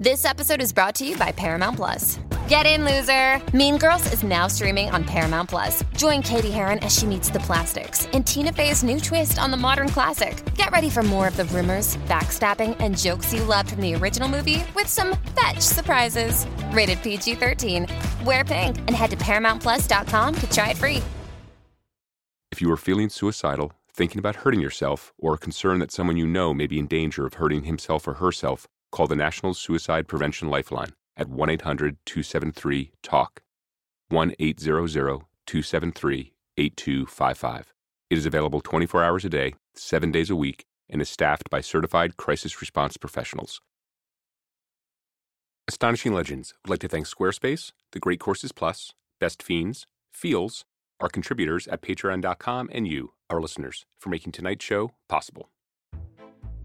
This episode is brought to you by Paramount Plus. Get in, loser! Mean Girls is now streaming on Paramount Plus. Join Cady Heron as she meets the plastics in Tina Fey's new twist on the modern classic. Get ready for more of the rumors, backstabbing, and jokes you loved from the original movie with some fetch surprises. Rated PG 13. Wear pink and head to ParamountPlus.com to try it free. If you are feeling suicidal, thinking about hurting yourself, or concerned that someone you know may be in danger of hurting himself or herself, call the National Suicide Prevention Lifeline at 1 800 273 TALK. 1 800 273 8255. It is available 24 hours a day, 7 days a week, and is staffed by certified crisis response professionals. Astonishing Legends would like to thank Squarespace, The Great Courses Plus, Best Fiends, Feels, our contributors at patreon.com, and you, our listeners, for making tonight's show possible.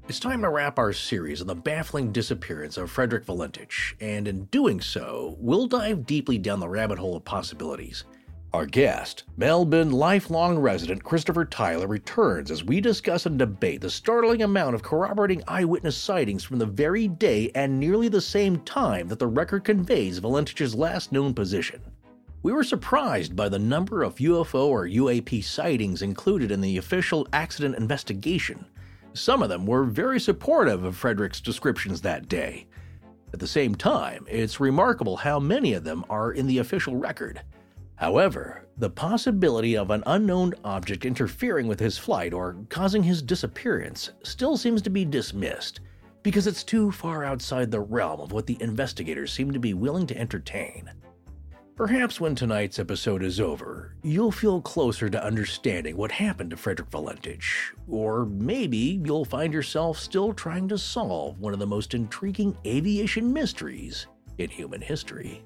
It's time to wrap our series on the baffling disappearance of Frederick Valentich, and in doing so, we'll dive deeply down the rabbit hole of possibilities. Our guest, Melbourne lifelong resident Christopher Tyler, returns as we discuss and debate the startling amount of corroborating eyewitness sightings from the very day and nearly the same time that the record conveys Valentich's last known position. We were surprised by the number of UFO or UAP sightings included in the official accident investigation. Some of them were very supportive of Frederick's descriptions that day. At the same time, it's remarkable how many of them are in the official record. However, the possibility of an unknown object interfering with his flight or causing his disappearance still seems to be dismissed because it's too far outside the realm of what the investigators seem to be willing to entertain. Perhaps when tonight's episode is over, you'll feel closer to understanding what happened to Frederick Valentich, or maybe you'll find yourself still trying to solve one of the most intriguing aviation mysteries in human history.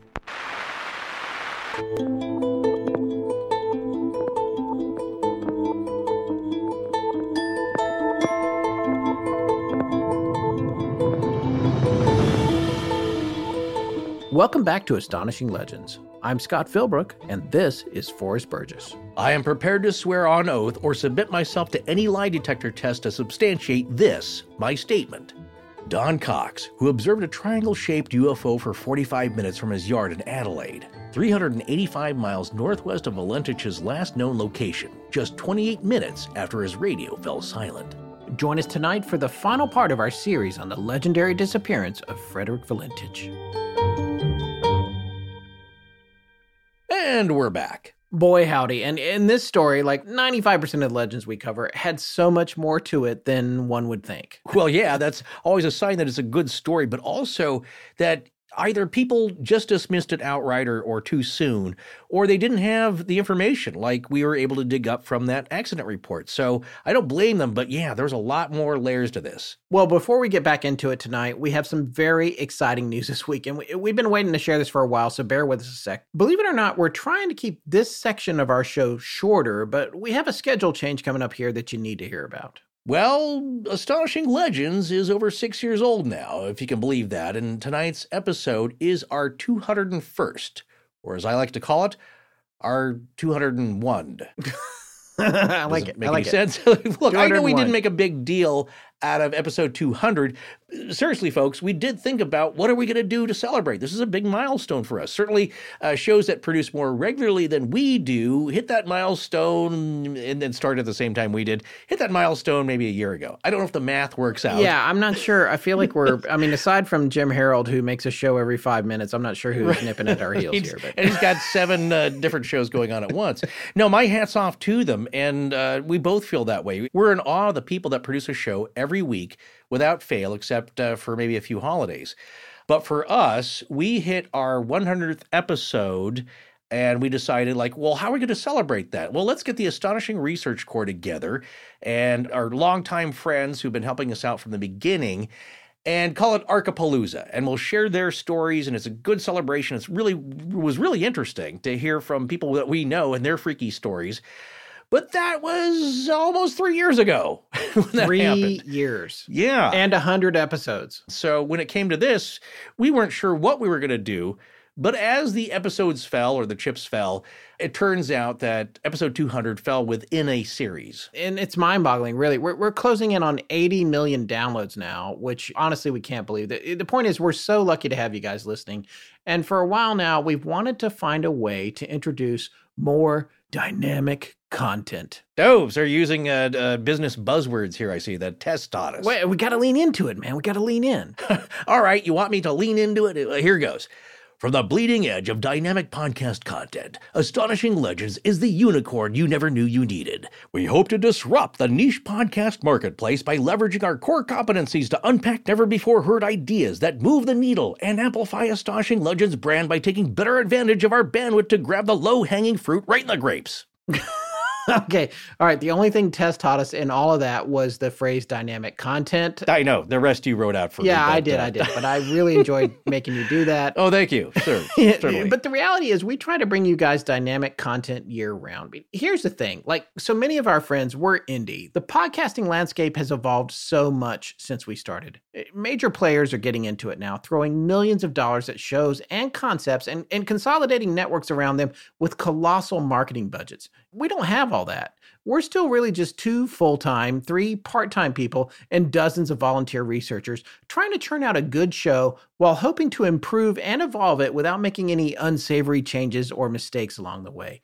Welcome back to Astonishing Legends. I'm Scott Philbrook, and this is Forrest Burgess. I am prepared to swear on oath or submit myself to any lie detector test to substantiate this, my statement. Don Cox, who observed a triangle shaped UFO for 45 minutes from his yard in Adelaide, 385 miles northwest of Valentich's last known location, just 28 minutes after his radio fell silent. Join us tonight for the final part of our series on the legendary disappearance of Frederick Valentich. And we're back. Boy, howdy. And in this story, like 95% of the legends we cover had so much more to it than one would think. Well, yeah, that's always a sign that it's a good story, but also that either people just dismissed it outright or, or too soon, or they didn't have the information like we were able to dig up from that accident report. So I don't blame them, but yeah, there's a lot more layers to this. Well, before we get back into it tonight, we have some very exciting news this week, and we, we've been waiting to share this for a while, so bear with us a sec. Believe it or not, we're trying to keep this section of our show shorter, but we have a schedule change coming up here that you need to hear about. Well, Astonishing Legends is over six years old now, if you can believe that, and tonight's episode is our 201st, or as I like to call it, our 201. I like it. Make I like any it. sense? Look, I know we didn't make a big deal out of episode 200. Seriously, folks, we did think about what are we going to do to celebrate. This is a big milestone for us. Certainly, uh, shows that produce more regularly than we do hit that milestone and then start at the same time we did. Hit that milestone maybe a year ago. I don't know if the math works out. Yeah, I'm not sure. I feel like we're, I mean, aside from Jim Harold, who makes a show every five minutes, I'm not sure who's nipping at our heels He's- here. But and he's got seven uh, different shows going on at once. No, my hat's off to them, and uh, we both feel that way. We're in awe of the people that produce a show every week without fail, except uh, for maybe a few holidays. But for us, we hit our 100th episode. And we decided, like, well, how are we going to celebrate that? Well, let's get the Astonishing Research Corps together and our longtime friends who've been helping us out from the beginning and call it Archipalooza. And we'll share their stories, and it's a good celebration. It's really was really interesting to hear from people that we know and their freaky stories. But that was almost three years ago when that three happened. years Yeah. and a hundred episodes. so when it came to this, we weren't sure what we were going to do. But as the episodes fell or the chips fell, it turns out that episode 200 fell within a series. And it's mind boggling, really. We're, we're closing in on 80 million downloads now, which honestly we can't believe. The, the point is, we're so lucky to have you guys listening. And for a while now, we've wanted to find a way to introduce more dynamic content. Doves are using uh, uh, business buzzwords here, I see, that Tess taught us. Wait, we got to lean into it, man. We got to lean in. All right, you want me to lean into it? Uh, here goes. From the bleeding edge of dynamic podcast content, Astonishing Legends is the unicorn you never knew you needed. We hope to disrupt the niche podcast marketplace by leveraging our core competencies to unpack never before heard ideas that move the needle and amplify Astonishing Legends brand by taking better advantage of our bandwidth to grab the low hanging fruit right in the grapes. okay. All right. The only thing Tess taught us in all of that was the phrase dynamic content. I know. The rest you wrote out for yeah, me. Yeah, I did. Uh, I did. But I really enjoyed making you do that. Oh, thank you. Sure. Certainly. but the reality is, we try to bring you guys dynamic content year round. Here's the thing like, so many of our friends were indie. The podcasting landscape has evolved so much since we started. Eh, major players are getting into it now, throwing millions of dollars at shows and concepts and, and consolidating networks around them with colossal marketing budgets. We don't have all that. We're still really just two full time, three part time people, and dozens of volunteer researchers trying to churn out a good show while hoping to improve and evolve it without making any unsavory changes or mistakes along the way.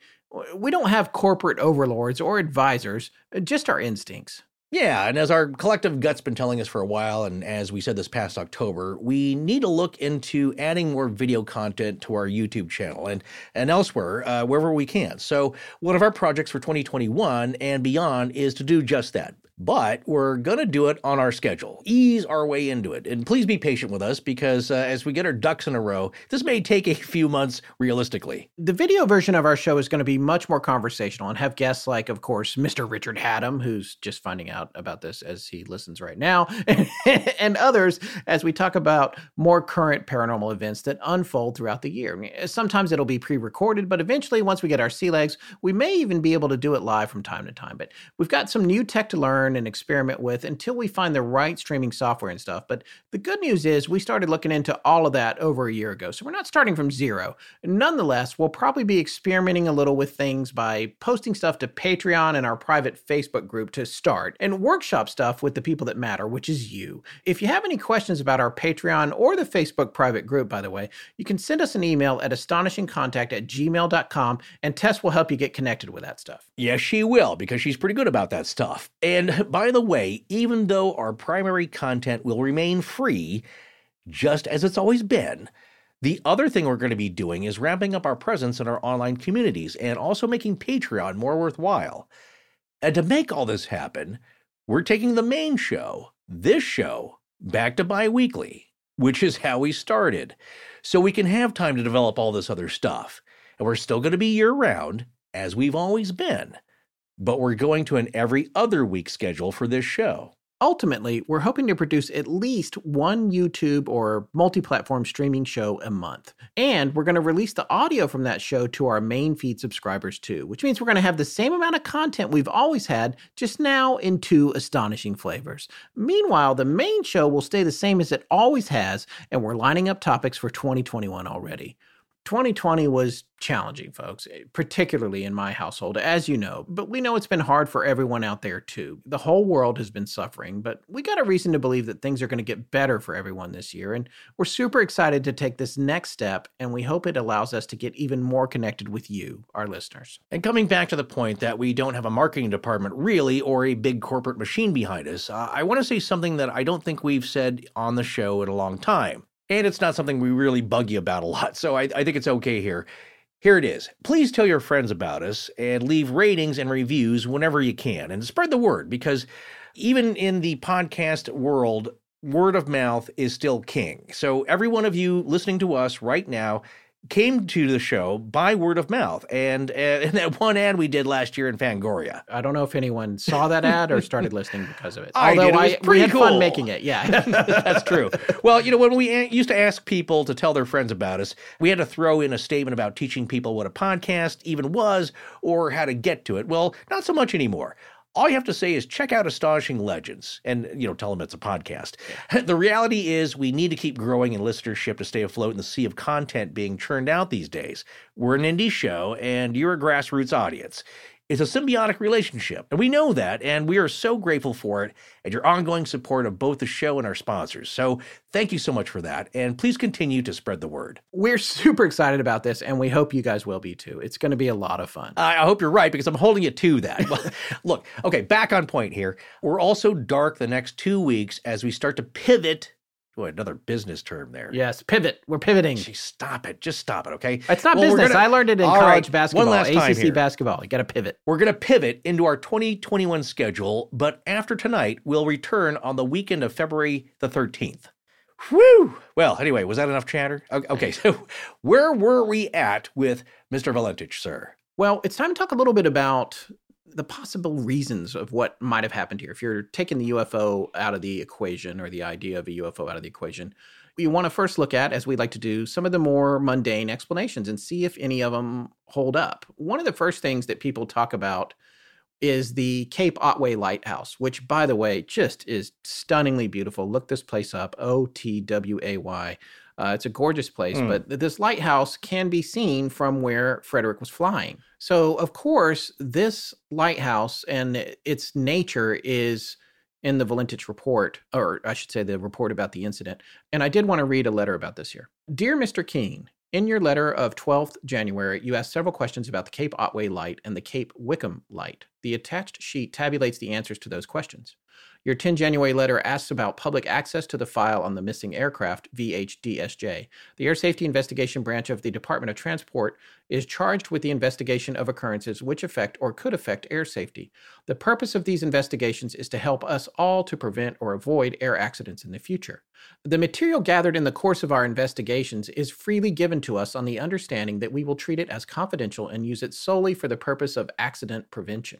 We don't have corporate overlords or advisors, uh, just our instincts. Yeah, and as our collective gut's been telling us for a while, and as we said this past October, we need to look into adding more video content to our YouTube channel and and elsewhere uh, wherever we can. So one of our projects for 2021 and beyond is to do just that but we're going to do it on our schedule, ease our way into it. And please be patient with us because uh, as we get our ducks in a row, this may take a few months realistically. The video version of our show is going to be much more conversational and have guests like, of course, Mr. Richard Hatem, who's just finding out about this as he listens right now, and others as we talk about more current paranormal events that unfold throughout the year. Sometimes it'll be pre recorded, but eventually, once we get our sea legs, we may even be able to do it live from time to time. But we've got some new tech to learn learn and experiment with until we find the right streaming software and stuff. But the good news is we started looking into all of that over a year ago. So we're not starting from zero. Nonetheless, we'll probably be experimenting a little with things by posting stuff to Patreon and our private Facebook group to start and workshop stuff with the people that matter, which is you. If you have any questions about our Patreon or the Facebook private group, by the way, you can send us an email at astonishingcontact at gmail.com and Tess will help you get connected with that stuff. Yes, she will, because she's pretty good about that stuff. And by the way, even though our primary content will remain free, just as it's always been, the other thing we're going to be doing is ramping up our presence in our online communities and also making Patreon more worthwhile. And to make all this happen, we're taking the main show, this show, back to bi weekly, which is how we started. So we can have time to develop all this other stuff. And we're still going to be year round, as we've always been but we're going to an every other week schedule for this show. Ultimately, we're hoping to produce at least one YouTube or multi platform streaming show a month. And we're going to release the audio from that show to our main feed subscribers too, which means we're going to have the same amount of content we've always had, just now in two astonishing flavors. Meanwhile, the main show will stay the same as it always has, and we're lining up topics for 2021 already. 2020 was challenging, folks, eh, particularly in my household, as you know, but we know it's been hard for everyone out there too. The whole world has been suffering, but we got a reason to believe that things are going to get better for everyone this year. And we're super excited to take this next step, and we hope it allows us to get even more connected with you, our listeners. And coming back to the point that we don't have a marketing department really or a big corporate machine behind us, uh, I want to say something that I don't think we've said on the show in a long time and it's not something we really bug you about a lot. So I, I, think it's okay here. Here it is. Please tell your friends about us and leave ratings and reviews whenever you can and spread the word because even in the podcast world, word of mouth is still king. So every one of you listening to us right now, came to the show by word of mouth. And, uh, and that one ad we did last year in Fangoria. I don't know if anyone saw that ad or started listening because of it. I Although did. It was I, pretty we had cool. fun making it. Yeah. That's true. Well, you know, when we a- used to ask people to tell their friends about us, we had to throw in a statement about teaching people what a podcast even was or how to get to it. Well, not so much anymore all you have to say is check out Astonishing Legends and, you know, tell them it's a podcast. the reality is we need to keep growing in listenership to stay afloat in the sea of content being churned out these days. We're an indie show and you're a grassroots audience. It's a symbiotic relationship, and we know that, and we are so grateful for it and your ongoing support of both the show and our sponsors. So, thank you so much for that, and please continue to spread the word. We're super excited about this, and we hope you guys will be too. It's going to be a lot of fun. I hope you're right because I'm holding you to that. Look, okay, back on point here. We're also dark the next two weeks as we start to pivot Boy, another business term there. Yes, pivot. We're pivoting. Gee, stop it. Just stop it, okay? It's not well, business. Gonna, I learned it in college right, basketball, one last time ACC here. basketball. You got to pivot. We're going to pivot into our 2021 schedule, but after tonight, we'll return on the weekend of February the 13th. Whew. Well, anyway, was that enough chatter? Okay, so where were we at with Mr. Valentich, sir? Well, it's time to talk a little bit about the possible reasons of what might have happened here. If you're taking the UFO out of the equation or the idea of a UFO out of the equation, you want to first look at, as we like to do, some of the more mundane explanations and see if any of them hold up. One of the first things that people talk about is the Cape Otway Lighthouse, which, by the way, just is stunningly beautiful. Look this place up O T W A Y. Uh, it's a gorgeous place, mm. but this lighthouse can be seen from where Frederick was flying. So, of course, this lighthouse and its nature is in the Valentich report, or I should say the report about the incident. And I did want to read a letter about this here. Dear Mr. Keene, in your letter of 12th January, you asked several questions about the Cape Otway light and the Cape Wickham light. The attached sheet tabulates the answers to those questions. Your 10 January letter asks about public access to the file on the missing aircraft, VHDSJ. The Air Safety Investigation Branch of the Department of Transport is charged with the investigation of occurrences which affect or could affect air safety. The purpose of these investigations is to help us all to prevent or avoid air accidents in the future. The material gathered in the course of our investigations is freely given to us on the understanding that we will treat it as confidential and use it solely for the purpose of accident prevention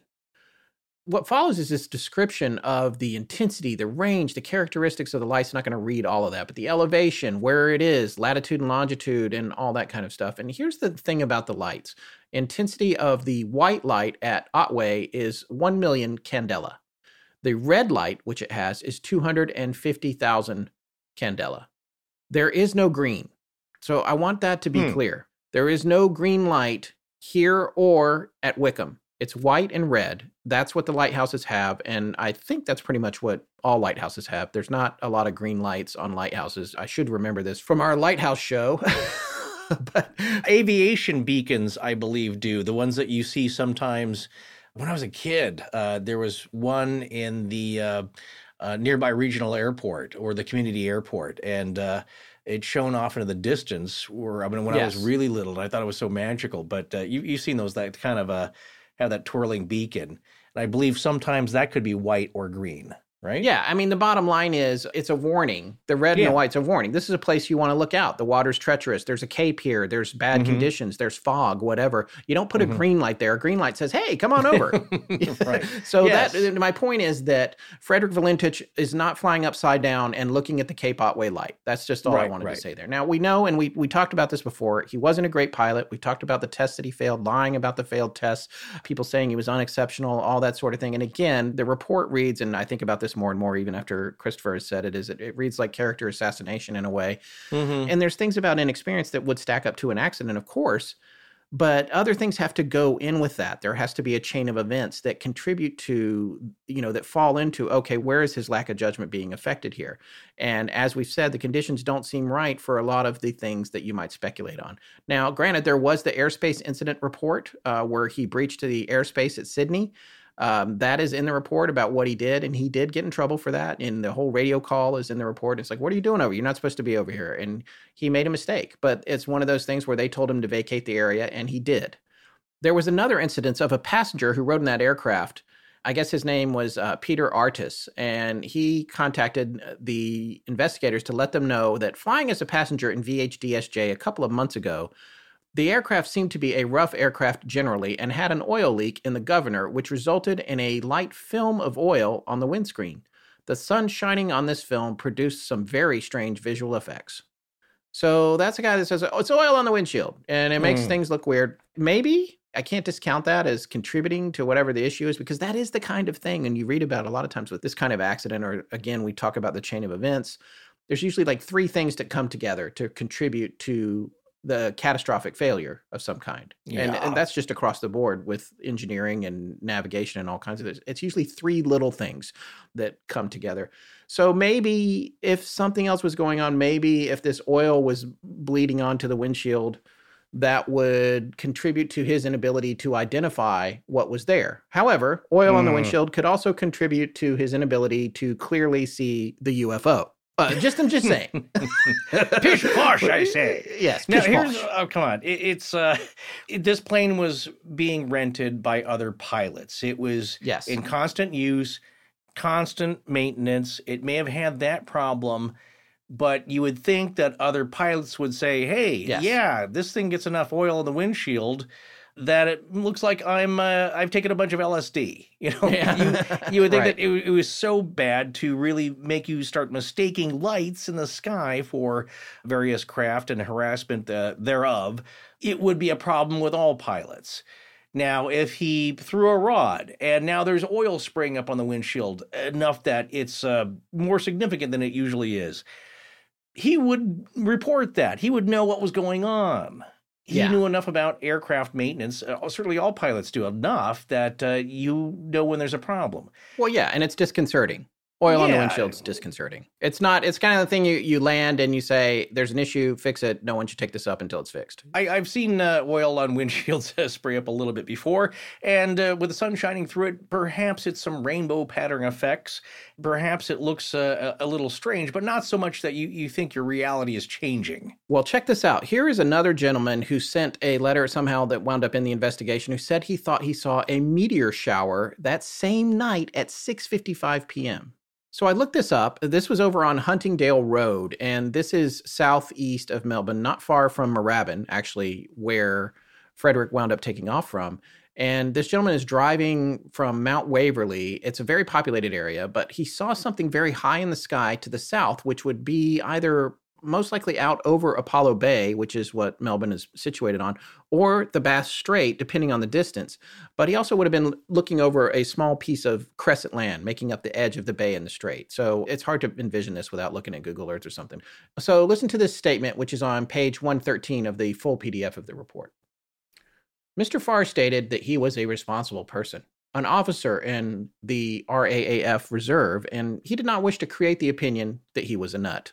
what follows is this description of the intensity, the range, the characteristics of the lights. I'm not going to read all of that, but the elevation, where it is, latitude and longitude, and all that kind of stuff. And here's the thing about the lights intensity of the white light at Otway is 1 million candela. The red light, which it has, is 250,000 candela. There is no green. So I want that to be hmm. clear. There is no green light here or at Wickham. It's white and red. That's what the lighthouses have. And I think that's pretty much what all lighthouses have. There's not a lot of green lights on lighthouses. I should remember this from our lighthouse show. but aviation beacons, I believe, do. The ones that you see sometimes. When I was a kid, uh, there was one in the uh, uh, nearby regional airport or the community airport. And uh, it shone off into the distance. Where I mean, when yes. I was really little, and I thought it was so magical. But uh, you, you've seen those that kind of uh, have that twirling beacon. And I believe sometimes that could be white or green right? Yeah, I mean the bottom line is it's a warning. The red yeah. and the white's a warning. This is a place you want to look out. The water's treacherous. There's a cape here. There's bad mm-hmm. conditions. There's fog. Whatever. You don't put mm-hmm. a green light there. A green light says, "Hey, come on over." right. so yes. that my point is that Frederick Valentich is not flying upside down and looking at the Cape Otway light. That's just all right, I wanted right. to say there. Now we know, and we we talked about this before. He wasn't a great pilot. We talked about the tests that he failed, lying about the failed tests, people saying he was unexceptional, all that sort of thing. And again, the report reads, and I think about this more and more even after Christopher has said it, is it, it reads like character assassination in a way. Mm-hmm. And there's things about inexperience that would stack up to an accident, of course, but other things have to go in with that. There has to be a chain of events that contribute to, you know, that fall into, okay, where is his lack of judgment being affected here? And as we've said, the conditions don't seem right for a lot of the things that you might speculate on. Now, granted, there was the airspace incident report uh, where he breached the airspace at Sydney. Um, that is in the report about what he did, and he did get in trouble for that. And the whole radio call is in the report. It's like, what are you doing over? You're not supposed to be over here. And he made a mistake, but it's one of those things where they told him to vacate the area, and he did. There was another incident of a passenger who rode in that aircraft. I guess his name was uh, Peter Artis, and he contacted uh, the investigators to let them know that flying as a passenger in VHDSJ a couple of months ago the aircraft seemed to be a rough aircraft generally and had an oil leak in the governor, which resulted in a light film of oil on the windscreen. The sun shining on this film produced some very strange visual effects. So that's a guy that says, oh, it's oil on the windshield, and it makes mm. things look weird. Maybe I can't discount that as contributing to whatever the issue is because that is the kind of thing. And you read about a lot of times with this kind of accident, or again, we talk about the chain of events. There's usually like three things that come together to contribute to the catastrophic failure of some kind. Yeah. And, and that's just across the board with engineering and navigation and all kinds of this. It's usually three little things that come together. So maybe if something else was going on, maybe if this oil was bleeding onto the windshield, that would contribute to his inability to identify what was there. However, oil mm. on the hmm. windshield could also contribute to his inability to clearly see the UFO. Uh, just I'm just saying. pish posh, I say. Yes. Now here's oh come on. It, it's uh, it, this plane was being rented by other pilots. It was yes. in constant use, constant maintenance. It may have had that problem but you would think that other pilots would say, "Hey, yes. yeah, this thing gets enough oil in the windshield that it looks like I'm uh, I've taken a bunch of LSD." You know, yeah. you, you, would think right. that it, it, was so bad to really make you start mistaking lights in the sky for various craft and harassment uh, thereof. It would be a problem with all pilots. Now, if he threw a rod and now there's oil spraying up on the windshield enough that it's uh, more significant than it usually is, he would report that. He would know what was going on. He yeah. knew enough about aircraft maintenance. Uh, certainly, all pilots do enough that uh, you know when there's a problem. Well, yeah, and it's disconcerting. Oil yeah. on the windshield's is disconcerting. It's not. It's kind of the thing you you land and you say, "There's an issue, fix it." No one should take this up until it's fixed. I, have seen uh, oil on windshields spray up a little bit before, and uh, with the sun shining through it, perhaps it's some rainbow pattern effects. Perhaps it looks uh, a, a little strange, but not so much that you you think your reality is changing. Well, check this out. Here is another gentleman who sent a letter somehow that wound up in the investigation. Who said he thought he saw a meteor shower that same night at 6:55 p.m. So I looked this up. This was over on Huntingdale Road, and this is southeast of Melbourne, not far from Moorabbin, actually, where Frederick wound up taking off from. And this gentleman is driving from Mount Waverley. It's a very populated area, but he saw something very high in the sky to the south, which would be either most likely out over Apollo Bay, which is what Melbourne is situated on, or the Bass Strait, depending on the distance. But he also would have been looking over a small piece of crescent land, making up the edge of the bay and the strait. So it's hard to envision this without looking at Google Earth or something. So listen to this statement, which is on page 113 of the full PDF of the report. Mr. Farr stated that he was a responsible person an officer in the RAAF Reserve, and he did not wish to create the opinion that he was a nut.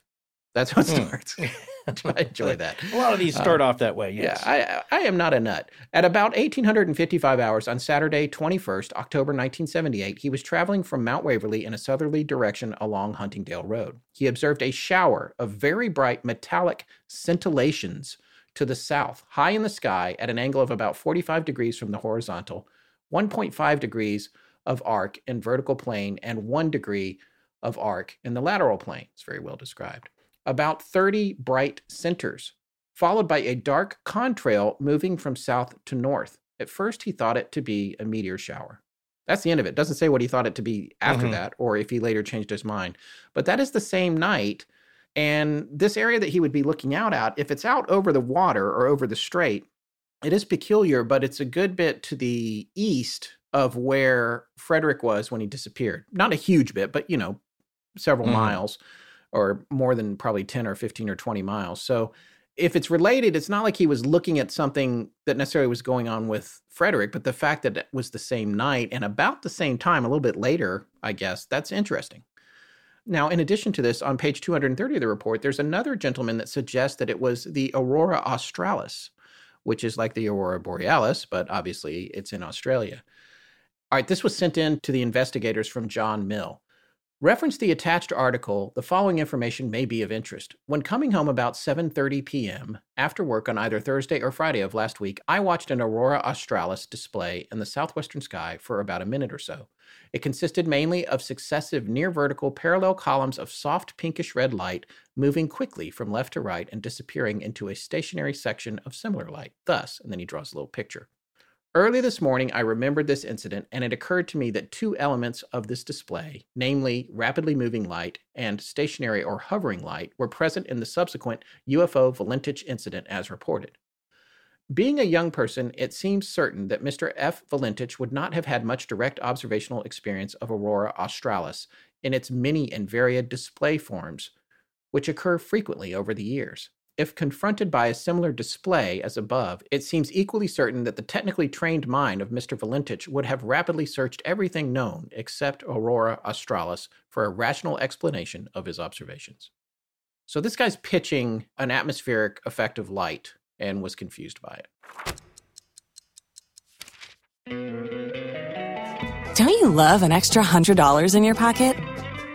That's how it hmm. starts. I enjoy that. A lot of these start uh, off that way. Yes. Yeah, I, I am not a nut. At about 1855 hours on Saturday, 21st October 1978, he was traveling from Mount Waverley in a southerly direction along Huntingdale Road. He observed a shower of very bright metallic scintillations to the south, high in the sky at an angle of about 45 degrees from the horizontal, 1.5 degrees of arc in vertical plane, and 1 degree of arc in the lateral plane. It's very well described about 30 bright centers, followed by a dark contrail moving from south to north. At first, he thought it to be a meteor shower. That's the end of it. Doesn't say what he thought it to be after mm-hmm. that or if he later changed his mind. But that is the same night. And this area that he would be looking out at, if it's out over the water or over the strait, it is peculiar, but it's a good bit to the east of where Frederick was when he disappeared. Not a huge bit, but you know, several mm-hmm. miles or more than probably 10 or 15 or 20 miles. So if it's related, it's not like he was looking at something that necessarily was going on with Frederick, but the fact that it was the same night and about the same time, a little bit later, I guess, that's interesting. Now, in addition to this, on page 230 of the report, there's another gentleman that suggests that it was the Aurora Australis, which is like the Aurora Borealis, but obviously it's in Australia. All right, this was sent in to the investigators from John Mill. Reference the attached article. The following information may be of interest. When coming home about 7:30 p.m. after work on either Thursday or Friday of last week, I watched an aurora australis display in the southwestern sky for about a minute or so. It consisted mainly of successive near vertical parallel columns of soft pinkish red light moving quickly from left to right and disappearing into a stationary section of similar light. Thus, and then he draws a little picture. Early this morning, I remembered this incident, and it occurred to me that two elements of this display, namely rapidly moving light and stationary or hovering light, were present in the subsequent UFO Valentich incident as reported. Being a young person, it seems certain that Mr. F. Valentich would not have had much direct observational experience of Aurora australis in its many and varied display forms, which occur frequently over the years. If confronted by a similar display as above, it seems equally certain that the technically trained mind of Mr. Valentich would have rapidly searched everything known except Aurora australis for a rational explanation of his observations. So this guy's pitching an atmospheric effect of light and was confused by it. Don't you love an extra $100 in your pocket?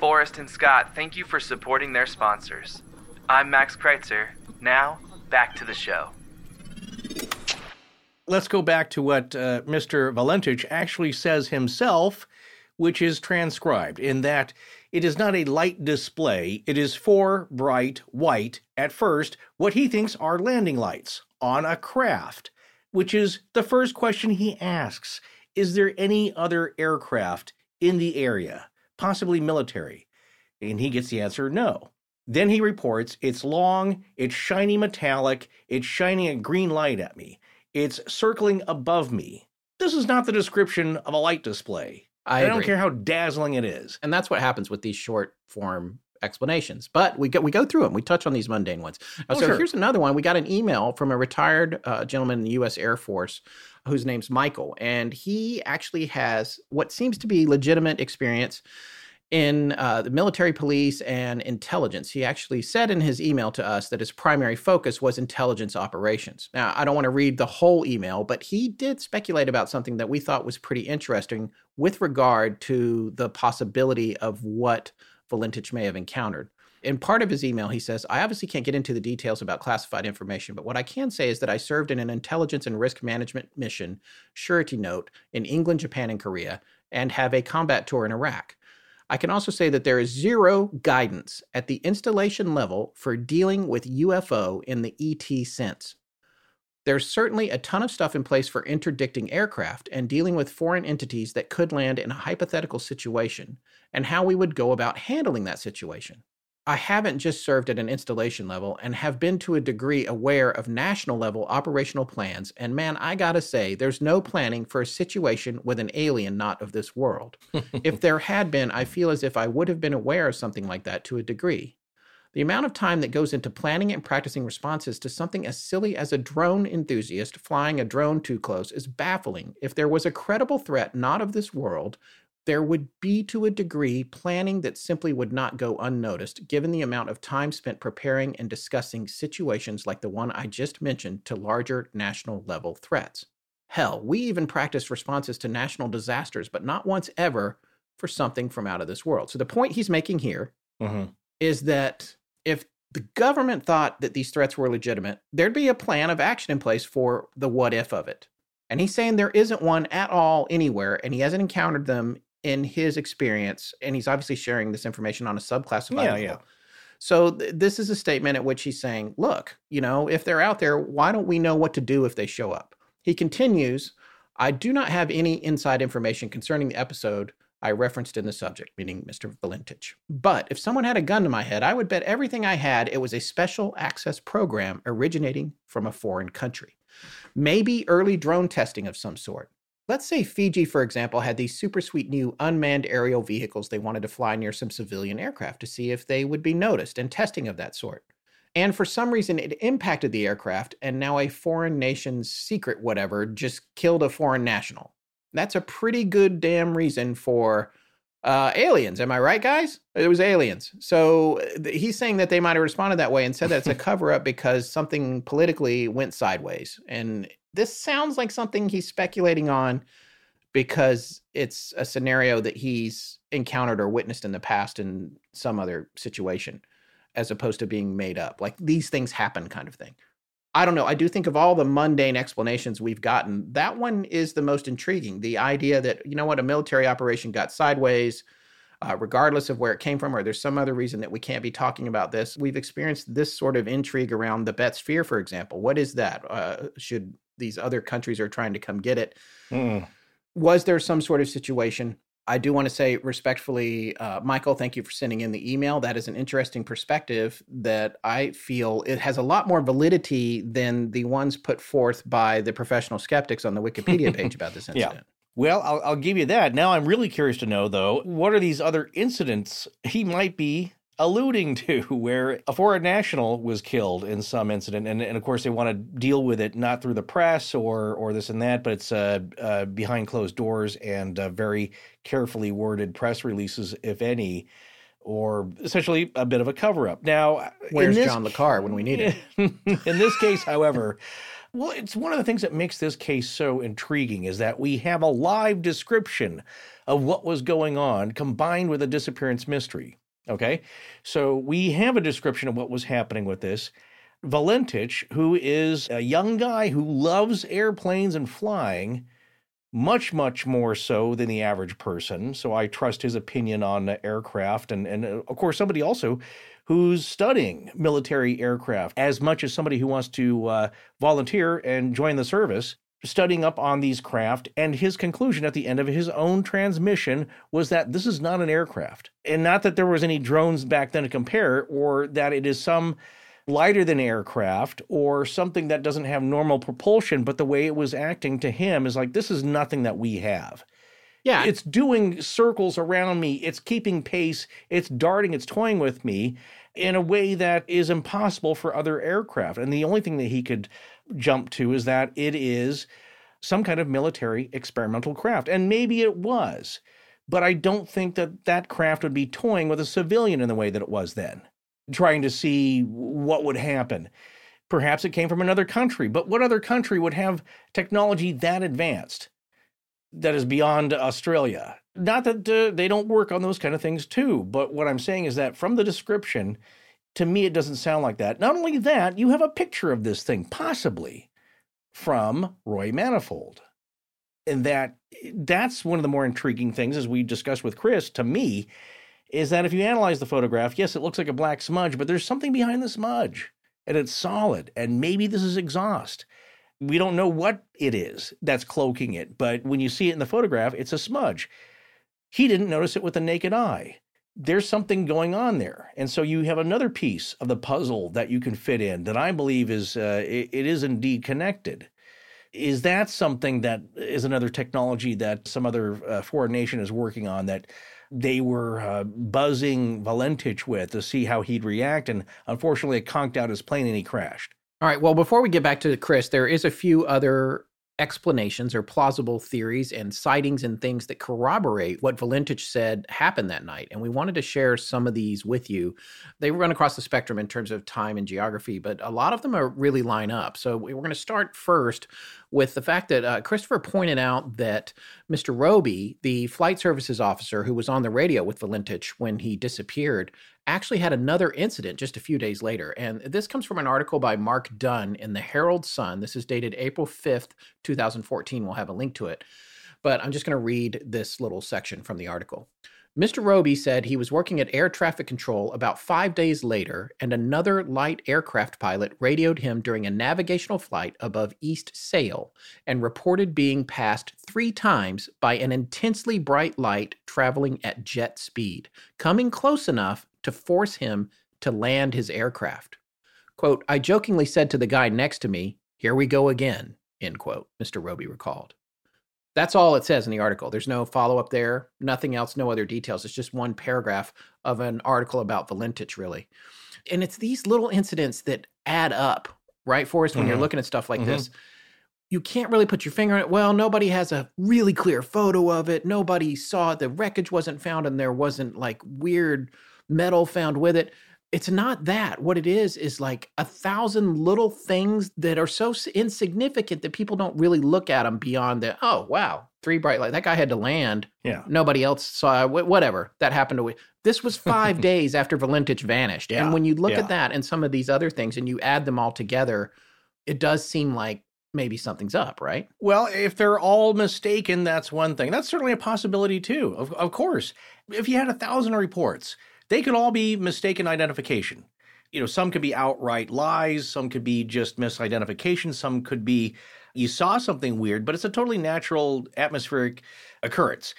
Forrest and Scott, thank you for supporting their sponsors. I'm Max Kreitzer. Now, back to the show. Let's go back to what uh, Mr. Valentich actually says himself, which is transcribed in that it is not a light display, it is four bright white, at first, what he thinks are landing lights on a craft, which is the first question he asks. Is there any other aircraft in the area? Possibly military? And he gets the answer no. Then he reports it's long, it's shiny metallic, it's shining a green light at me, it's circling above me. This is not the description of a light display. I, I don't care how dazzling it is. And that's what happens with these short form explanations. But we go we go through them. We touch on these mundane ones. Uh, oh, so sure. here's another one. We got an email from a retired uh, gentleman in the U.S. Air Force whose name's Michael, and he actually has what seems to be legitimate experience in uh, the military police and intelligence. He actually said in his email to us that his primary focus was intelligence operations. Now, I don't want to read the whole email, but he did speculate about something that we thought was pretty interesting with regard to the possibility of what Valentich may have encountered. In part of his email, he says, I obviously can't get into the details about classified information, but what I can say is that I served in an intelligence and risk management mission, surety note, in England, Japan, and Korea, and have a combat tour in Iraq. I can also say that there is zero guidance at the installation level for dealing with UFO in the ET sense. There's certainly a ton of stuff in place for interdicting aircraft and dealing with foreign entities that could land in a hypothetical situation, and how we would go about handling that situation. I haven't just served at an installation level and have been to a degree aware of national level operational plans. And man, I gotta say, there's no planning for a situation with an alien not of this world. if there had been, I feel as if I would have been aware of something like that to a degree. The amount of time that goes into planning and practicing responses to something as silly as a drone enthusiast flying a drone too close is baffling. If there was a credible threat not of this world, there would be to a degree planning that simply would not go unnoticed given the amount of time spent preparing and discussing situations like the one I just mentioned to larger national level threats. Hell, we even practiced responses to national disasters, but not once ever for something from out of this world. So the point he's making here mm-hmm. is that if the government thought that these threats were legitimate, there'd be a plan of action in place for the what if of it. And he's saying there isn't one at all anywhere, and he hasn't encountered them in his experience, and he's obviously sharing this information on a subclassified yeah, level. Yeah. So th- this is a statement at which he's saying, look, you know, if they're out there, why don't we know what to do if they show up? He continues, I do not have any inside information concerning the episode I referenced in the subject, meaning Mr. Valentich. But if someone had a gun to my head, I would bet everything I had it was a special access program originating from a foreign country. Maybe early drone testing of some sort. Let's say Fiji, for example, had these super sweet new unmanned aerial vehicles they wanted to fly near some civilian aircraft to see if they would be noticed and testing of that sort. And for some reason, it impacted the aircraft, and now a foreign nation's secret whatever just killed a foreign national. That's a pretty good damn reason for uh, aliens. Am I right, guys? It was aliens. So th- he's saying that they might have responded that way and said that it's a cover up because something politically went sideways. And this sounds like something he's speculating on because it's a scenario that he's encountered or witnessed in the past in some other situation as opposed to being made up like these things happen kind of thing I don't know. I do think of all the mundane explanations we've gotten, that one is the most intriguing. The idea that, you know what, a military operation got sideways, uh, regardless of where it came from, or there's some other reason that we can't be talking about this. We've experienced this sort of intrigue around the Betz Sphere, for example. What is that? Uh, should these other countries are trying to come get it? Mm. Was there some sort of situation? I do want to say respectfully, uh, Michael, thank you for sending in the email. That is an interesting perspective that I feel it has a lot more validity than the ones put forth by the professional skeptics on the Wikipedia page about this incident. yeah. Well, I'll, I'll give you that. Now I'm really curious to know, though, what are these other incidents he might be alluding to where a foreign national was killed in some incident. And, and of course they want to deal with it not through the press or or this and that but it's uh, uh, behind closed doors and uh, very carefully worded press releases if any or essentially a bit of a cover up now where's this, john le carre when we need it. In this case however well it's one of the things that makes this case so intriguing is that we have a live description of what was going on combined with a disappearance mystery Okay, so we have a description of what was happening with this. Valentich, who is a young guy who loves airplanes and flying, much, much more so than the average person. So I trust his opinion on aircraft. And, and uh, of course, somebody also who's studying military aircraft as much as somebody who wants to uh, volunteer and join the service studying up on these craft, and his conclusion at the end of his own transmission was that this is not an aircraft. And not that there was any drones back then to compare, or that it is some lighter than aircraft or something that doesn't have normal propulsion, but the way it was acting to him is like, this is nothing that we have. Yeah. It's doing circles around me, it's keeping pace, it's darting, it's toying with me in a way that is impossible for other aircraft. And the only thing that he could jump to is that it is some kind of military experimental craft. And maybe it was, but I don't think that that craft would be toying with a civilian in the way that it was then, trying to see what would happen. Perhaps it came from another country, but what other country would have technology that advanced that is beyond Australia? Not that uh, they don't work on those kind of things too, but what I'm saying is that from the description, to me, it doesn't sound like that. Not only that, you have a picture of this thing, possibly from Roy Manifold. And that that's one of the more intriguing things, as we discussed with Chris, to me, is that if you analyze the photograph, yes, it looks like a black smudge, but there's something behind the smudge and it's solid. And maybe this is exhaust. We don't know what it is that's cloaking it, but when you see it in the photograph, it's a smudge. He didn't notice it with the naked eye there's something going on there. And so you have another piece of the puzzle that you can fit in that I believe is uh, it, it is indeed connected. Is that something that is another technology that some other uh, foreign nation is working on that they were uh, buzzing Valentich with to see how he'd react? And unfortunately, it conked out his plane and he crashed. All right. Well, before we get back to Chris, there is a few other explanations or plausible theories and sightings and things that corroborate what Valentich said happened that night. And we wanted to share some of these with you. They run across the spectrum in terms of time and geography, but a lot of them are really line up. So we're going to start first with the fact that uh, Christopher pointed out that Mr. Robey, the flight services officer who was on the radio with Valentich when he disappeared, actually had another incident just a few days later. And this comes from an article by Mark Dunn in the Herald Sun. This is dated April 5th, 2014. We'll have a link to it. But I'm just going to read this little section from the article. Mr. Robey said he was working at air traffic control about five days later, and another light aircraft pilot radioed him during a navigational flight above East Sale and reported being passed three times by an intensely bright light traveling at jet speed, coming close enough to force him to land his aircraft. Quote, I jokingly said to the guy next to me, Here we go again, end quote, Mr. Robey recalled. That's all it says in the article. There's no follow up there, nothing else, no other details. It's just one paragraph of an article about Valentich, really. And it's these little incidents that add up, right, Forrest, when mm-hmm. you're looking at stuff like mm-hmm. this. You can't really put your finger on it. Well, nobody has a really clear photo of it. Nobody saw it. The wreckage wasn't found, and there wasn't like weird metal found with it. It's not that. What it is is like a thousand little things that are so insignificant that people don't really look at them beyond the, oh, wow, three bright lights. That guy had to land. Yeah. Nobody else saw whatever. That happened to. This was five days after Valentich vanished. Yeah. And when you look yeah. at that and some of these other things and you add them all together, it does seem like maybe something's up, right? Well, if they're all mistaken, that's one thing. That's certainly a possibility too. Of, of course, if you had a thousand reports, they could all be mistaken identification. You know, some could be outright lies, some could be just misidentification, some could be you saw something weird, but it's a totally natural atmospheric occurrence.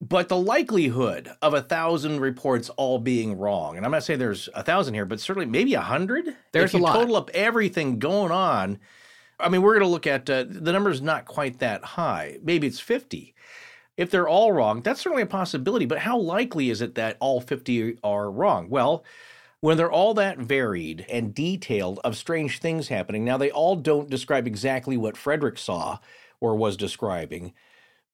But the likelihood of a thousand reports all being wrong, and I'm not saying there's a thousand here, but certainly maybe a hundred. There's if you a lot. total up everything going on. I mean, we're going to look at uh, the number's not quite that high. Maybe it's 50. If they're all wrong, that's certainly a possibility. But how likely is it that all 50 are wrong? Well, when they're all that varied and detailed of strange things happening, now they all don't describe exactly what Frederick saw or was describing,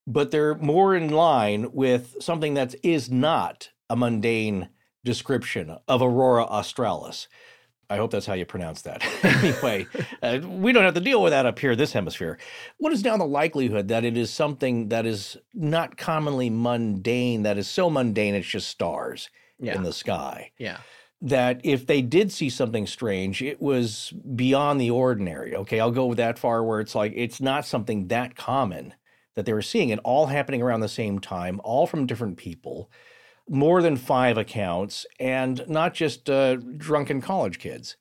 but they're more in line with something that is not a mundane description of Aurora Australis. I hope that's how you pronounce that. anyway, uh, we don't have to deal with that up here, this hemisphere. What is now the likelihood that it is something that is not commonly mundane, that is so mundane it's just stars Yeah. in the sky? Yeah. That if they did see something strange, it was beyond the ordinary. Okay, I'll go with that far where it's like it's not something that common that they were seeing it all happening around the same time, all from different people more than five accounts and not just uh, drunken college kids.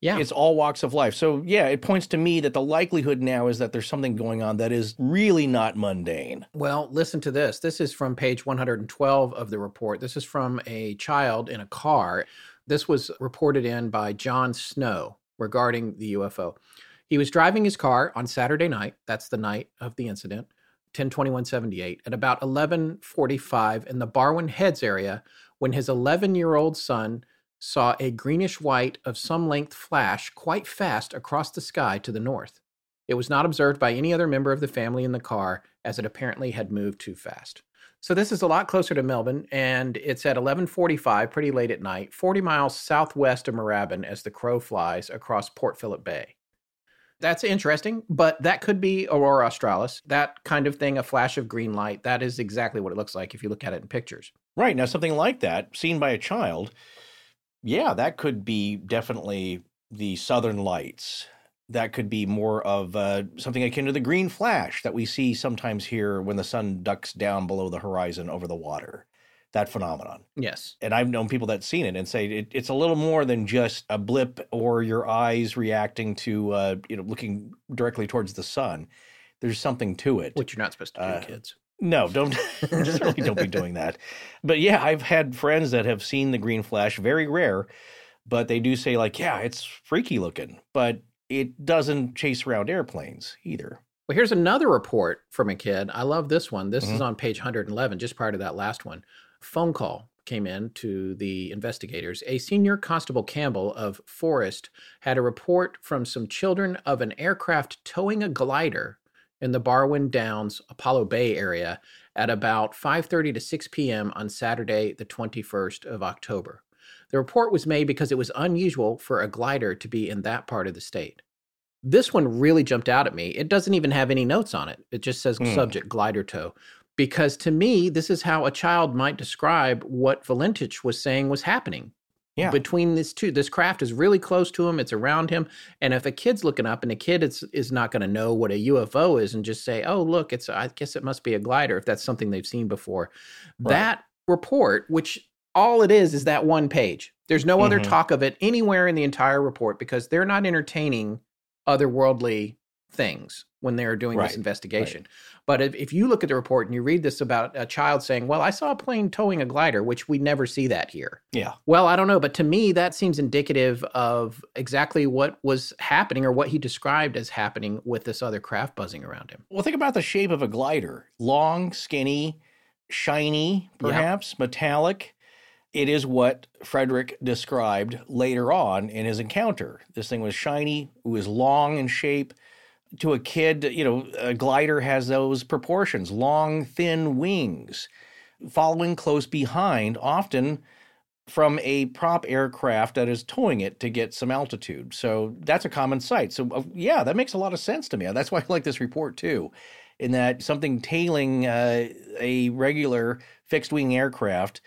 Yeah. It's all walks of life. So, yeah, it points to me that the likelihood now is that there's something going on that is really not mundane. Well, listen to this. This is from page 112 of the report. This is from a child in a car. This was reported in by John Snow regarding the UFO. He was driving his car on Saturday night. That's the night of the incident. 102178 at about 1145 in the Barwon Heads area when his 11-year-old son saw a greenish white of some length flash quite fast across the sky to the north. It was not observed by any other member of the family in the car as it apparently had moved too fast. So this is a lot closer to Melbourne and it's at 11:45 pretty late at night, 40 miles southwest of Moorabbin as the crow flies across Port Phillip Bay. That's interesting, but that could be Aurora Australis. That kind of thing, a flash of green light, that is exactly what it looks like if you look at it in pictures. Right. Now, something like that, seen by a child, yeah, that could be definitely the southern lights. That could be more of uh, something akin to the green flash that we see sometimes here when the sun ducks down below the horizon over the water. That phenomenon. Yes. And I've known people that seen it and say it, it's a little more than just a blip or your eyes reacting to, uh, you know, looking directly towards the sun. There's something to it. Which you're not supposed to do, Uh, kids. No, don't certainly don't be doing that. But yeah, I've had friends that have seen the green flash, very rare, but they do say like, yeah, it's freaky looking, but it doesn't chase around airplanes either. Well, here's another report from a kid. I love this one. This is Mhm. on page 111, just prior to that last one. Phone call came in to the investigators. A senior constable Campbell of Forrest had a report from some children of an aircraft towing a glider in the Barwon Downs, Apollo Bay area at about 5:30 to 6 p.m. on Saturday, the 21st of October. The report was made because it was unusual for a glider to be in that part of the state. This one really jumped out at me. It doesn't even have any notes on it. It just says Hmm. subject glider tow. Because to me, this is how a child might describe what Valentich was saying was happening. Yeah. Between these two, this craft is really close to him. It's around him, and if a kid's looking up, and a kid is is not going to know what a UFO is, and just say, "Oh, look, it's I guess it must be a glider," if that's something they've seen before. Right. That report, which all it is, is that one page. There's no other Mhm. talk of it anywhere in the entire report because they're not entertaining otherworldly things when they're doing Right, this investigation. But if, if you look at the report and you read this about a child saying, Well, I saw a plane towing a glider, which we never see that here. Yeah. Well, I don't know, but to me, that seems indicative of exactly what was happening or what he described as happening with this other craft buzzing around him. Well, think about the shape of a glider long, skinny, shiny, Yeah. perhaps metallic. It is what Frederick described later on in his encounter. This thing was shiny, it was long in shape. To a kid, you know, a glider has those proportions long, thin wings, following close behind, often from a prop aircraft that is towing it to get some altitude. So that's a common sight. So, uh, yeah, that makes a lot of sense to me. That's why I like this report too, in that something tailing uh, a regular fixed wing aircraft,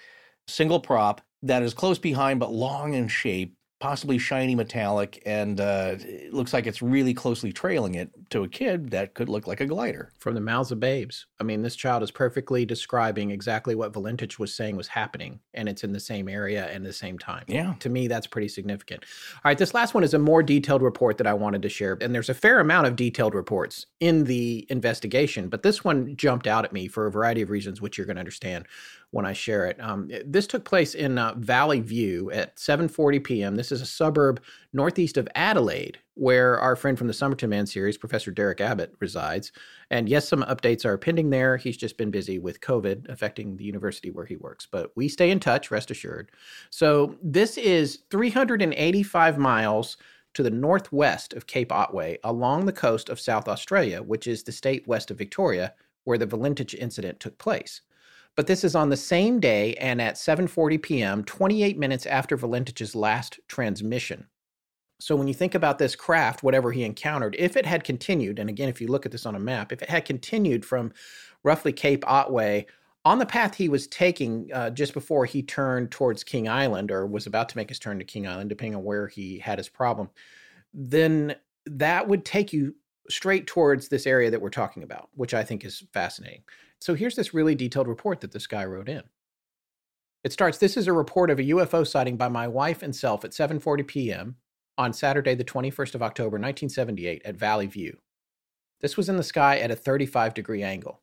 single prop, that is close behind but long in shape possibly shiny metallic, and uh, it looks like it's really closely trailing it. To a kid, that could look like a glider. From the mouths of babes. I mean, this child is perfectly describing exactly what Valentich was saying was happening, and it's in the same area and the same time. Yeah. To me, that's pretty significant. All right, this last one is a more detailed report that I wanted to share, and there's a fair amount of detailed reports in the investigation, but this one jumped out at me for a variety of reasons, which you're going to understand when I share it. Um, this took place in uh, Valley View at 7:40 p.m. This is a suburb northeast of Adelaide, where our friend from the Somerton Man series, Professor Derek Abbott, resides. And yes, some updates are pending there. He's just been busy with COVID affecting the university where he works, but we stay in touch. Rest assured. So this is 385 miles to the northwest of Cape Otway along the coast of South Australia, which is the state west of Victoria, where the Valentich incident took place. But this is on the same day and at 7:40 p.m., 28 minutes after Valentich's last transmission. So when you think about this craft, whatever he encountered, if it had continued, and again, if you look at this on a map, if it had continued from roughly Cape Otway on the path he was taking uh, just before he turned towards King Island or was about to make his turn to King Island, depending on where he had his problem, then that would take you straight towards this area that we're talking about, which I think is fascinating. So here's this really detailed report that this guy wrote in. It starts, this is a report of a UFO sighting by my wife and self at 7:40 p.m. on Saturday the 21st of October 1978 at Valley View. This was in the sky at a 35 degree angle.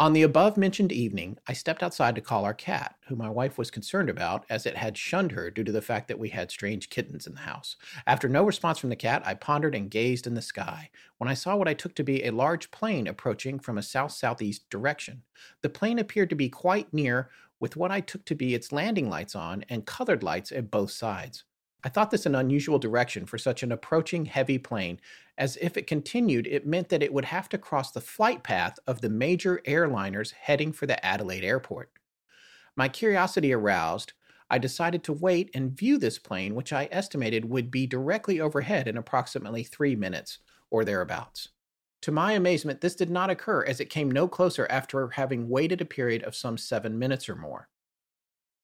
On the above mentioned evening, I stepped outside to call our cat, who my wife was concerned about as it had shunned her due to the fact that we had strange kittens in the house. After no response from the cat, I pondered and gazed in the sky when I saw what I took to be a large plane approaching from a south southeast direction. The plane appeared to be quite near, with what I took to be its landing lights on and colored lights at both sides. I thought this an unusual direction for such an approaching heavy plane, as if it continued, it meant that it would have to cross the flight path of the major airliners heading for the Adelaide airport. My curiosity aroused, I decided to wait and view this plane, which I estimated would be directly overhead in approximately three minutes, or thereabouts. To my amazement, this did not occur as it came no closer after having waited a period of some seven minutes or more.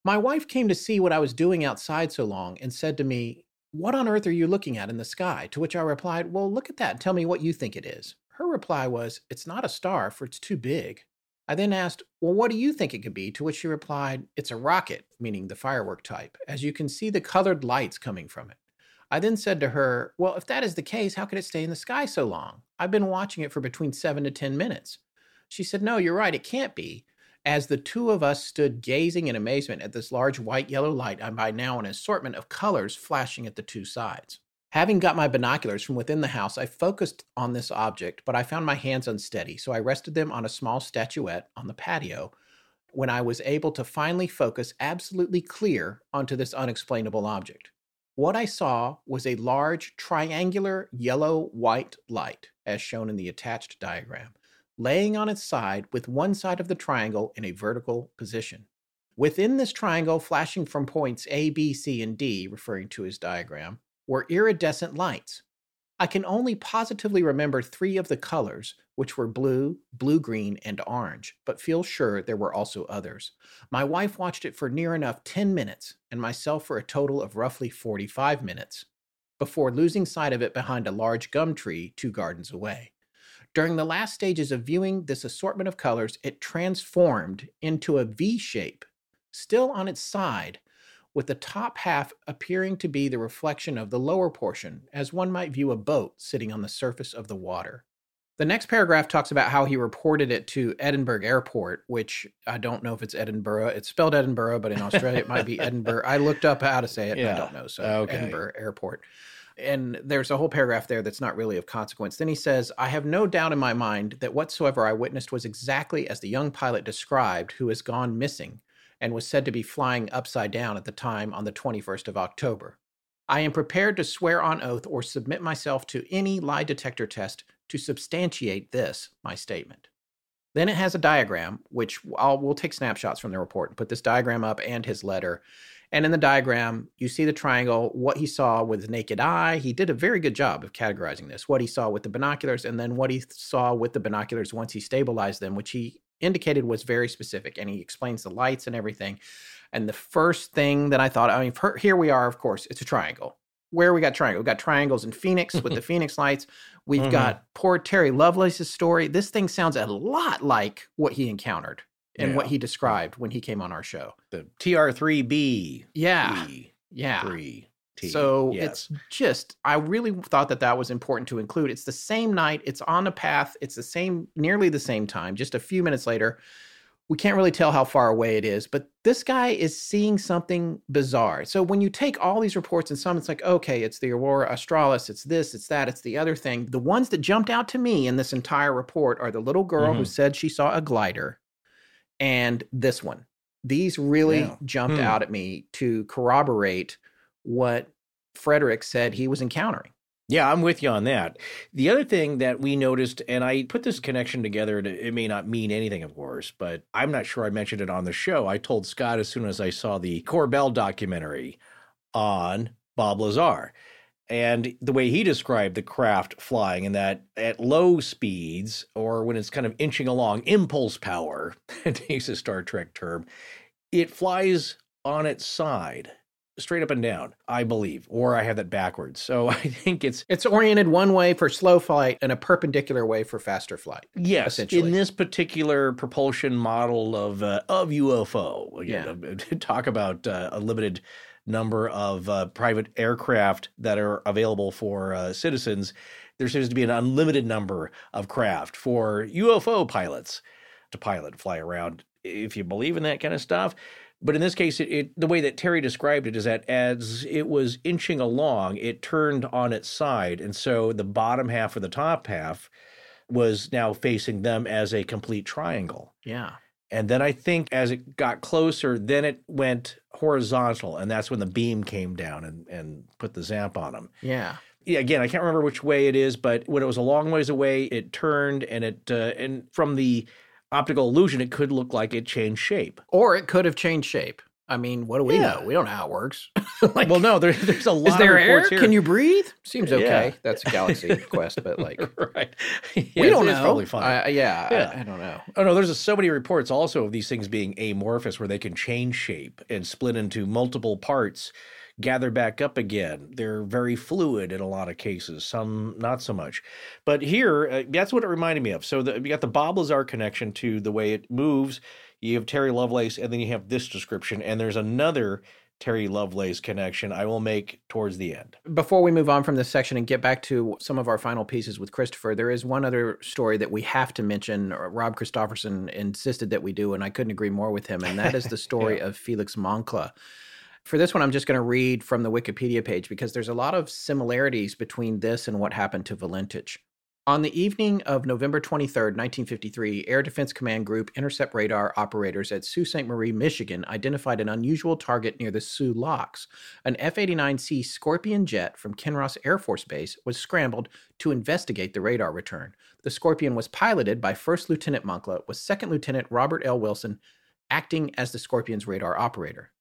My wife came to see what I was doing outside so long and said to me, What on earth are you looking at in the sky? To which I replied, Well, look at that tell me what you think it is. Her reply was, It's not a star, for it's too big. I then asked, Well, what do you think it could be? To which she replied, It's a rocket, meaning the firework type, as you can see the colored lights coming from it. I then said to her, Well, if that is the case, how could it stay in the sky so long? I've been watching it for between seven to 10 minutes. She said, No, you're right, it can't be. As the two of us stood gazing in amazement at this large white yellow light and by now an assortment of colors flashing at the two sides. Having got my binoculars from within the house, I focused on this object, but I found my hands unsteady, so I rested them on a small statuette on the patio when I was able to finally focus absolutely clear onto this unexplainable object. What I saw was a large triangular yellow white light, as shown in the attached diagram laying on its side with one side of the triangle in a vertical position. Within this triangle, flashing from points A, B, C, and D, referring to his diagram, were iridescent lights. I can only positively remember three of the colors, which were blue, blue green, and orange, but feel sure there were also others. My wife watched it for near enough 10 minutes, and myself for a total of roughly 45 minutes, before losing sight of it behind a large gum tree two gardens away. During the last stages of viewing this assortment of colors, it transformed into a V shape, still on its side, with the top half appearing to be the reflection of the lower portion, as one might view a boat sitting on the surface of the water. The next paragraph talks about how he reported it to Edinburgh Airport, which I don't know if it's Edinburgh. It's spelled Edinburgh, but in Australia it might be Edinburgh. I looked up how to say it, yeah. I don't know. So okay. Edinburgh Airport. And there's a whole paragraph there that's not really of consequence. Then he says, I have no doubt in my mind that whatsoever I witnessed was exactly as the young pilot described, who has gone missing and was said to be flying upside down at the time on the 21st of October. I am prepared to swear on oath or submit myself to any lie detector test to substantiate this, my statement. Then it has a diagram, which I'll, we'll take snapshots from the report and put this diagram up and his letter. And in the diagram, you see the triangle, what he saw with his naked eye. He did a very good job of categorizing this, what he saw with the binoculars, and then what he saw with the binoculars once he stabilized them, which he indicated was very specific, and he explains the lights and everything. And the first thing that I thought, I mean, here we are, of course, it's a triangle. Where we got triangle? We got triangles in Phoenix with the Phoenix lights. We've mm-hmm. got poor Terry Lovelace's story. This thing sounds a lot like what he encountered and yeah. what he described when he came on our show. The TR3B. Yeah. yeah. 3. T. So yes. it's just, I really thought that that was important to include. It's the same night, it's on a path, it's the same, nearly the same time, just a few minutes later. We can't really tell how far away it is, but this guy is seeing something bizarre. So when you take all these reports and some, it's like, okay, it's the Aurora Australis, it's this, it's that, it's the other thing. The ones that jumped out to me in this entire report are the little girl mm-hmm. who said she saw a glider and this one. These really yeah. jumped hmm. out at me to corroborate what Frederick said he was encountering. Yeah, I'm with you on that. The other thing that we noticed, and I put this connection together, it may not mean anything, of course, but I'm not sure I mentioned it on the show. I told Scott as soon as I saw the Corbell documentary on Bob Lazar. And the way he described the craft flying, in that at low speeds, or when it's kind of inching along, impulse power, to use a Star Trek term, it flies on its side straight up and down, I believe, or I have that backwards. So I think it's it's oriented one way for slow flight and a perpendicular way for faster flight. Yes, in this particular propulsion model of uh, of UFO. Again, yeah. talk about uh, a limited number of uh, private aircraft that are available for uh, citizens. There seems to be an unlimited number of craft for UFO pilots to pilot, fly around. If you believe in that kind of stuff, but in this case, it, it, the way that Terry described it is that as it was inching along, it turned on its side, and so the bottom half or the top half was now facing them as a complete triangle. Yeah. And then I think as it got closer, then it went horizontal, and that's when the beam came down and, and put the zamp on them. Yeah. Yeah, again, I can't remember which way it is, but when it was a long ways away, it turned and it uh, and from the optical illusion, it could look like it changed shape. Or it could have changed shape. I mean, what do we yeah. know? We don't know how it works. like, well, no, there, there's a lot. Is there air? Here. Can you breathe? Seems okay. Yeah. That's a Galaxy Quest, but like, right? We don't know. probably fine. Uh, yeah, yeah. I, I, don't know. Oh no, there's a, so many reports also of these things being amorphous, where they can change shape and split into multiple parts gather back up again. They're very fluid in a lot of cases, some not so much. But here, uh, that's what it reminded me of. So the, you got the Bob Lazar connection to the way it moves. You have Terry Lovelace, and then you have this description, and there's another Terry Lovelace connection I will make towards the end. Before we move on from this section and get back to some of our final pieces with Christopher, there is one other story that we have to mention. Uh, Rob Christofferson insisted that we do, and I couldn't agree more with him, and that is the story yeah. of Felix Moncla. For this one, I'm just going to read from the Wikipedia page because there's a lot of similarities between this and what happened to Valentich. On the evening of November 23, 1953, Air Defense Command Group intercept radar operators at Sault Ste. Marie, Michigan identified an unusual target near the Soo Locks. An F 89C Scorpion jet from Kinross Air Force Base was scrambled to investigate the radar return. The Scorpion was piloted by First Lieutenant Moncla, with Second Lieutenant Robert L. Wilson acting as the Scorpion's radar operator.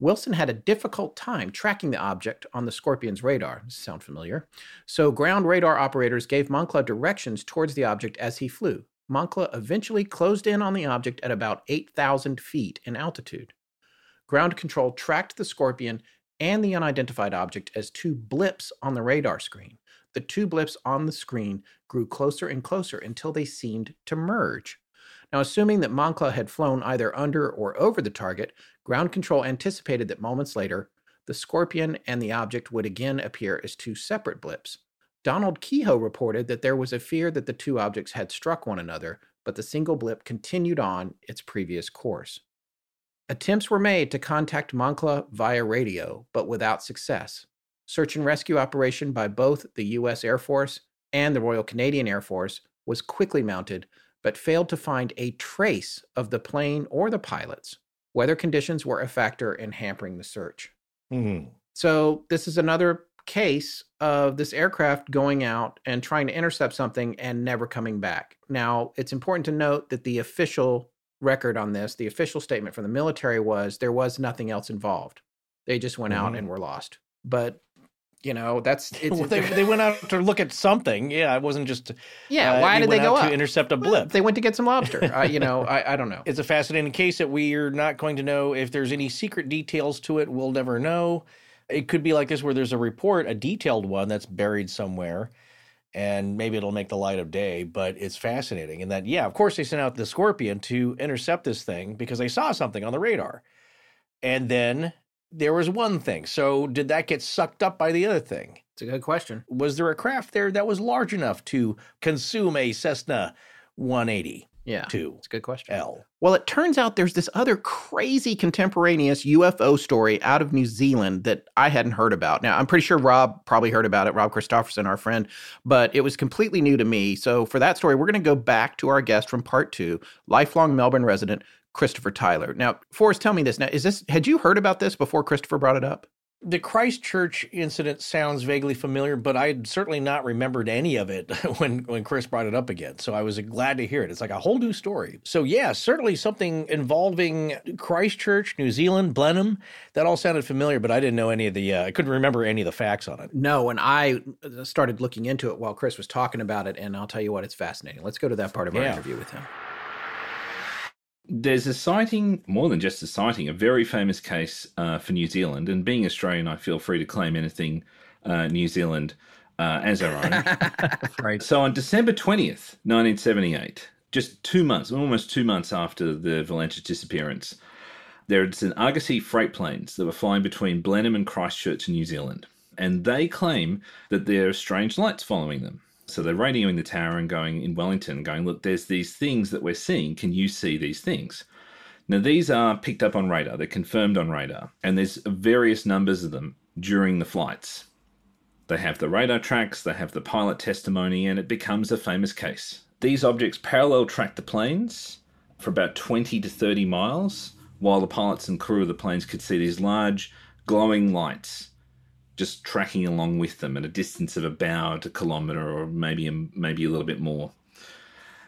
Wilson had a difficult time tracking the object on the Scorpion's radar. Sound familiar? So ground radar operators gave Moncla directions towards the object as he flew. Moncla eventually closed in on the object at about 8,000 feet in altitude. Ground control tracked the Scorpion and the unidentified object as two blips on the radar screen. The two blips on the screen grew closer and closer until they seemed to merge. Now, assuming that Moncla had flown either under or over the target, ground control anticipated that moments later, the Scorpion and the object would again appear as two separate blips. Donald Keyhoe reported that there was a fear that the two objects had struck one another, but the single blip continued on its previous course. Attempts were made to contact Moncla via radio, but without success. Search and rescue operation by both the U.S. Air Force and the Royal Canadian Air Force was quickly mounted, but failed to find a trace of the plane or the pilots. Weather conditions were a factor in hampering the search. Mm-hmm. So, this is another case of this aircraft going out and trying to intercept something and never coming back. Now, it's important to note that the official record on this, the official statement from the military was there was nothing else involved. They just went mm-hmm. out and were lost. But You know, that's it's, well, they, they went out to look at something. Yeah, it wasn't just. Yeah, uh, why did they go out up? to intercept a blip? Well, they went to get some lobster. uh, you know, I, I don't know. It's a fascinating case that we are not going to know if there's any secret details to it. We'll never know. It could be like this, where there's a report, a detailed one that's buried somewhere, and maybe it'll make the light of day. But it's fascinating, and that yeah, of course they sent out the Scorpion to intercept this thing because they saw something on the radar, and then there was one thing. So did that get sucked up by the other thing? It's a good question. Was there a craft there that was large enough to consume a Cessna 180? Yeah. Two. It's a good question. L. Well, it turns out there's this other crazy contemporaneous UFO story out of New Zealand that I hadn't heard about. Now, I'm pretty sure Rob probably heard about it, Rob Christofferson, our friend, but it was completely new to me. So for that story, we're going to go back to our guest from part two, lifelong Melbourne resident Christopher Tyler. Now, Forrest, tell me this. Now, is this had you heard about this before Christopher brought it up? The Christchurch incident sounds vaguely familiar, but I would certainly not remembered any of it when when Chris brought it up again. So I was glad to hear it. It's like a whole new story. So yeah, certainly something involving Christchurch, New Zealand, Blenheim. That all sounded familiar, but I didn't know any of the. Uh, I couldn't remember any of the facts on it. No, and I uh, started looking into it while Chris was talking about it, and I'll tell you what, it's fascinating. Let's go to that part of our yeah. interview with him there's a sighting, more than just a sighting, a very famous case uh, for New Zealand. And being Australian, I feel free to claim anything uh, New Zealand uh, as our own. right. So on December 20th, 1978, just two months, almost two months after the Valentich disappearance, there's an Argosy freight planes that were flying between Blenheim and Christchurch in New Zealand. And they claim that there are strange lights following them. So they're radioing the tower and going in Wellington, going, look, there's these things that we're seeing. Can you see these things? Now, these are picked up on radar, they're confirmed on radar, and there's various numbers of them during the flights. They have the radar tracks, they have the pilot testimony, and it becomes a famous case. These objects parallel track the planes for about 20 to 30 miles, while the pilots and crew of the planes could see these large glowing lights just tracking along with them at a distance of about a kilometre or maybe a, maybe a little bit more.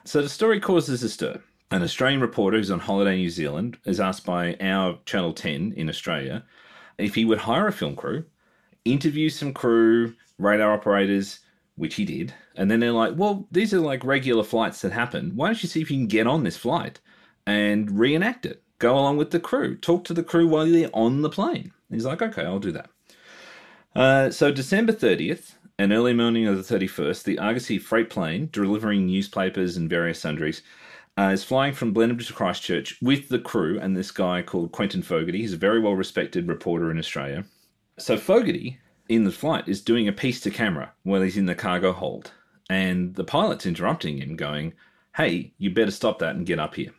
So the story causes a stir. An Australian reporter who's on holiday in New Zealand is asked by our Channel 10 in Australia if he would hire a film crew, interview some crew, radar operators, which he did, and then they're like, well, these are like regular flights that happen. Why don't you see if you can get on this flight and reenact it? Go along with the crew, talk to the crew while they're on the plane. He's like, okay, I'll do that. Uh, so December 30th and early morning of the 31st, the Argosy freight plane delivering newspapers and various sundries uh, is flying from Blenheim to Christchurch with the crew and this guy called Quentin Fogarty. He's a very well respected reporter in Australia. So Fogarty in the flight is doing a piece to camera while he's in the cargo hold, and the pilot's interrupting him, going, "Hey, you better stop that and get up here."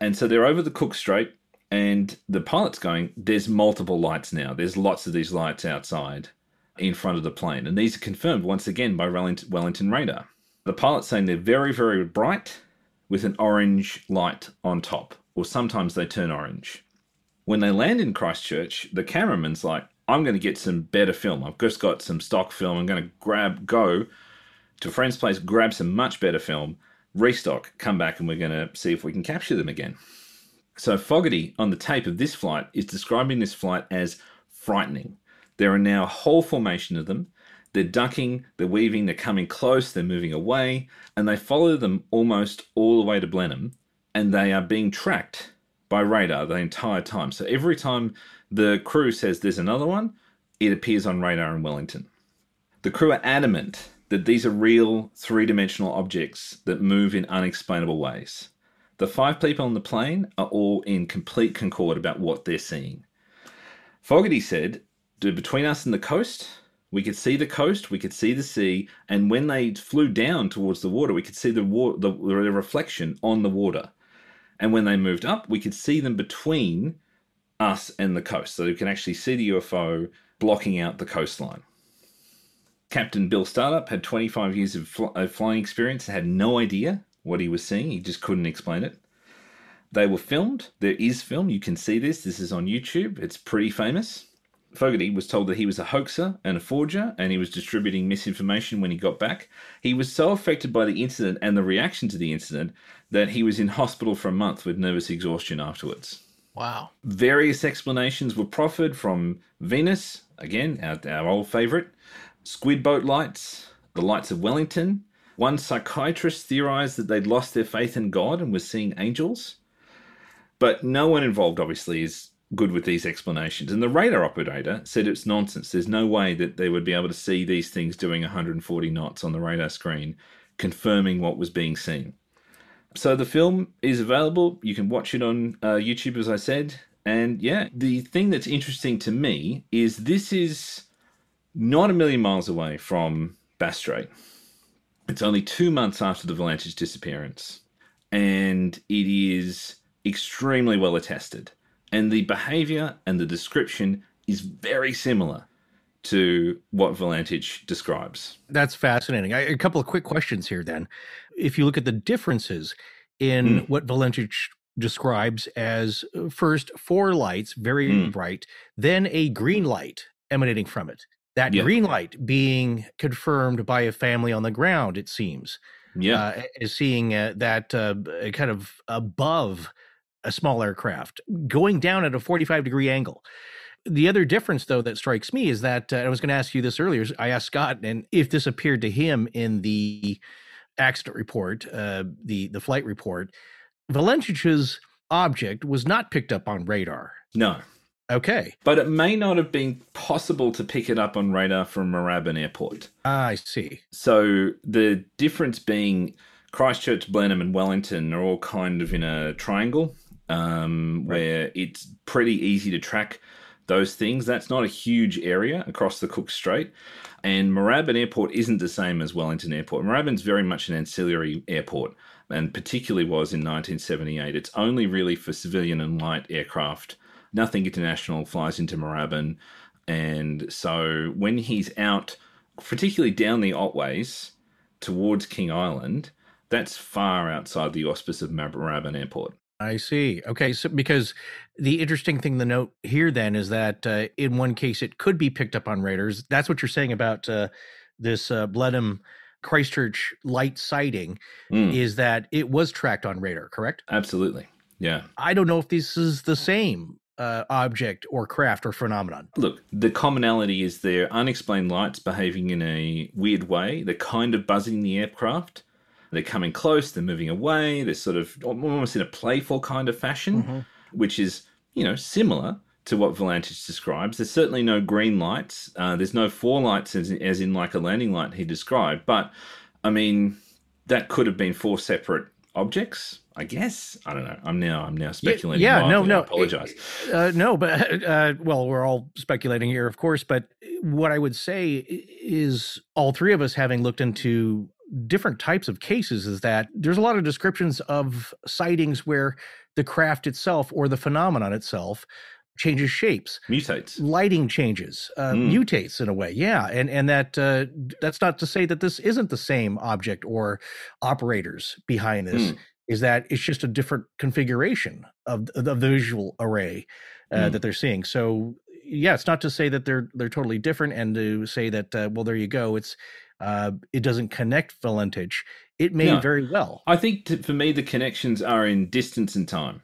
And so they're over the Cook Strait and the pilot's going, there's multiple lights now. There's lots of these lights outside in front of the plane. And these are confirmed once again by Wellington radar. The pilot's saying they're very, very bright with an orange light on top, or sometimes they turn orange. When they land in Christchurch, the cameraman's like, I'm going to get some better film. I've just got some stock film. I'm going to grab, go to a friend's place, grab some much better film, restock, come back, and we're going to see if we can capture them again. So Fogarty on the tape of this flight is describing this flight as frightening. There are now a whole formation of them. They're ducking, they're weaving, they're coming close, they're moving away, and they follow them almost all the way to Blenheim, and they are being tracked by radar the entire time. So every time the crew says there's another one, it appears on radar in Wellington. The crew are adamant that these are real three dimensional objects that move in unexplainable ways. The five people on the plane are all in complete concord about what they're seeing. Fogarty said, between us and the coast, we could see the coast, we could see the sea, and when they flew down towards the water, we could see the, wa- the, the reflection on the water. And when they moved up, we could see them between us and the coast. So we can actually see the UFO blocking out the coastline. Captain Bill Startup had 25 years of, fl- of flying experience and had no idea what he was seeing. He just couldn't explain it. They were filmed. There is film. You can see this. This is on YouTube. It's pretty famous. Fogarty was told that he was a hoaxer and a forger and he was distributing misinformation when he got back. He was so affected by the incident and the reaction to the incident that he was in hospital for a month with nervous exhaustion afterwards. Wow. Various explanations were proffered from Venus, again, our, our old favorite, squid boat lights, the lights of Wellington. One psychiatrist theorized that they'd lost their faith in God and was seeing angels. But no one involved, obviously, is good with these explanations. And the radar operator said it's nonsense. There's no way that they would be able to see these things doing 140 knots on the radar screen, confirming what was being seen. So the film is available. You can watch it on uh, YouTube, as I said. And yeah, the thing that's interesting to me is this is not a million miles away from Bass Strait. It's only two months after the Valentich disappearance, and it is extremely well attested. And the behavior and the description is very similar to what Valentich describes. That's fascinating. I, a couple of quick questions here then. If you look at the differences in mm. what Valentich describes as uh, first four lights, very mm. bright, then a green light emanating from it. That yeah. green light being confirmed by a family on the ground, it seems. Yeah. Uh, is seeing uh, that uh, kind of above a small aircraft going down at a 45 degree angle. The other difference, though, that strikes me is that uh, I was going to ask you this earlier. I asked Scott, and if this appeared to him in the accident report, uh, the the flight report, Valentich's object was not picked up on radar. No. Okay. But it may not have been possible to pick it up on radar from Moorabbin Airport. Ah, I see. So the difference being Christchurch, Blenheim, and Wellington are all kind of in a triangle um, right. where it's pretty easy to track those things. That's not a huge area across the Cook Strait. And Moorabbin Airport isn't the same as Wellington Airport. Moorabbin's very much an ancillary airport and particularly was in 1978. It's only really for civilian and light aircraft. Nothing international flies into Moorabbin. And so when he's out, particularly down the Otways towards King Island, that's far outside the auspice of Moorabbin Airport. I see. Okay, so because the interesting thing to note here then is that uh, in one case it could be picked up on radars. That's what you're saying about uh, this uh, Blenheim Christchurch light sighting mm. is that it was tracked on radar, correct? Absolutely. Yeah. I don't know if this is the same uh, object or craft or phenomenon. Look, the commonality is they're unexplained lights behaving in a weird way. They're kind of buzzing the aircraft. They're coming close, they're moving away, they're sort of almost in a playful kind of fashion, mm-hmm. which is, you know, similar to what Valentich describes. There's certainly no green lights. Uh, there's no four lights as, as in like a landing light he described. But I mean, that could have been four separate objects. I guess I don't know. I'm now I'm now speculating. Yeah, yeah no, no. I apologize. Uh, no, but uh, well, we're all speculating here, of course. But what I would say is, all three of us having looked into different types of cases is that there's a lot of descriptions of sightings where the craft itself or the phenomenon itself changes shapes mutates lighting changes uh, mm. mutates in a way yeah and and that uh, that's not to say that this isn't the same object or operators behind this mm. is that it's just a different configuration of, of the visual array uh, mm. that they're seeing so yeah it's not to say that they're they're totally different and to say that uh, well there you go it's uh, it doesn't connect Valentich. It may no, very well. I think to, for me, the connections are in distance and time.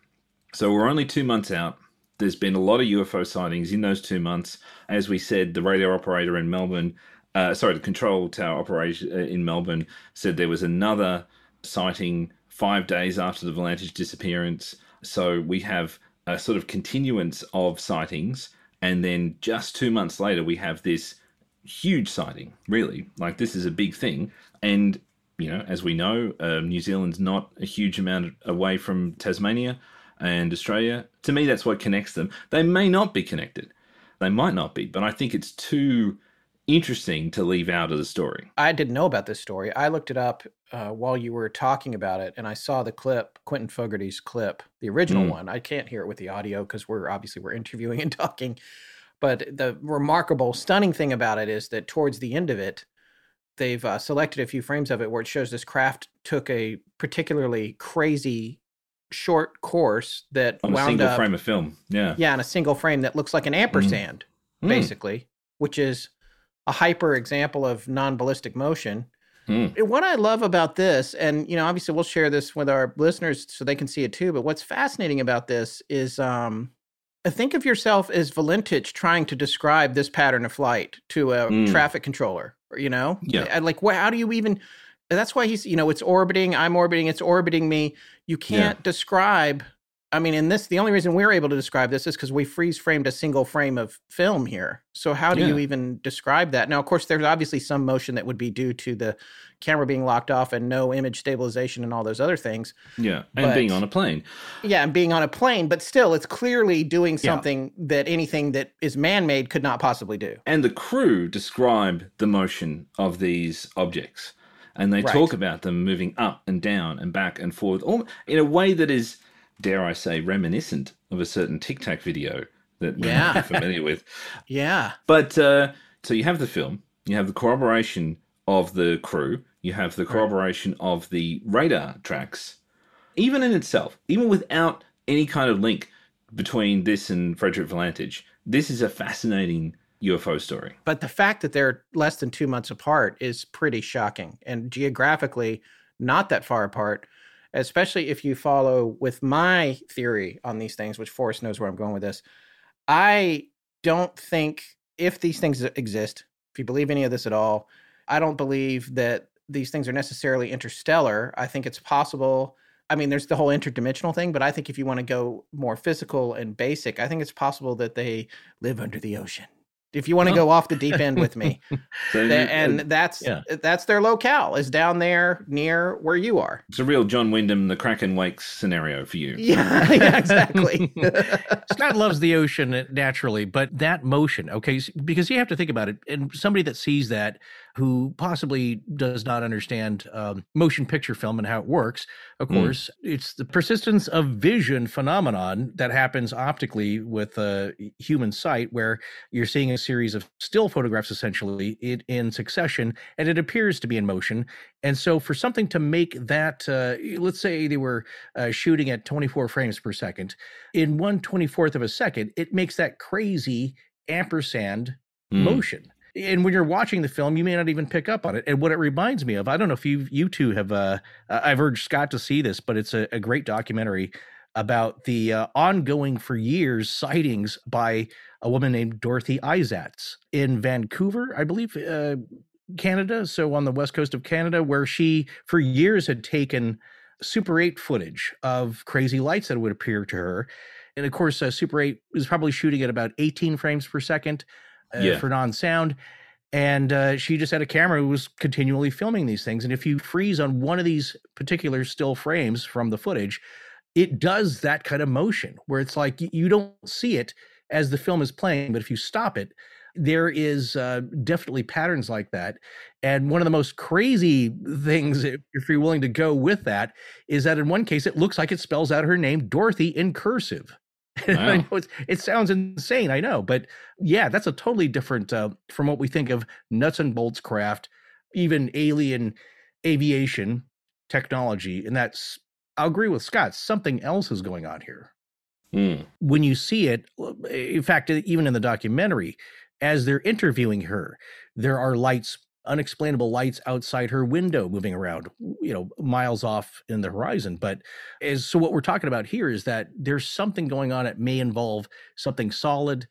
So we're only two months out. There's been a lot of UFO sightings in those two months. As we said, the radio operator in Melbourne, uh, sorry, the control tower operator uh, in Melbourne said there was another sighting five days after the Valentich disappearance. So we have a sort of continuance of sightings. And then just two months later, we have this huge sighting, really. Like, this is a big thing. And, you know, as we know, uh, New Zealand's not a huge amount away from Tasmania and Australia. To me, that's what connects them. They may not be connected. They might not be, but I think it's too interesting to leave out of the story. I didn't know about this story. I looked it up uh, while you were talking about it, and I saw the clip, Quentin Fogarty's clip, the original mm. one. I can't hear it with the audio because we're obviously we're interviewing and talking. But the remarkable, stunning thing about it is that towards the end of it, they've uh, selected a few frames of it where it shows this craft took a particularly crazy short course that on a single up, frame of film. Yeah, yeah, on a single frame that looks like an ampersand, mm. basically, which is a hyper example of non-ballistic motion. Mm. What I love about this, and you know, obviously we'll share this with our listeners so they can see it too. But what's fascinating about this is um, think of yourself as Valentich trying to describe this pattern of flight to a mm. traffic controller. You know, yeah. Like, well, how do you even? That's why he's, you know, it's orbiting. I'm orbiting. It's orbiting me. You can't yeah. describe I mean, in this, the only reason we're able to describe this is because we freeze framed a single frame of film here. So how do yeah. you even describe that? Now, of course, there's obviously some motion that would be due to the camera being locked off and no image stabilization and all those other things. Yeah, and but, being on a plane. Yeah, and being on a plane, but still, it's clearly doing something yeah. that anything that is man-made could not possibly do. And the crew describe the motion of these objects, and they right. talk about them moving up and down and back and forth, all in a way that is dare I say, reminiscent of a certain Tic Tac video that we're familiar with. Yeah. But uh, so you have the film, you have the corroboration of the crew, you have the corroboration right. of the radar tracks. Even in itself, even without any kind of link between this and Frederick Valentich, this is a fascinating UFO story. But the fact that they're less than two months apart is pretty shocking. And geographically, not that far apart especially if you follow with my theory on these things, which Forrest knows where I'm going with this. I don't think if these things exist, if you believe any of this at all, I don't believe that these things are necessarily interstellar. I think it's possible. I mean, there's the whole interdimensional thing, but I think if you want to go more physical and basic, I think it's possible that they live under the ocean if you want to oh. go off the deep end with me. so and that's yeah. that's their locale is down there near where you are. It's a real John Wyndham, the Kraken wakes scenario for you. Yeah, yeah exactly. Scott loves the ocean uh, naturally, but that motion, okay, because you have to think about it, and somebody that sees that who possibly does not understand um, motion picture film and how it works. Of mm. course, it's the persistence of vision phenomenon that happens optically with a human sight, where you're seeing a series of still photographs essentially in, in succession, and it appears to be in motion. And so, for something to make that, uh, let's say they were uh, shooting at 24 frames per second, in one 24th of a second, it makes that crazy ampersand mm. motion and when you're watching the film, you may not even pick up on it. And what it reminds me of, I don't know if you you two have, uh, I've urged Scott to see this, but it's a, a great documentary about the uh, ongoing for years sightings by a woman named Dorothy Izatt in Vancouver, I believe, uh, Canada. So on the west coast of Canada, where she for years had taken Super 8 footage of crazy lights that would appear to her. And of course, uh, Super 8 is probably shooting at about 18 frames per second uh, yeah. for non sound. And uh, she just had a camera who was continually filming these things. And if you freeze on one of these particular still frames from the footage, it does that kind of motion where it's like you don't see it as the film is playing, but if you stop it, there is uh, definitely patterns like that. And one of the most crazy things, if you're willing to go with that, is that in one case, it looks like it spells out her name, Dorothy, in cursive. Wow. I know it sounds insane, I know, but yeah, that's a totally different uh, from what we think of nuts and bolts craft, even alien aviation technology. And that's, I'll agree with Scott, something else is going on here. Mm. When you see it, in fact, even in the documentary, as they're interviewing her, there are lights unexplainable lights outside her window moving around you know miles off in the horizon but as so what we're talking about here is that there's something going on that may involve something solid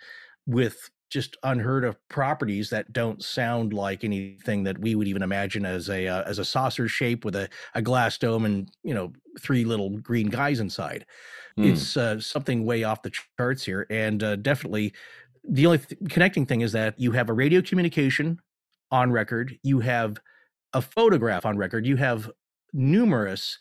with just unheard of properties that don't sound like anything that we would even imagine as a uh, as a saucer shape with a, a glass dome and you know three little green guys inside mm. it's uh, something way off the charts here and uh, definitely the only th- connecting thing is that you have a radio communication on record, you have a photograph on record, you have numerous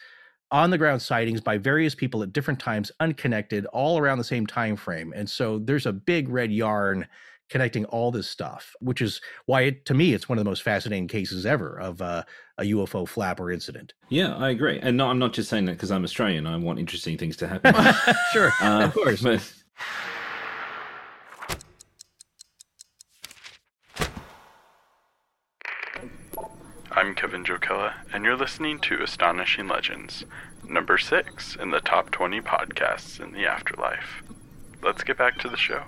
on the ground sightings by various people at different times unconnected all around the same time frame and so there's a big red yarn connecting all this stuff which is why it, to me it's one of the most fascinating cases ever of uh, a ufo flapper incident. Yeah i agree and no, i'm not just saying that because i'm australian i want interesting things to happen. Sure uh, of course. but I'm Kevin Jokella, and you're listening to Astonishing Legends, number six in the top 20 podcasts in the afterlife. Let's get back to the show.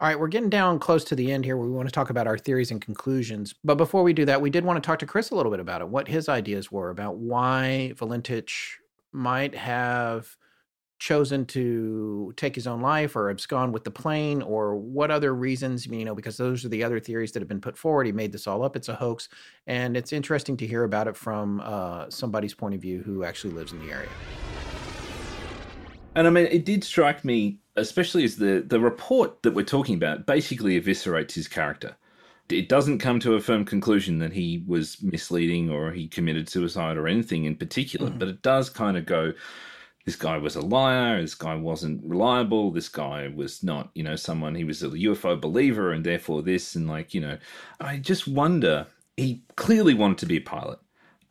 All right, we're getting down close to the end here we want to talk about our theories and conclusions. But before we do that, we did want to talk to Chris a little bit about it, what his ideas were about why Valentich might have chosen to take his own life or abscond with the plane or what other reasons you know because those are the other theories that have been put forward. He made this all up. It's a hoax. And it's interesting to hear about it from uh, somebody's point of view who actually lives in the area. And i mean it did strike me especially as the the report that we're talking about basically eviscerates his character. It doesn't come to a firm conclusion that he was misleading or he committed suicide or anything in particular, mm. but it does kind of go this guy was a liar, this guy wasn't reliable, this guy was not, you know, someone, he was a UFO believer and therefore this. And like, you know, I just wonder, he clearly wanted to be a pilot.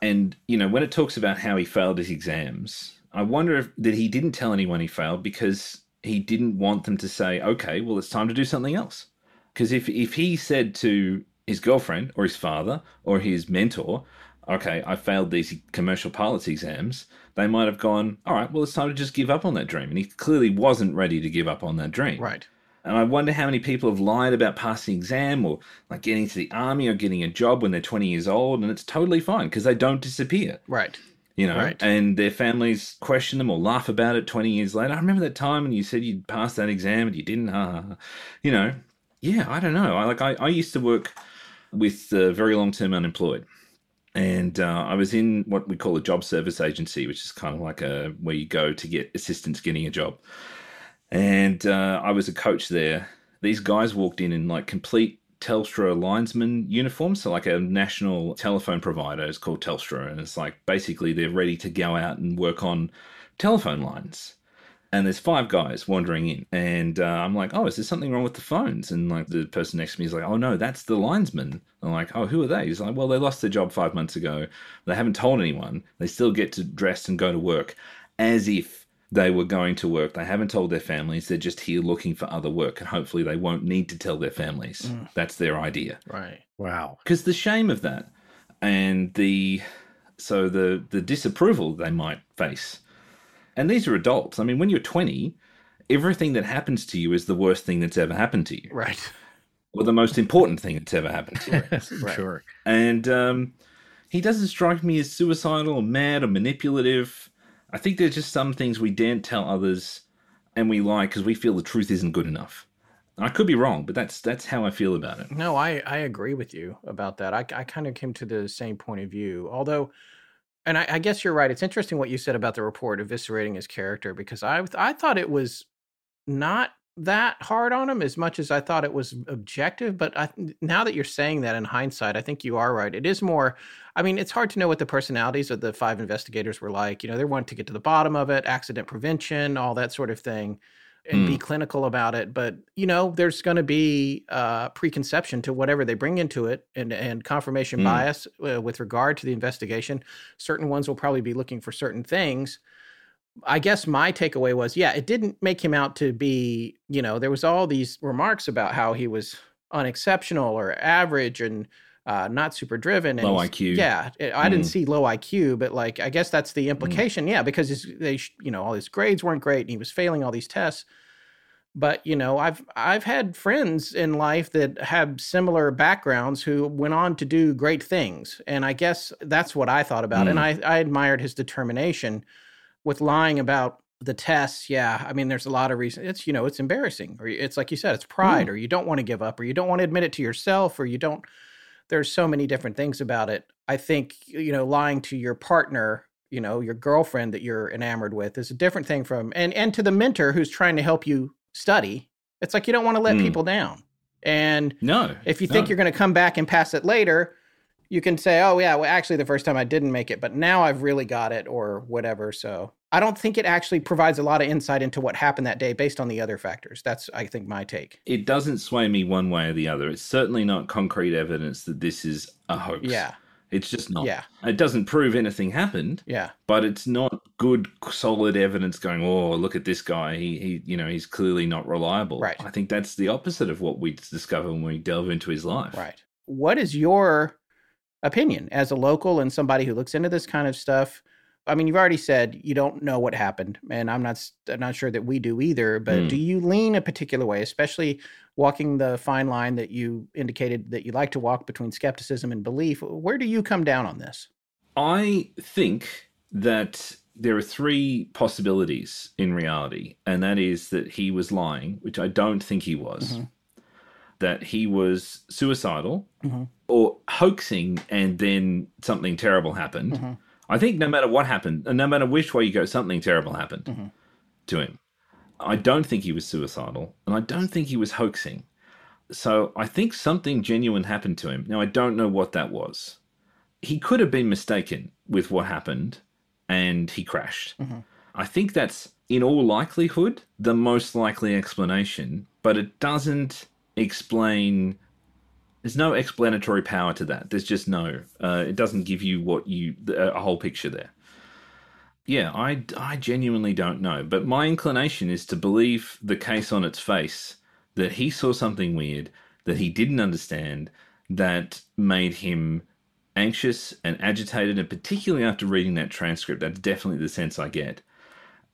And, you know, when it talks about how he failed his exams, I wonder if that he didn't tell anyone he failed because he didn't want them to say, okay, well, it's time to do something else. Because if, if he said to his girlfriend or his father or his mentor, okay, I failed these commercial pilots exams, they might have gone, all right, well, it's time to just give up on that dream. And he clearly wasn't ready to give up on that dream. Right. And I wonder how many people have lied about passing exam or like getting to the army or getting a job when they're 20 years old. And it's totally fine because they don't disappear. Right. You know, right. and their families question them or laugh about it 20 years later. I remember that time when you said you'd passed that exam and you didn't. Uh, you know, yeah, I don't know. I like, I, I used to work with uh, very long term unemployed and uh, I was in what we call a job service agency, which is kind of like a where you go to get assistance getting a job. And uh, I was a coach there. These guys walked in in like complete Telstra linesman uniforms, so like a national telephone provider is called Telstra, and it's like basically they're ready to go out and work on telephone lines and there's five guys wandering in and uh, i'm like oh is there something wrong with the phones? And like the person next to me is like oh no that's the linesman. I'm like oh who are they? He's like well they lost their job five months ago. They haven't told anyone. They still get to dress and go to work as if they were going to work. They haven't told their families. They're just here looking for other work and hopefully they won't need to tell their families. Mm. that's their idea. Right. Wow. Because the shame of that and the so the the disapproval they might face and these are adults. I mean, when you're 20, everything that happens to you is the worst thing that's ever happened to you. Right. Or the most important thing that's ever happened to you. right. Sure. And um, he doesn't strike me as suicidal or mad or manipulative. I think there's just some things we daren't tell others and we lie because we feel the truth isn't good enough. I could be wrong, but that's that's how I feel about it. No, I, I agree with you about that. I, I kind of came to the same point of view. Although and I, I, guess you're right. It's interesting what you said about the report eviscerating his character because I I thought it was not that hard on him as much as I thought it was objective. But I, now that you're saying that in hindsight, I think you are right. It is more. I mean, it's hard to know what the personalities of the five investigators were like. You know, they wanted to get to the bottom of it, accident prevention, all that sort of thing and mm. be clinical about it. But you know, there's going to be uh, preconception to whatever they bring into it, and and confirmation mm. bias uh, with regard to the investigation. Certain ones will probably be looking for certain things. I guess my takeaway was, yeah, it didn't make him out to be, you know, there was all these remarks about how he was unexceptional or average and uh, not super driven. And low IQ. Yeah, I didn't mm. see low IQ, but like I guess that's the mm. implication. Mm. Yeah, because his, they, you know, all his grades weren't great, and he was failing all these tests. But you know, I've I've had friends in life that have similar backgrounds who went on to do great things, and I guess that's what I thought about. Mm. And I I admired his determination with lying about the tests, yeah, I mean, there's a lot of reasons. It's you know, it's embarrassing, or it's like you said, it's pride, mm. or you don't want to give up, or you don't want to admit it to yourself, or you don't there's so many different things about it. I think, you know, lying to your partner, you know, your girlfriend that you're enamored with is a different thing from and and to the mentor who's trying to help you study. It's like you don't want to let mm. people down. And no, if you think you're going to come back and pass it later, you can say, "Oh yeah, well actually the first time I didn't make it, but now I've really got it or whatever." So, I don't think it actually provides a lot of insight into what happened that day based on the other factors. That's I think my take. It doesn't sway me one way or the other. It's certainly not concrete evidence that this is a hoax. Yeah. It's just not. Yeah. It doesn't prove anything happened. Yeah. But it's not good, solid evidence going, oh, look at this guy. He, he, you know, he's clearly not reliable. Right. I think that's the opposite of what we discover when we delve into his life. Right. What is your opinion as a local and somebody who looks into this kind of stuff. I mean, you've already said you don't know what happened, and I'm not I'm not sure that we do either. But mm. do you lean a particular way, especially walking the fine line that you indicated that you like to walk between skepticism and belief? Where do you come down on this? I think that there are three possibilities in reality, and that is that he was lying, which I don't think he was, mm-hmm. that he was suicidal mm-hmm. or hoaxing, and then something terrible happened. Mm-hmm. I think no matter what happened, no matter which way you go, something terrible happened mm-hmm. to him. I don't think he was suicidal, and I don't think he was hoaxing. So I think something genuine happened to him. Now, I don't know what that was. He could have been mistaken with what happened and he crashed. Mm-hmm. I think that's in all likelihood the most likely explanation, but it doesn't explain. There's no explanatory power to that. There's just no. Uh, it doesn't give you what you a whole picture there. Yeah, I, I genuinely don't know, but my inclination is to believe the case on its face that he saw something weird that he didn't understand that made him anxious and agitated, and particularly after reading that transcript, that's definitely the sense I get.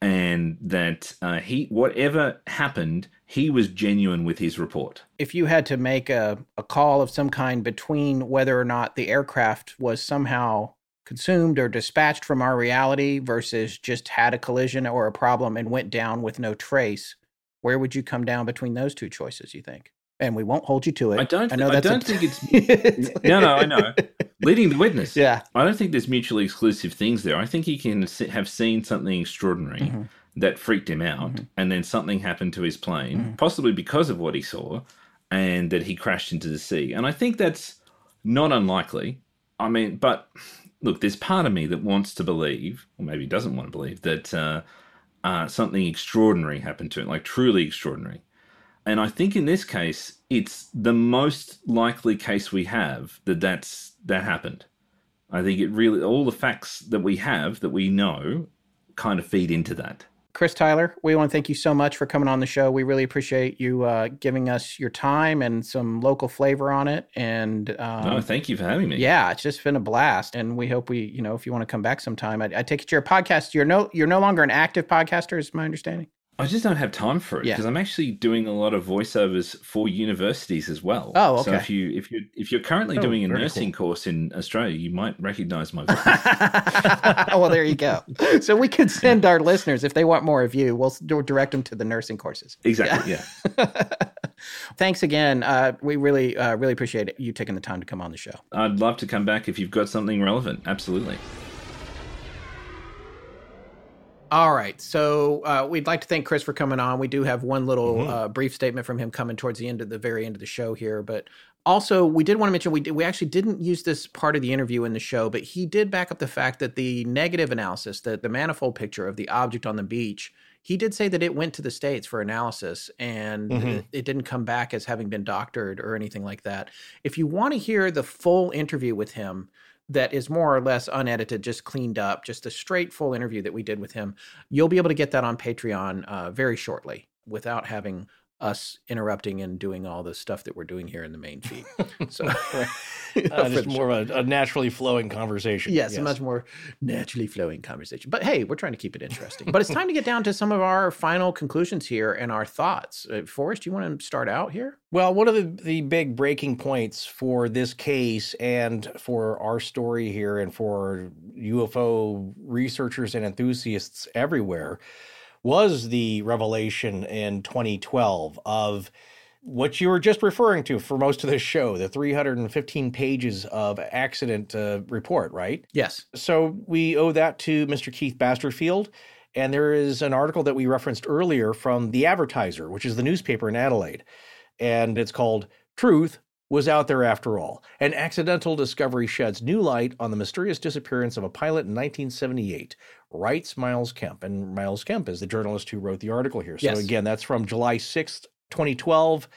And that uh, he, whatever happened, he was genuine with his report. If you had to make a, a call of some kind between whether or not the aircraft was somehow consumed or dispatched from our reality versus just had a collision or a problem and went down with no trace, where would you come down between those two choices, you think? and we won't hold you to it. I don't. I know I don't think it's. no, no, I know. Leading the witness. Yeah. I don't think there's mutually exclusive things there. I think he can have seen something extraordinary mm-hmm. That freaked him out, mm-hmm. and then something happened to his plane, mm-hmm. possibly because of what he saw, and that he crashed into the sea. And I think that's not unlikely. I mean, but look, there's part of me that wants to believe, or maybe doesn't want to believe, that uh, uh, something extraordinary happened to it, like truly extraordinary. And I think in this case, it's the most likely case we have that that's that happened. I think it really all the facts that we have that we know kind of feed into that. Chris Tyler, we want to thank you so much for coming on the show. We really appreciate you uh, giving us your time and some local flavor on it. And um, no, thank you for having me. Yeah, it's just been a blast, and we hope we, you know, if you want to come back sometime, I, I take it you're a podcast. You're no, you're no longer an active podcaster, is my understanding. I just don't have time for it because yeah. I'm actually doing a lot of voiceovers for universities as well. Oh, okay. So if you if you if you're currently oh, doing a nursing cool. course in Australia, you might recognize my voice. well, there you go. So we could send our listeners if they want more of you, we'll direct them to the nursing courses. Exactly. Yeah. yeah. Thanks again. Uh, we really uh, really appreciate you taking the time to come on the show. I'd love to come back if you've got something relevant. Absolutely. All right. So uh, we'd like to thank Chris for coming on. We do have one little mm-hmm. uh, brief statement from him coming towards the end of the very end of the show here, but also we did want to mention we did, we actually didn't use this part of the interview in the show, but he did back up the fact that the negative analysis, that the manifold picture of the object on the beach, he did say that it went to the states for analysis and mm-hmm. it, it didn't come back as having been doctored or anything like that. If you want to hear the full interview with him, that is more or less unedited, just cleaned up, just a straight full interview that we did with him. You'll be able to get that on Patreon uh, very shortly without having us interrupting and doing all the stuff that we're doing here in the main feed. So, uh, just more of a, a, naturally flowing conversation. Yes, yes, a much more naturally flowing conversation. But hey, we're trying to keep it interesting. but it's time to get down to some of our final conclusions here and our thoughts. Uh, Forrest, do you want to start out here? Well, one of the, the big breaking points for this case and for our story here and for UFO researchers and enthusiasts everywhere was the revelation in 2012 of what you were just referring to for most of this show, the 315 pages of accident uh, report, right? Yes. So we owe that to Mr. Keith Basterfield. And there is an article that we referenced earlier from The Advertiser, which is the newspaper in Adelaide. And it's called Truth was out there after all. An accidental discovery sheds new light on the mysterious disappearance of a pilot in 1978, writes Miles Kemp. And Miles Kemp is the journalist who wrote the article here. So, yes. again, that's from July 6th, 2012.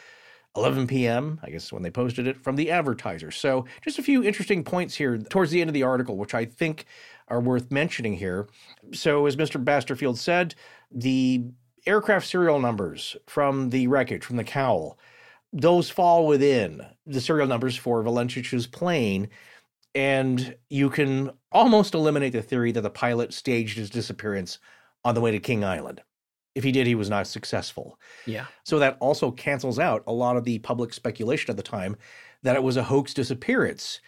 11 p.m., I guess when they posted it from the advertiser. So, just a few interesting points here towards the end of the article, which I think are worth mentioning here. So, as Mr. Basterfield said, the aircraft serial numbers from the wreckage, from the cowl, those fall within the serial numbers for Valentich's plane, and you can almost eliminate the theory that the pilot staged his disappearance on the way to King Island. If he did, he was not successful. Yeah. So that also cancels out a lot of the public speculation at the time that it was a hoax disappearance.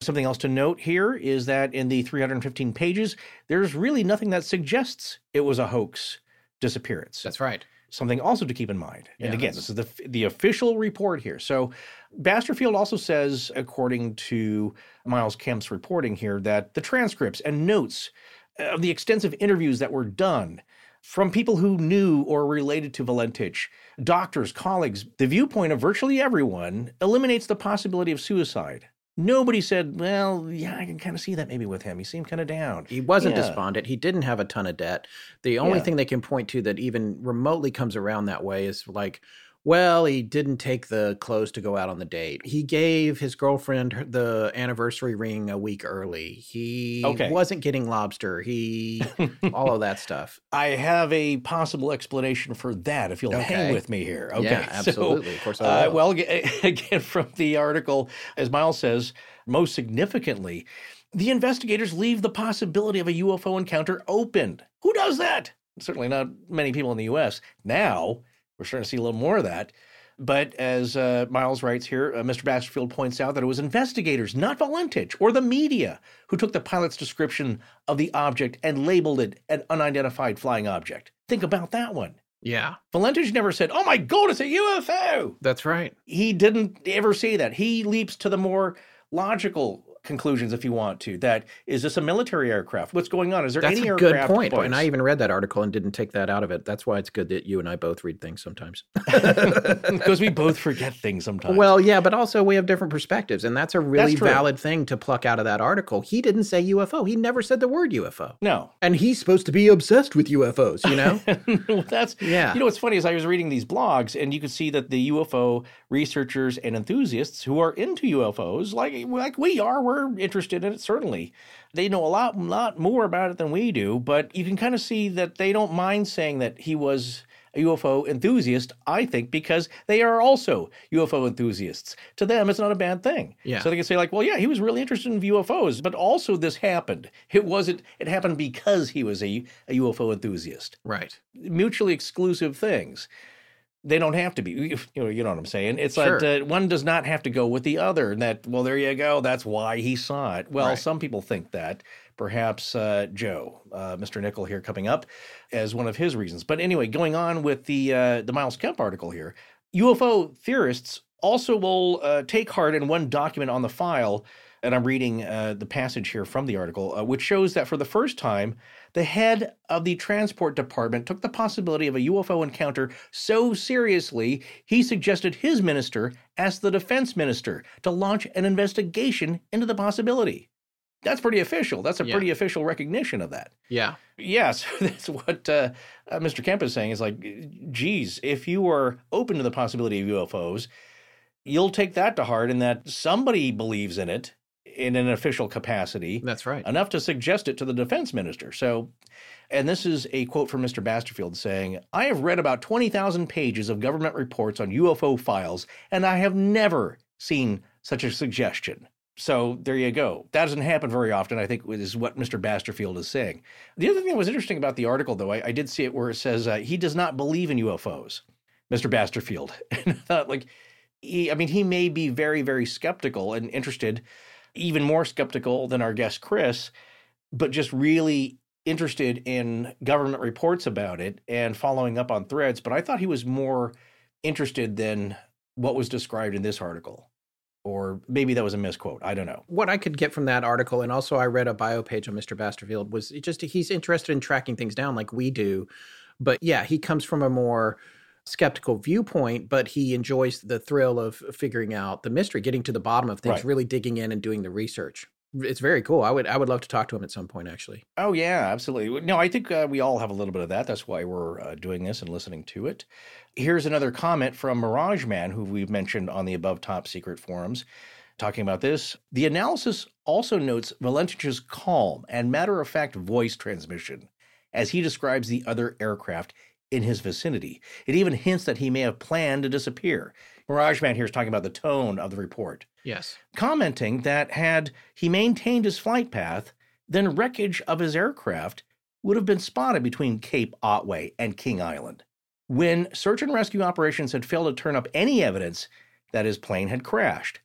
Something else to note here is that in the 315 pages, there's really nothing that suggests it was a hoax disappearance. That's right. Something also to keep in mind. Yeah, and again, that's- this is the the official report here. So Basterfield also says, according to Miles Kemp's reporting here, that the transcripts and notes of the extensive interviews that were done from people who knew or related to Valentich, doctors, colleagues, the viewpoint of virtually everyone eliminates the possibility of suicide. Nobody said, well, yeah, I can kind of see that maybe with him. He seemed kind of down. He wasn't Yeah. despondent. He didn't have a ton of debt. The only Yeah. thing they can point to that even remotely comes around that way is like, well, he didn't take the clothes to go out on the date. He gave his girlfriend the anniversary ring a week early. He Okay. wasn't getting lobster. He all of that stuff. I have a possible explanation for that if you'll hang with me here. Okay. Yeah, so, absolutely. Of course I uh, well, again, from the article, as Miles says, most significantly, the investigators leave the possibility of a UFO encounter open. Who does that? Certainly not many people in the U.S. Now, we're starting to see a little more of that. But as uh, Miles writes here, uh, Mr. Basterfield points out that it was investigators, not Valentich or the media, who took the pilot's description of the object and labeled it an unidentified flying object. Think about that one. Yeah, Valentich never said, Oh my God, it's a UFO. that's right. He didn't ever say that. He leaps to the more logical conclusions if you want to. That is this a military aircraft? What's going on? Is there That's any a good point. boys? And I even read that article and didn't take that out of it. That's why it's good that you and I both read things sometimes. because we both forget things sometimes. Well, yeah, but also we have different perspectives, and that's a really true. valid thing to pluck out of that article. He didn't say UFO. He never said the word UFO. no. And he's supposed to be obsessed with UFOs, you know? well, that's Yeah. You know what's funny is I was reading these blogs, and you could see that the UFO researchers and enthusiasts who are into UFOs, like like we are, we're interested in it. Certainly, they know a lot lot more about it than we do. But you can kind of see that they don't mind saying that he was a UFO enthusiast. I think because they are also UFO enthusiasts. To them, it's not a bad thing. Yeah. So they can say like, well, yeah, he was really interested in UFOs, but also this happened. It wasn't. It happened because he was a, a UFO enthusiast right. mutually exclusive things. They don't have to be. You know, you know what I'm saying? It's like uh, one does not have to go with the other. And that, well, there you go. That's why he saw it. Well, Right. some people think that. Perhaps uh, Joe, uh, Mr. Nickell here coming up as one of his reasons. But anyway, going on with the uh, the Miles Kemp article here, UFO theorists also will uh, take heart in one document on the file, and I'm reading uh, the passage here from the article, uh, which shows that for the first time, the head of the transport department took the possibility of a UFO encounter so seriously, he suggested his minister ask the defense minister to launch an investigation into the possibility. That's pretty official. That's a Yeah. pretty official recognition of that. Yeah. Yes, that's what uh, uh, Mr. Kemp is saying. Is like, geez, if you are open to the possibility of UFOs, you'll take that to heart, and that somebody believes in it in an official capacity That's right. enough to suggest it to the defense minister. So, and this is a quote from Mr. Basterfield saying, I have read about 20,000 pages of government reports on UFO files, and I have never seen such a suggestion. So there you go. That doesn't happen very often, I think, is what Mr. Basterfield is saying. The other thing that was interesting about the article, though, I, I did see it where it says uh, he does not believe in UFOs, Mr. Basterfield. And I thought, like, he, I mean, he may be very, very skeptical and interested, even more skeptical than our guest Chris, but just really interested in government reports about it and following up on threads. But I thought he was more interested than what was described in this article. Or maybe that was a misquote. I don't know. What I could get from that article, and also I read a bio page on Mr. Basterfield, was just he's interested in tracking things down like we do. But yeah, he comes from a more skeptical viewpoint, but he enjoys the thrill of figuring out the mystery, getting to the bottom of things, Right. really digging in and doing the research. It's very cool. I would I would love to talk to him at some point actually. Oh yeah, absolutely. No, I think uh, we all have a little bit of that. That's why we're uh, doing this and listening to it. Here's another comment from Mirage Man, who we've mentioned on the above top secret forums, talking about this. The analysis also notes Valentich's calm and matter of fact voice transmission as he describes the other aircraft in his vicinity. It even hints that he may have planned to disappear. Mirage Man here is talking about the tone of the report Yes. commenting that had he maintained his flight path, then wreckage of his aircraft would have been spotted between Cape Otway and King Island. When search and rescue operations had failed to turn up any evidence that his plane had crashed.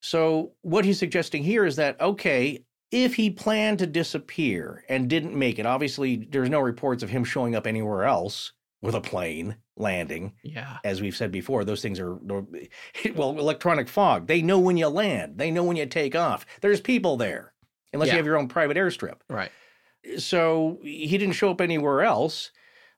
So, what he's suggesting here is that, okay, if he planned to disappear and didn't make it, obviously there's no reports of him showing up anywhere else with a plane landing. Yeah. As we've said before, those things are, well, electronic fog. They know when you land, they know when you take off. There's people there, unless yeah. you have your own private airstrip. Right. So he didn't show up anywhere else.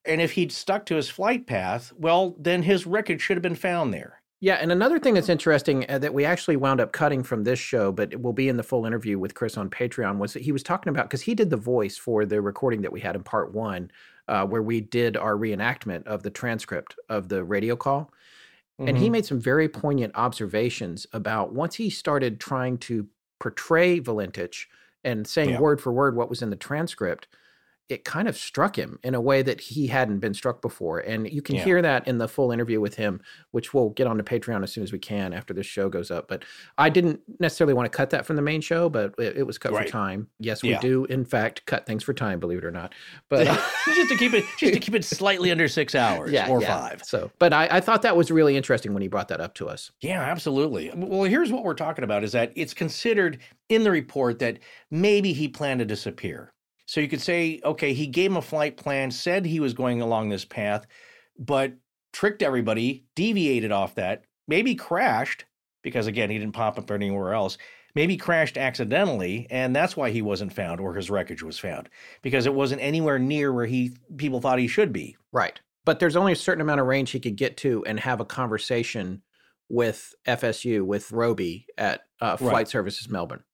And if he'd stuck to his flight path, well, then his wreckage should have been found there. Yeah, and another thing that's interesting uh, that we actually wound up cutting from this show, but it will be in the full interview with Chris on Patreon, was that he was talking about because he did the voice for the recording that we had in part one, uh, where we did our reenactment of the transcript of the radio call. Mm-hmm. And he mm-hmm. made some very poignant observations about once he started trying to portray Valentich and saying yeah. word for word what was in the transcript, it kind of struck him in a way that he hadn't been struck before. And you can yeah. hear that in the full interview with him, which we'll get on to Patreon as soon as we can after this show goes up. But I didn't necessarily want to cut that from the main show, but it, it was cut right. for time. Yes, we yeah. do, in fact, cut things for time, believe it or not. But just to keep it just to keep it slightly under six hours yeah, or five. So but I, I thought that was really interesting when he brought that up to us. Yeah, absolutely. Well, here's what we're talking about is that it's considered in the report that maybe he planned to disappear so you could say, okay, he gave him a flight plan, said he was going along this path, but tricked everybody, deviated off that, maybe crashed because again, he didn't pop up anywhere else. Maybe crashed accidentally, and that's why he wasn't found or his wreckage was found because it wasn't anywhere near where he people thought he should be. Right. But there's only a certain amount of range he could get to and have a conversation with FSU with Robey at uh, Flight right. Services Melbourne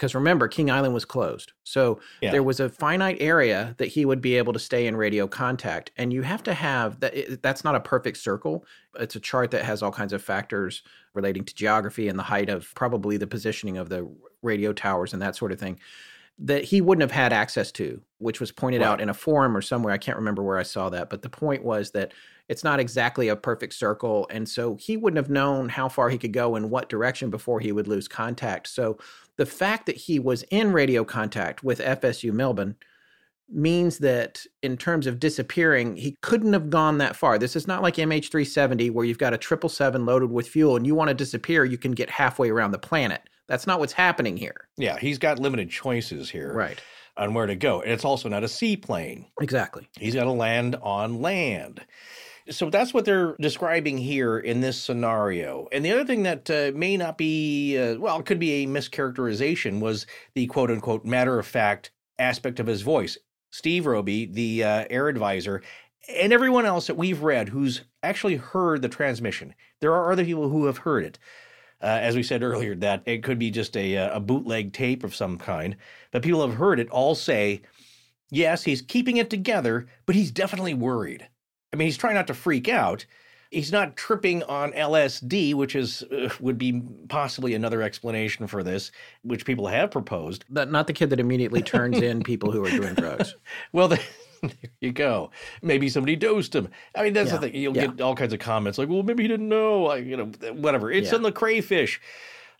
because remember king island was closed. So yeah. there was a finite area that he would be able to stay in radio contact. And you have to have that that's not a perfect circle. It's a chart that has all kinds of factors relating to geography and the height of probably the positioning of the radio towers and that sort of thing that he wouldn't have had access to which was pointed right. out in a forum or somewhere. I can't remember where i saw that. But the point was that it's not exactly a perfect circle and so he wouldn't have known how far he could go in what direction before he would lose contact so the fact that he was in radio contact with FSU Melbourne means that in terms of disappearing, he couldn't have gone that far. This is not like MH370 where you've got a 777 loaded with fuel and you want to disappear, you can get halfway around the planet. That's not what's happening here. Yeah, he's got limited choices here. Right. On where to go. And it's also not a seaplane. Exactly. He's got to land on land. So that's what they're describing here in this scenario. And the other thing that uh, may not be, uh, well, could be a mischaracterization was the quote unquote matter of fact aspect of his voice. Steve Robey, the uh, air advisor, and everyone else that we've read who's actually heard the transmission. There are other people who have heard it. Uh, as we said earlier, that it could be just a, uh, a bootleg tape of some kind, but people have heard it all say, yes, he's keeping it together, but he's definitely worried. I mean, he's trying not to freak out. He's not tripping on LSD, which is uh, would be possibly another explanation for this, which people have proposed. But not the kid that immediately turns in people who are doing drugs. well, the, there you go. Maybe somebody dosed him. I mean, that's yeah. the thing. You'll yeah. get all kinds of comments like, "Well, maybe he didn't know." Like, you know, whatever. It's yeah. in the crayfish.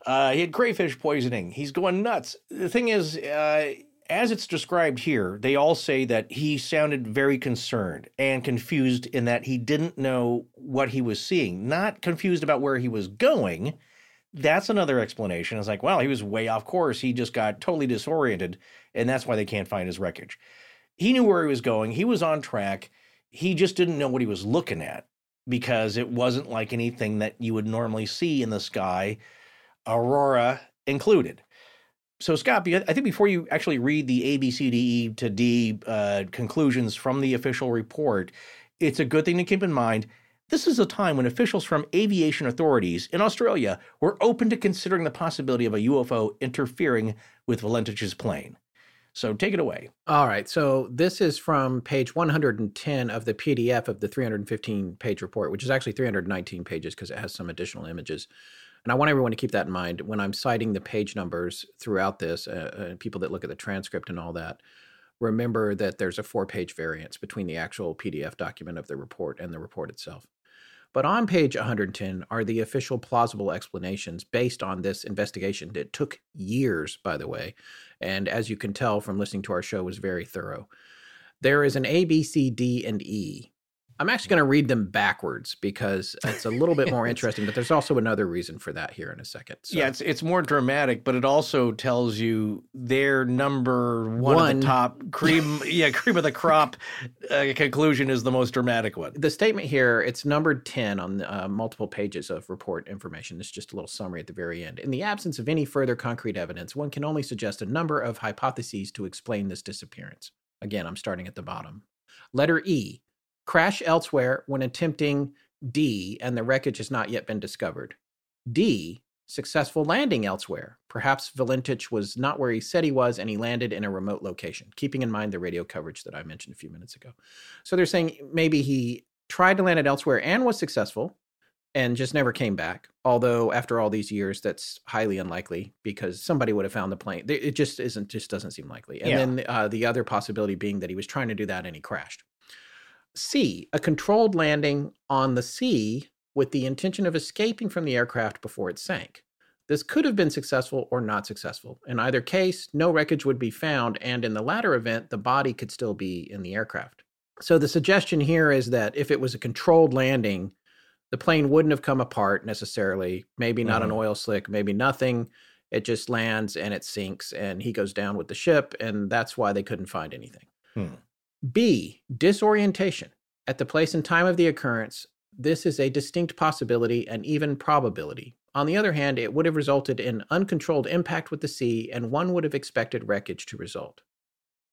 Uh, he had crayfish poisoning. He's going nuts. The thing is, uh, as it's described here, they all say that he sounded very concerned and confused in that he didn't know what he was seeing, not confused about where he was going. That's another explanation. It's like, well, he was way off course. He just got totally disoriented, and that's why they can't find his wreckage. He knew where he was going, he was on track. He just didn't know what he was looking at because it wasn't like anything that you would normally see in the sky, aurora included so Scott, I think before you actually read the A, B, C, D, E to D uh, conclusions from the official report, it's a good thing to keep in mind. This is a time when officials from aviation authorities in Australia were open to considering the possibility of a UFO interfering with Valentich's plane. So take it away. All right. So this is from page 110 of the PDF of the 315 page report, which is actually 319 pages because it has some additional images. And I want everyone to keep that in mind when I'm citing the page numbers throughout this, uh, uh, people that look at the transcript and all that. Remember that there's a four page variance between the actual PDF document of the report and the report itself. But on page 110 are the official plausible explanations based on this investigation. It took years, by the way, and as you can tell from listening to our show, was very thorough. There is an A, B, C, D, and E I'm actually going to read them backwards because it's a little bit more interesting, but there's also another reason for that here in a second. So. Yeah, it's it's more dramatic, but it also tells you their number one, one. of the top cream, yeah, cream of the crop uh, conclusion is the most dramatic one. The statement here, it's numbered 10 on uh, multiple pages of report information. It's just a little summary at the very end. In the absence of any further concrete evidence, one can only suggest a number of hypotheses to explain this disappearance. Again, I'm starting at the bottom. Letter E crash elsewhere when attempting D and the wreckage has not yet been discovered. D, successful landing elsewhere. Perhaps Valentich was not where he said he was and he landed in a remote location, keeping in mind the radio coverage that I mentioned a few minutes ago. So they're saying maybe he tried to land it elsewhere and was successful and just never came back. Although after all these years, that's highly unlikely because somebody would have found the plane. It just isn't, just doesn't seem likely. And yeah. then uh, the other possibility being that he was trying to do that and he crashed. C, a controlled landing on the sea with the intention of escaping from the aircraft before it sank. This could have been successful or not successful. In either case, no wreckage would be found, and in the latter event, the body could still be in the aircraft. So the suggestion here is that if it was a controlled landing, the plane wouldn't have come apart necessarily. Maybe not mm-hmm. an oil slick, maybe nothing. It just lands and it sinks, and he goes down with the ship, and that's why they couldn't find anything. Hmm. B, disorientation. At the place and time of the occurrence, this is a distinct possibility and even probability. On the other hand, it would have resulted in uncontrolled impact with the sea, and one would have expected wreckage to result.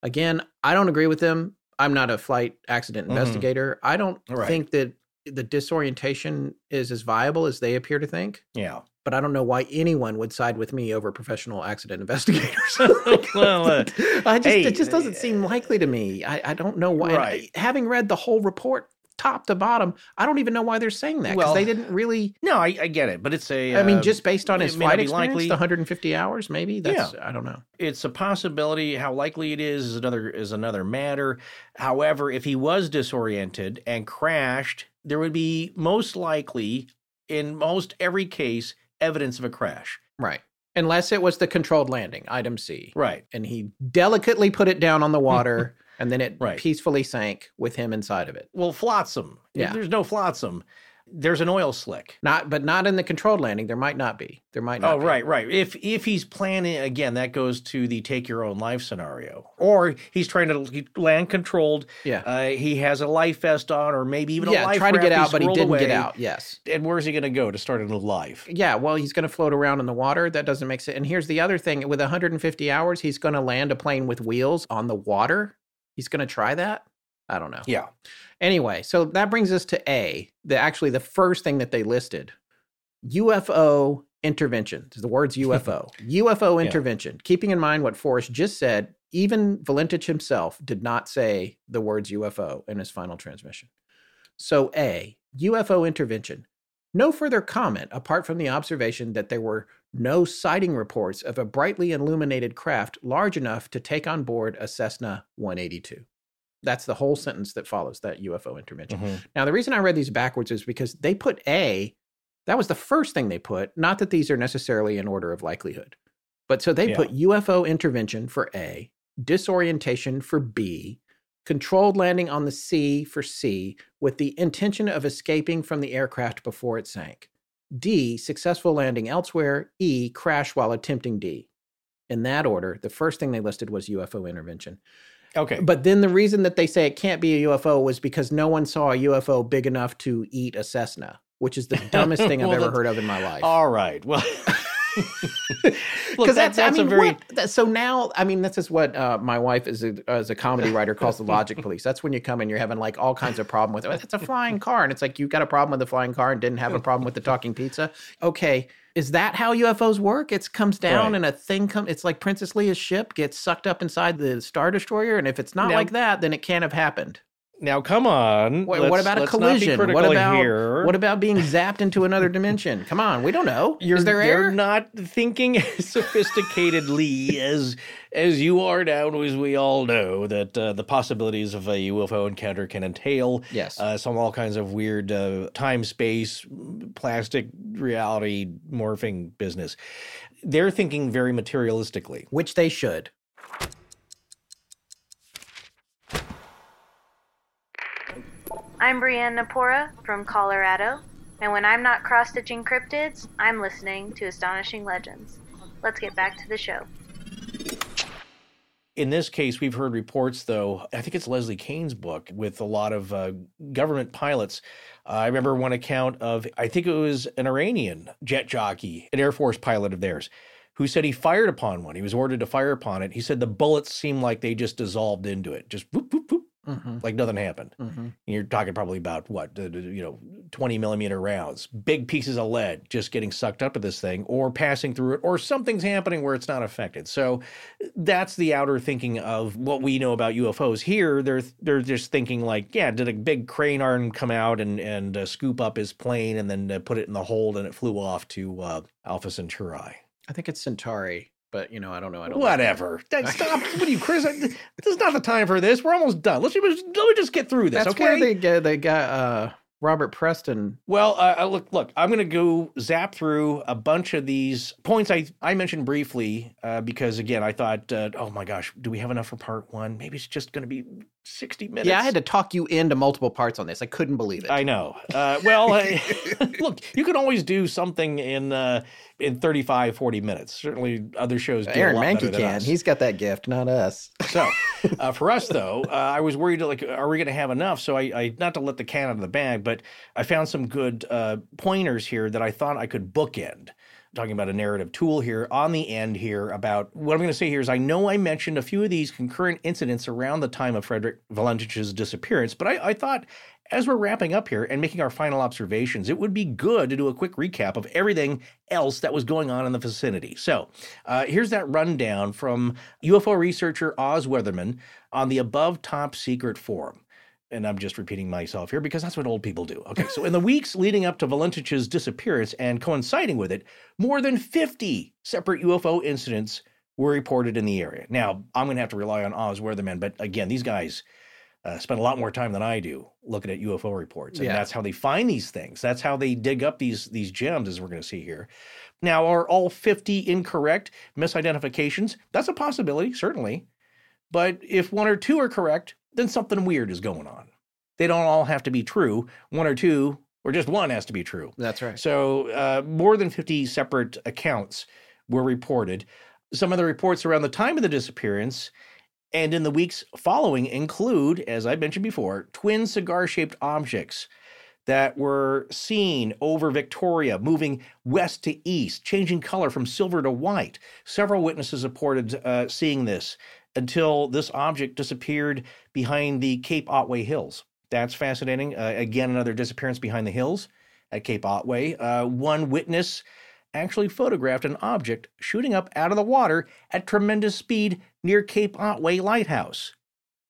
Again, I don't agree with them. I'm not a flight accident mm-hmm. investigator. I don't right. think that the disorientation is as viable as they appear to think. Yeah but I don't know why anyone would side with me over professional accident investigators. well, uh, I just hey, it just doesn't seem likely to me. I, I don't know why. Right. I, having read the whole report top to bottom, I don't even know why they're saying that because well, they didn't really. No, I, I, get it, but it's a. I mean, uh, just based on his flight experience, likely. the 150 hours, maybe. That's yeah. I don't know. It's a possibility. How likely it is is another is another matter. However, if he was disoriented and crashed, there would be most likely, in most every case, evidence of a crash. Right. Unless it was the controlled landing, item C. Right. And he delicately put it down on the water and then it right. peacefully sank with him inside of it. Well, flotsam. Yeah. There's no flotsam, there's an oil slick. Not, but not in the controlled landing. There might not be. There might not. Oh, be. right, right. If if he's planning again, that goes to the take your own life scenario, or he's trying to land controlled. Yeah. Uh, he has a life vest on, or maybe even yeah, a life. try to get out, but he didn't away. get out. Yes. And where's he going to go to start a new life? Yeah. Well, he's going to float around in the water. That doesn't make sense. And here's the other thing: with 150 hours, he's going to land a plane with wheels on the water. He's going to try that. I don't know. Yeah. Anyway, so that brings us to A, the actually the first thing that they listed. UFO intervention. The words UFO. UFO intervention. Yeah. Keeping in mind what Forrest just said, even Valentich himself did not say the words UFO in his final transmission. So A, UFO intervention. No further comment apart from the observation that there were no sighting reports of a brightly illuminated craft large enough to take on board a Cessna 182. That's the whole sentence that follows that UFO intervention. Mm-hmm. Now, the reason I read these backwards is because they put A, that was the first thing they put, not that these are necessarily in order of likelihood. But so they yeah. put UFO intervention for A, disorientation for B, controlled landing on the sea for C, with the intention of escaping from the aircraft before it sank. D, successful landing elsewhere. E, crash while attempting D. In that order, the first thing they listed was UFO intervention. Okay. But then the reason that they say it can't be a UFO was because no one saw a UFO big enough to eat a Cessna, which is the dumbest thing well, I've ever heard of in my life. All right. Well, because that's, that's I mean, a very what, so now I mean this is what uh, my wife is a, as a comedy writer calls the logic police. That's when you come and you're having like all kinds of problem with it. It's a flying car, and it's like you got a problem with the flying car and didn't have a problem with the talking pizza. Okay, is that how UFOs work? It comes down right. and a thing comes. It's like Princess Leia's ship gets sucked up inside the Star Destroyer, and if it's not like that, then it can't have happened. Now, come on. What, what about a collision? What about here. what about being zapped into another dimension? Come on, we don't know. You're, Is there They're air? not thinking as sophisticatedly as as you are now, as we all know that uh, the possibilities of a UFO encounter can entail. Yes, uh, some all kinds of weird uh, time space, plastic reality morphing business. They're thinking very materialistically, which they should. I'm Brienne Napora from Colorado, and when I'm not cross stitching cryptids, I'm listening to Astonishing Legends. Let's get back to the show. In this case, we've heard reports, though, I think it's Leslie Kane's book with a lot of uh, government pilots. Uh, I remember one account of, I think it was an Iranian jet jockey, an Air Force pilot of theirs, who said he fired upon one. He was ordered to fire upon it. He said the bullets seemed like they just dissolved into it, just whoop, whoop, whoop, mm-hmm. like nothing happened. Mm-hmm. you're talking probably about what, you know, 20 millimeter rounds, big pieces of lead just getting sucked up to this thing or passing through it, or something's happening where it's not affected. So that's the outer thinking of what we know about UFOs. Here, they're they're just thinking like, yeah, did a big crane arm come out and and uh, scoop up his plane and then uh, put it in the hold and it flew off to uh, Alpha Centauri? I think it's Centauri but you know, I don't know. I don't. Whatever. Stop. what are you, Chris? this is not the time for this. We're almost done. Let's just let me just get through this. That's okay? where they get they got uh, Robert Preston. Well, uh, uh look, look. I'm going to go zap through a bunch of these points I I mentioned briefly uh, because again, I thought, uh, oh my gosh, do we have enough for part one? Maybe it's just going to be 60 minutes. Yeah, I had to talk you into multiple parts on this. I couldn't believe it. I know. Uh, well, look, you can always do something in uh, in 35, 40 minutes. Certainly other shows do Aaron Mahnke can. He's got that gift, not us. So uh, for us, though, uh, I was worried, like, are we going to have enough? So I, I, not to let the cat out of the bag, but I found some good uh, pointers here that I thought I could bookend talking about a narrative tool here on the end here about what I'm going to say here is I know I mentioned a few of these concurrent incidents around the time of Frederick Valentich's disappearance, but I, I thought as we're wrapping up here and making our final observations, it would be good to do a quick recap of everything else that was going on in the vicinity. So uh, here's that rundown from UFO researcher Oz Weatherman on the above top secret forum and I'm just repeating myself here because that's what old people do. Okay, so in the weeks leading up to Valentich's disappearance and coinciding with it, more than 50 separate UFO incidents were reported in the area. Now, I'm going to have to rely on Oz Weatherman, but again, these guys uh, spend a lot more time than I do looking at UFO reports, and yeah. that's how they find these things. That's how they dig up these these gems, as we're going to see here. Now, are all 50 incorrect misidentifications? That's a possibility, certainly. But if one or two are correct, then something weird is going on. They don't all have to be true. One or two, or just one has to be true. That's right. So uh, more than 50 separate accounts were reported. Some of the reports around the time of the disappearance and in the weeks following include, as I mentioned before, twin cigar shaped objects that were seen over Victoria, moving west to east, changing color from silver to white. Several witnesses reported uh, seeing this until this object disappeared behind the Cape Otway Hills. That's fascinating. Uh, again, another disappearance behind the hills at Cape Otway. Uh, one witness actually photographed an object shooting up out of the water at tremendous speed near Cape Otway Lighthouse.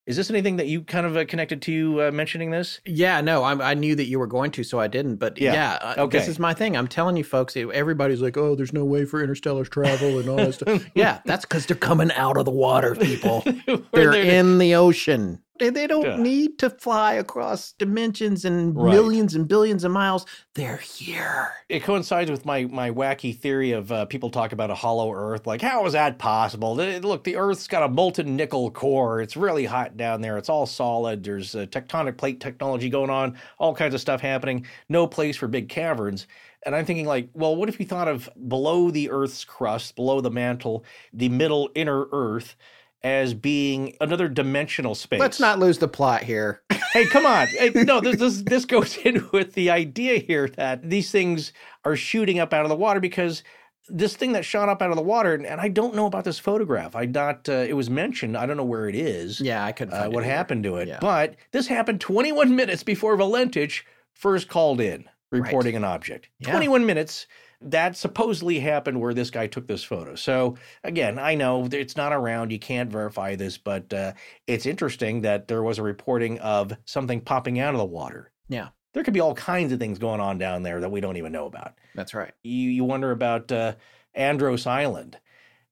Is this anything that you kind of uh, connected to uh, mentioning this? Yeah, no, I, I, knew that you were going to, so I didn't. But yeah, yeah uh, okay. this is my thing. I'm telling you, folks. Everybody's like, "Oh, there's no way for interstellar travel and all that stuff." yeah, that's because they're coming out of the water, people. they're in the ocean. They, they don't yeah. need to fly across dimensions and right. millions and billions of miles. They're here. It coincides with my my wacky theory of uh, people talk about a hollow Earth. Like, how is that possible? Look, the Earth's got a molten nickel core. It's really hot down there. It's all solid. There's a tectonic plate technology going on. All kinds of stuff happening. No place for big caverns. And I'm thinking, like, well, what if you thought of below the Earth's crust, below the mantle, the middle inner Earth? As being another dimensional space. Let's not lose the plot here. hey, come on. Hey, no, this, this this goes in with the idea here that these things are shooting up out of the water because this thing that shot up out of the water, and, I don't know about this photograph. I not. Uh, it was mentioned. I don't know where it is. Yeah, I couldn't. Uh, what happened to it? Yeah. But this happened 21 minutes before Valentich first called in reporting right. an object. Yeah. 21 minutes that supposedly happened where this guy took this photo. So again, I know it's not around. You can't verify this, but uh, it's interesting that there was a reporting of something popping out of the water. Yeah. There could be all kinds of things going on down there that we don't even know about. That's right. You, you wonder about uh, Andros Island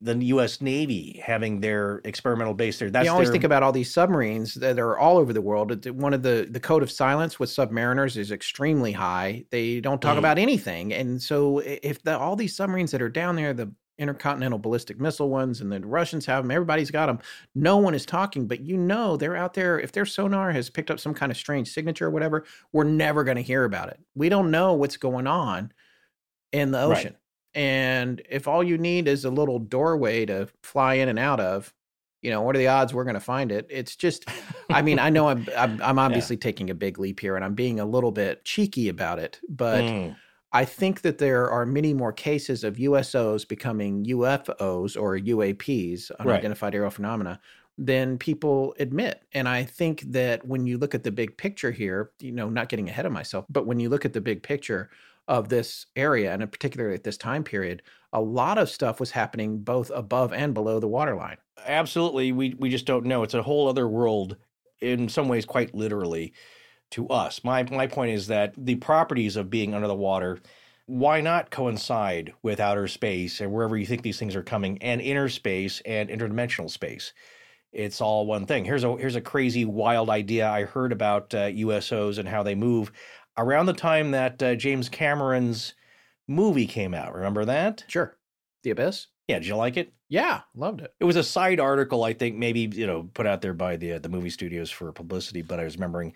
the U.S. Navy having their experimental base there. That's you always their... think about all these submarines that are all over the world. One of the the code of silence with submariners is extremely high. They don't talk mm. about anything, and so if the, all these submarines that are down there, the intercontinental ballistic missile ones, and the Russians have them. Everybody's got them. No one is talking, but you know they're out there. If their sonar has picked up some kind of strange signature or whatever, we're never going to hear about it. We don't know what's going on in the ocean. Right. And if all you need is a little doorway to fly in and out of, you know, what are the odds we're going to find it? It's just, I mean, I know I'm, I'm, I'm obviously yeah. taking a big leap here and I'm being a little bit cheeky about it, but mm. I think that there are many more cases of USOs becoming UFOs or UAPs, unidentified right. aerial phenomena, than people admit. And I think that when you look at the big picture here, you know, not getting ahead of myself, but when you look at the big picture of this area, and particularly at this time period, a lot of stuff was happening both above and below the waterline. Absolutely we we just don't know it's a whole other world in some ways quite literally to us. My my point is that the properties of being under the water why not coincide with outer space and wherever you think these things are coming and inner space and interdimensional space? It's all one thing. Here's a here's a crazy wild idea i heard about uh, usos and how they move around the time that uh, james cameron's movie came out remember that sure the abyss yeah, did you like it? Yeah, loved it. It was a side article, I think, maybe you know, put out there by the uh, the movie studios for publicity. But I was remembering,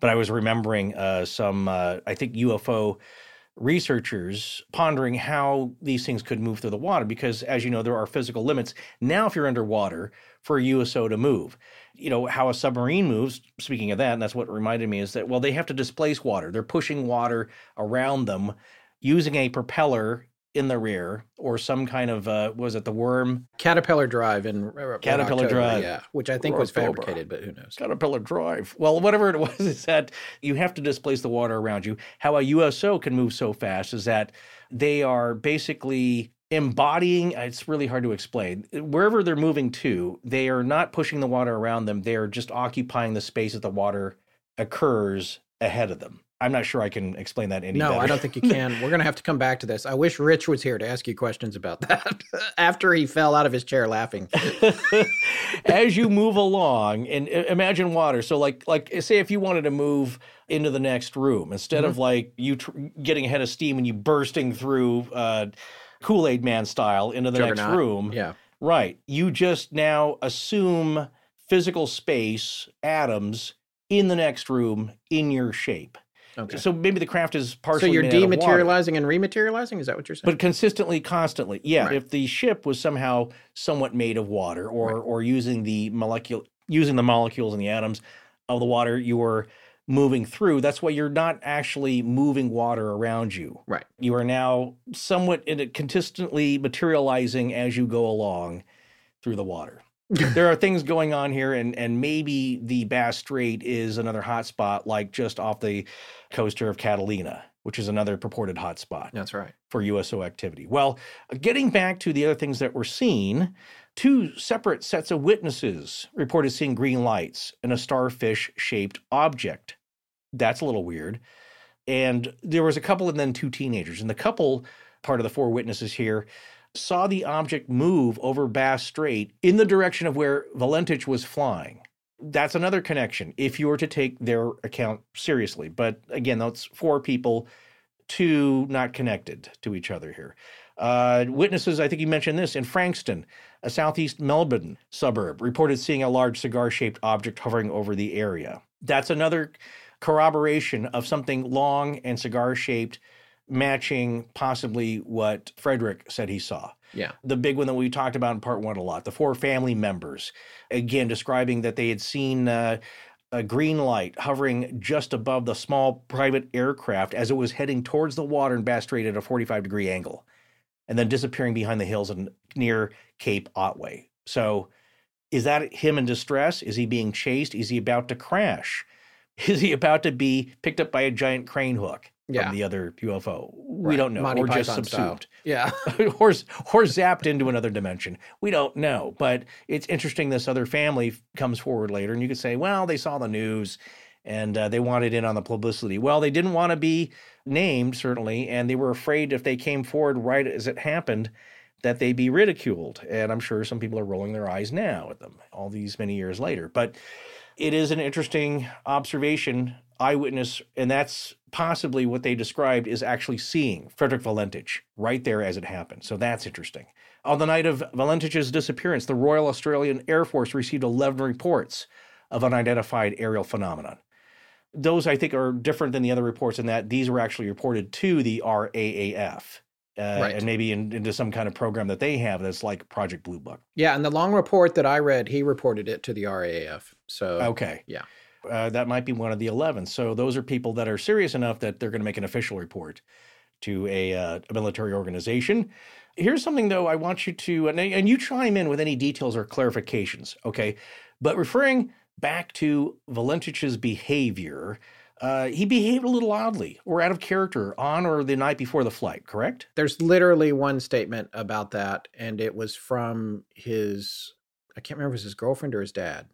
but I was remembering uh, some, uh, I think, UFO researchers pondering how these things could move through the water because, as you know, there are physical limits. Now, if you're underwater, for a USO to move, you know how a submarine moves. Speaking of that, and that's what reminded me is that well, they have to displace water. They're pushing water around them using a propeller in the rear or some kind of uh was it the worm? Caterpillar drive in caterpillar October, drive. yeah which i think was fabricated but who knows? Caterpillar drive. Well whatever it was is that you have to displace the water around you. How a uso can move so fast is that they are basically embodying it's really hard to explain wherever they're moving to they are not pushing the water around them they are just occupying the space that the water occurs ahead of them I'm not sure I can explain that any no, better. I don't think you can. We're going to have to come back to this. I wish Rich was here to ask you questions about that after he fell out of his chair laughing. As you move along, and imagine water. So, like, like say if you wanted to move into the next room, instead mm-hmm. of like you tr- getting ahead of steam and you bursting through uh, Kool Aid Man style into the Juggernaut. next room, yeah, right. You just now assume physical space, atoms in the next room in your shape. Okay. So maybe the craft is partially. So you're dematerializing and rematerializing. Is that what you're saying? But consistently, constantly, yeah. Right. If the ship was somehow somewhat made of water, or right. or using the molecule, using the molecules and the atoms of the water, you were moving through. That's why you're not actually moving water around you. Right. You are now somewhat consistently materializing as you go along through the water there are things going on here, and and maybe the Bass Strait is another hotspot, like just off the coast of Catalina, which is another purported hotspot. That's right for USO activity. Well, getting back to the other things that were seen, two separate sets of witnesses reported seeing green lights and a starfish-shaped object. That's a little weird. And there was a couple and then two teenagers. And the couple, part of the four witnesses here, saw the object move over Bass Strait in the direction of where Valentich was flying. That's another connection if you were to take their account seriously. But again, that's four people, two not connected to each other here. Uh, witnesses, I think you mentioned this, in Frankston, a southeast Melbourne suburb, reported seeing a large cigar shaped object hovering over the area. That's another corroboration of something long and cigar shaped matching possibly what Frederick said he saw. Yeah. The big one that we talked about in part one a lot the four family members, again, describing that they had seen uh, a green light hovering just above the small private aircraft as it was heading towards the water in Bass Strait at a 45 degree angle and then disappearing behind the hills and near Cape Otway. So, is that him in distress? Is he being chased? Is he about to crash? Is he about to be picked up by a giant crane hook? yeah. from the other UFO. Right. We don't know. Monty or Python just subsumed. Style. Yeah. or, or zapped into another dimension. We don't know. But it's interesting this other family comes forward later, and you could say, well, they saw the news and uh, they wanted in on the publicity. Well, they didn't want to be named, certainly, and they were afraid if they came forward right as it happened that they'd be ridiculed. And I'm sure some people are rolling their eyes now at them all these many years later. But it is an interesting observation, eyewitness, and that's possibly what they described is actually seeing Frederick Valentich right there as it happened. So that's interesting. On the night of Valentich's disappearance, the Royal Australian Air Force received 11 reports of unidentified aerial phenomenon. Those, I think, are different than the other reports in that these were actually reported to the RAAF uh, right. and maybe in, into some kind of program that they have that's like Project Blue Book. Yeah, and the long report that I read, he reported it to the RAF. So okay, yeah, uh, that might be one of the eleven. So those are people that are serious enough that they're going to make an official report to a, uh, a, military organization. Here's something though I want you to and, and you chime in with any details or clarifications, okay? But referring back to Valentich's behavior uh, he behaved a little oddly or out of character on or the night before the flight, correct? There's literally one statement about that, and it was from his, I can't remember if it was his girlfriend or his dad.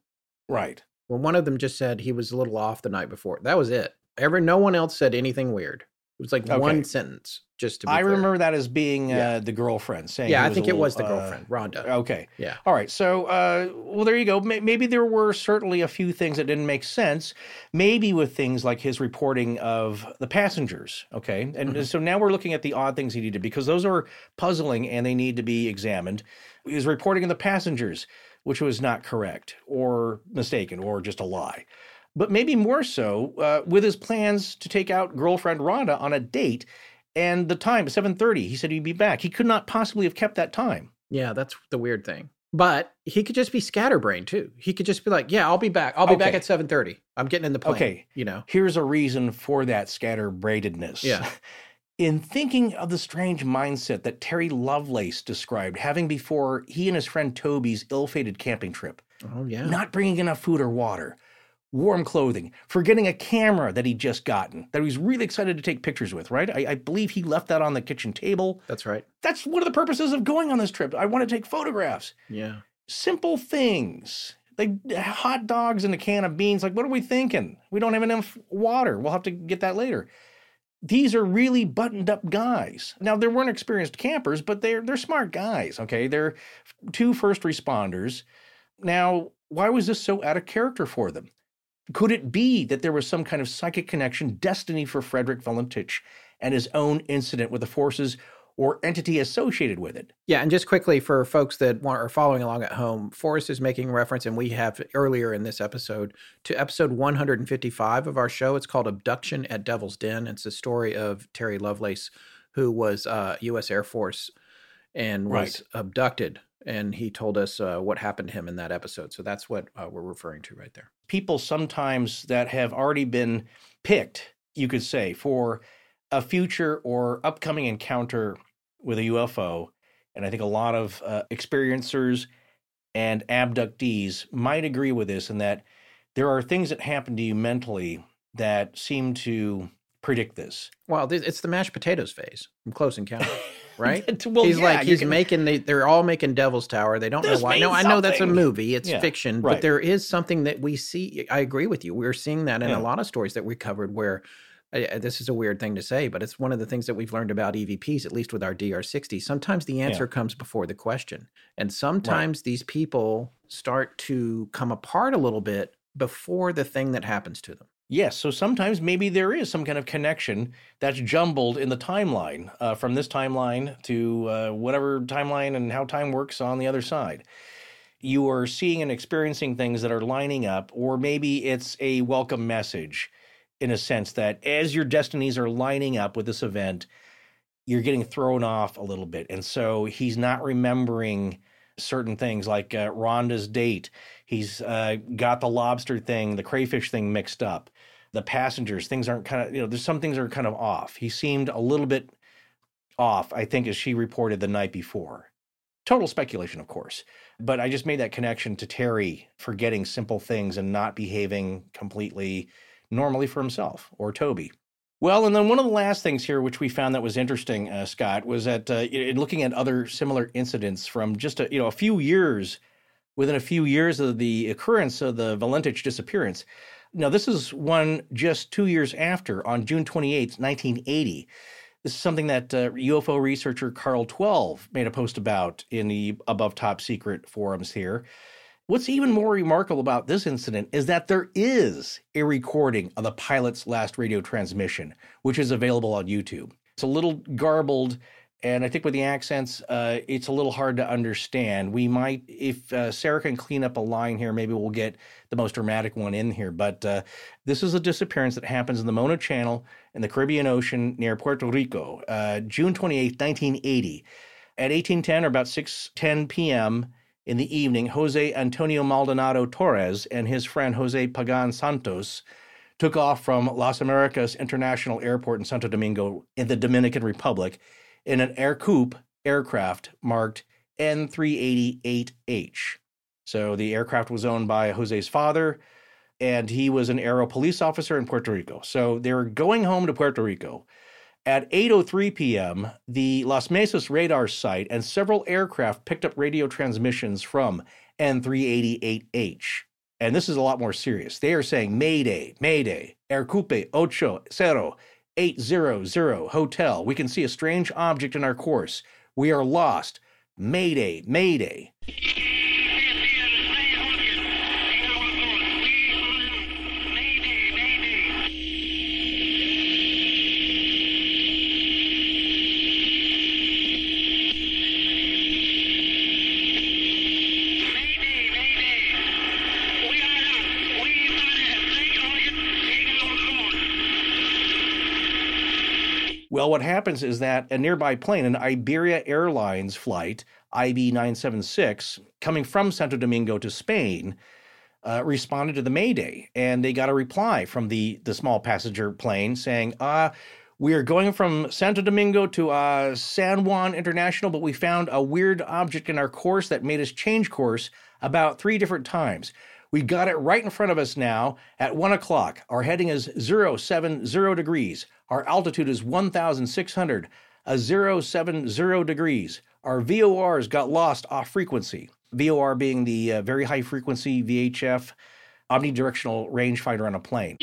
Right. Well, one of them just said he was a little off the night before. That was it. Ever, no one else said anything weird. It was like okay. one sentence. Just to be. I clear. remember that as being yeah. uh, the girlfriend saying. Yeah, I think it was the uh, girlfriend, uh, Rhonda. Okay. Yeah. All right. So, uh, well, there you go. Maybe there were certainly a few things that didn't make sense. Maybe with things like his reporting of the passengers. Okay. And mm-hmm. so now we're looking at the odd things he did because those are puzzling and they need to be examined. His reporting of the passengers, which was not correct or mistaken or just a lie but maybe more so uh, with his plans to take out girlfriend Rhonda on a date and the time 7:30 he said he'd be back. He could not possibly have kept that time. Yeah that's the weird thing. But he could just be scatterbrained too. He could just be like yeah i'll be back. I'll be okay. back at 7:30 i'm getting in the plane okay. you know? Here's a reason for that scatterbrainedness yeah. In thinking of the strange mindset that Terry Lovelace described, having before he and his friend Toby's ill fated camping trip. Oh, yeah. Not bringing enough food or water, warm clothing, forgetting a camera that he'd just gotten that he was really excited to take pictures with, right? I, I, believe he left that on the kitchen table. That's right. That's one of the purposes of going on this trip. I want to take photographs. Yeah. Simple things. Like hot dogs and a can of beans. Like, what are we thinking? We don't have enough water. We'll have to get that later. These are really buttoned up guys. Now, they weren't experienced campers, but they're they're smart guys. Okay, they're two first responders. Now, why was this so out of character for them? Could it be that there was some kind of psychic connection, destiny for Frederick Valentich and his own incident with the forces or entity associated with it? Yeah, and just quickly for folks that want, are following along at home, Forrest is making reference, and we have earlier in this episode, to episode 155 of our show. It's called Abduction at Devil's Den. It's the story of Terry Lovelace, who was uh, U.S. Air Force and was right. abducted and he told us uh, what happened to him in that episode. So that's what uh, we're referring to right there. People sometimes that have already been picked, you could say, for a future or upcoming encounter with a UFO, and I think a lot of uh, experiencers and abductees might agree with this in that there are things that happen to you mentally that seem to predict this. Well, it's the mashed potatoes phase from Close Encounter. right? well, he's yeah, like he's making they, they're all making Devil's Tower. They don't know why. No, I know that's a movie. It's yeah, fiction, right. but there is something that we see. I agree with you. We're seeing that in yeah. a lot of stories that we covered where. Uh, this is a weird thing to say, but it's one of the things that we've learned about EVPs, at least with our DR60. Sometimes the answer comes before the question. And sometimes right. these people start to come apart a little bit before the thing that happens to them. Yes, so sometimes maybe there is some kind of connection that's jumbled in the timeline uh, from this timeline to uh, whatever timeline and how time works on the other side. You are seeing and experiencing things that are lining up, or maybe it's a welcome message in a sense that as your destinies are lining up with this event, you're getting thrown off a little bit. And so he's not remembering certain things like uh, Rhonda's date. He's uh, got the lobster thing, the crayfish thing mixed up the passengers, things aren't kind of, you know, there's some things are kind of off. He seemed a little bit off, I think, as she reported the night before. Total speculation, of course. But I just made that connection to Terry forgetting simple things and not behaving completely normally for himself or Toby. Well, and then one of the last things here, which we found that was interesting, uh, Scott, was that uh, in looking at other similar incidents from just a, you know a few years, within a few years of the occurrence of the Valentich disappearance, now, this is one just two years after, on June 28, 1980. This is something that uh, UFO researcher Carl 12 made a post about in the above top secret forums here. What's even more remarkable about this incident is that there is a recording of the pilot's last radio transmission, which is available on YouTube. It's a little garbled and I think with the accents, uh, it's a little hard to understand. We might, if uh, Sarah can clean up a line here, maybe we'll get the most dramatic one in here. But uh, this is a disappearance that happens in the Mona Channel in the Caribbean Ocean near Puerto Rico, uh, June 28, 1980. At 1810 or about 6:10 p.m. in the evening, Jose Antonio Maldonado Torres and his friend Jose Pagan Santos took off from Las Americas International Airport in Santo Domingo in the Dominican Republic in an Ercoupe aircraft marked N388H. So the aircraft was owned by Jose's father, and he was an Aero police officer in Puerto Rico. So they were going home to Puerto Rico. At 8:03 p.m., the Las Mesas radar site and several aircraft picked up radio transmissions from N388H. And this is a lot more serious. They are saying Mayday, Mayday, Ercoupe Ocho Cero 800 Hotel. We can see a strange object in our course. We are lost. Mayday, Mayday. What happens is that a nearby plane, an Iberia Airlines flight, IB 976, coming from Santo Domingo to Spain, uh, responded to the Mayday. And they got a reply from the, the small passenger plane saying, uh, we are going from Santo Domingo to uh, San Juan International, but we found a weird object in our course that made us change course about three different times. We got it right in front of us now at one o'clock. Our heading is 070 degrees. Our altitude is 1,600, a 070 degrees. Our VORs got lost off frequency. VOR being the uh, very high frequency VHF omnidirectional rangefinder on a plane.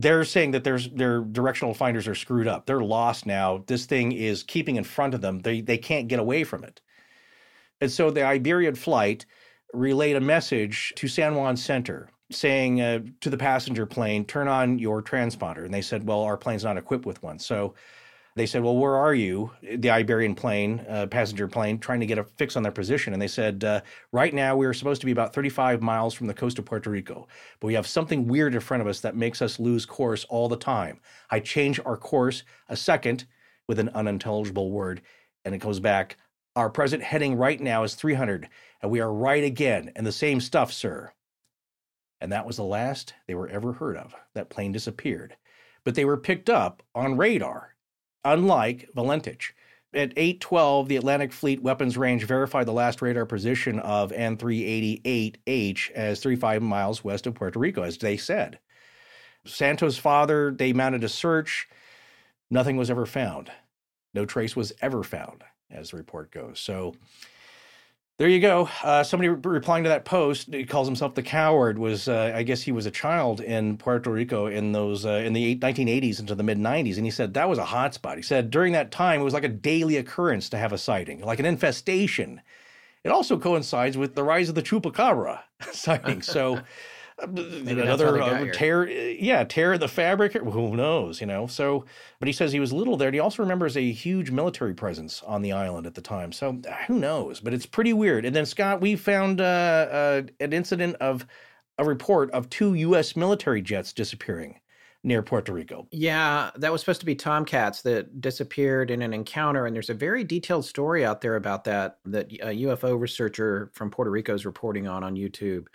They're saying that there's their directional finders are screwed up. They're lost now. This thing is keeping in front of them. They they can't get away from it. And so the Iberian flight relayed a message to San Juan Center saying uh, to the passenger plane, "Turn on your transponder." And they said, "Well, our plane's not equipped with one." So they said, Well, where are you? The Iberian plane, uh, passenger plane, trying to get a fix on their position. And they said, uh, Right now, we are supposed to be about 35 miles from the coast of Puerto Rico, but we have something weird in front of us that makes us lose course all the time. I change our course a second with an unintelligible word, and it goes back. Our present heading right now is 300, and we are right again, and the same stuff, sir. And that was the last they were ever heard of. That plane disappeared. But they were picked up on radar unlike Valentich. At 812, the Atlantic Fleet weapons range verified the last radar position of N388H as 35 miles west of Puerto Rico, as they said. Santos' father, they mounted a search. Nothing was ever found. No trace was ever found, as the report goes. So there you go. Uh, somebody re- replying to that post, he calls himself the coward. Was uh, I guess he was a child in Puerto Rico in those uh, in the 1980s into the mid 90s, and he said that was a hot spot. He said during that time it was like a daily occurrence to have a sighting, like an infestation. It also coincides with the rise of the chupacabra sighting. So. Maybe another uh, tear, yeah, tear the fabric. Who knows, you know? So, but he says he was little there. And he also remembers a huge military presence on the island at the time. So, who knows? But it's pretty weird. And then Scott, we found uh, uh, an incident of a report of two U.S. military jets disappearing near Puerto Rico. Yeah, that was supposed to be Tomcats that disappeared in an encounter, and there's a very detailed story out there about that that a UFO researcher from Puerto Rico is reporting on on YouTube.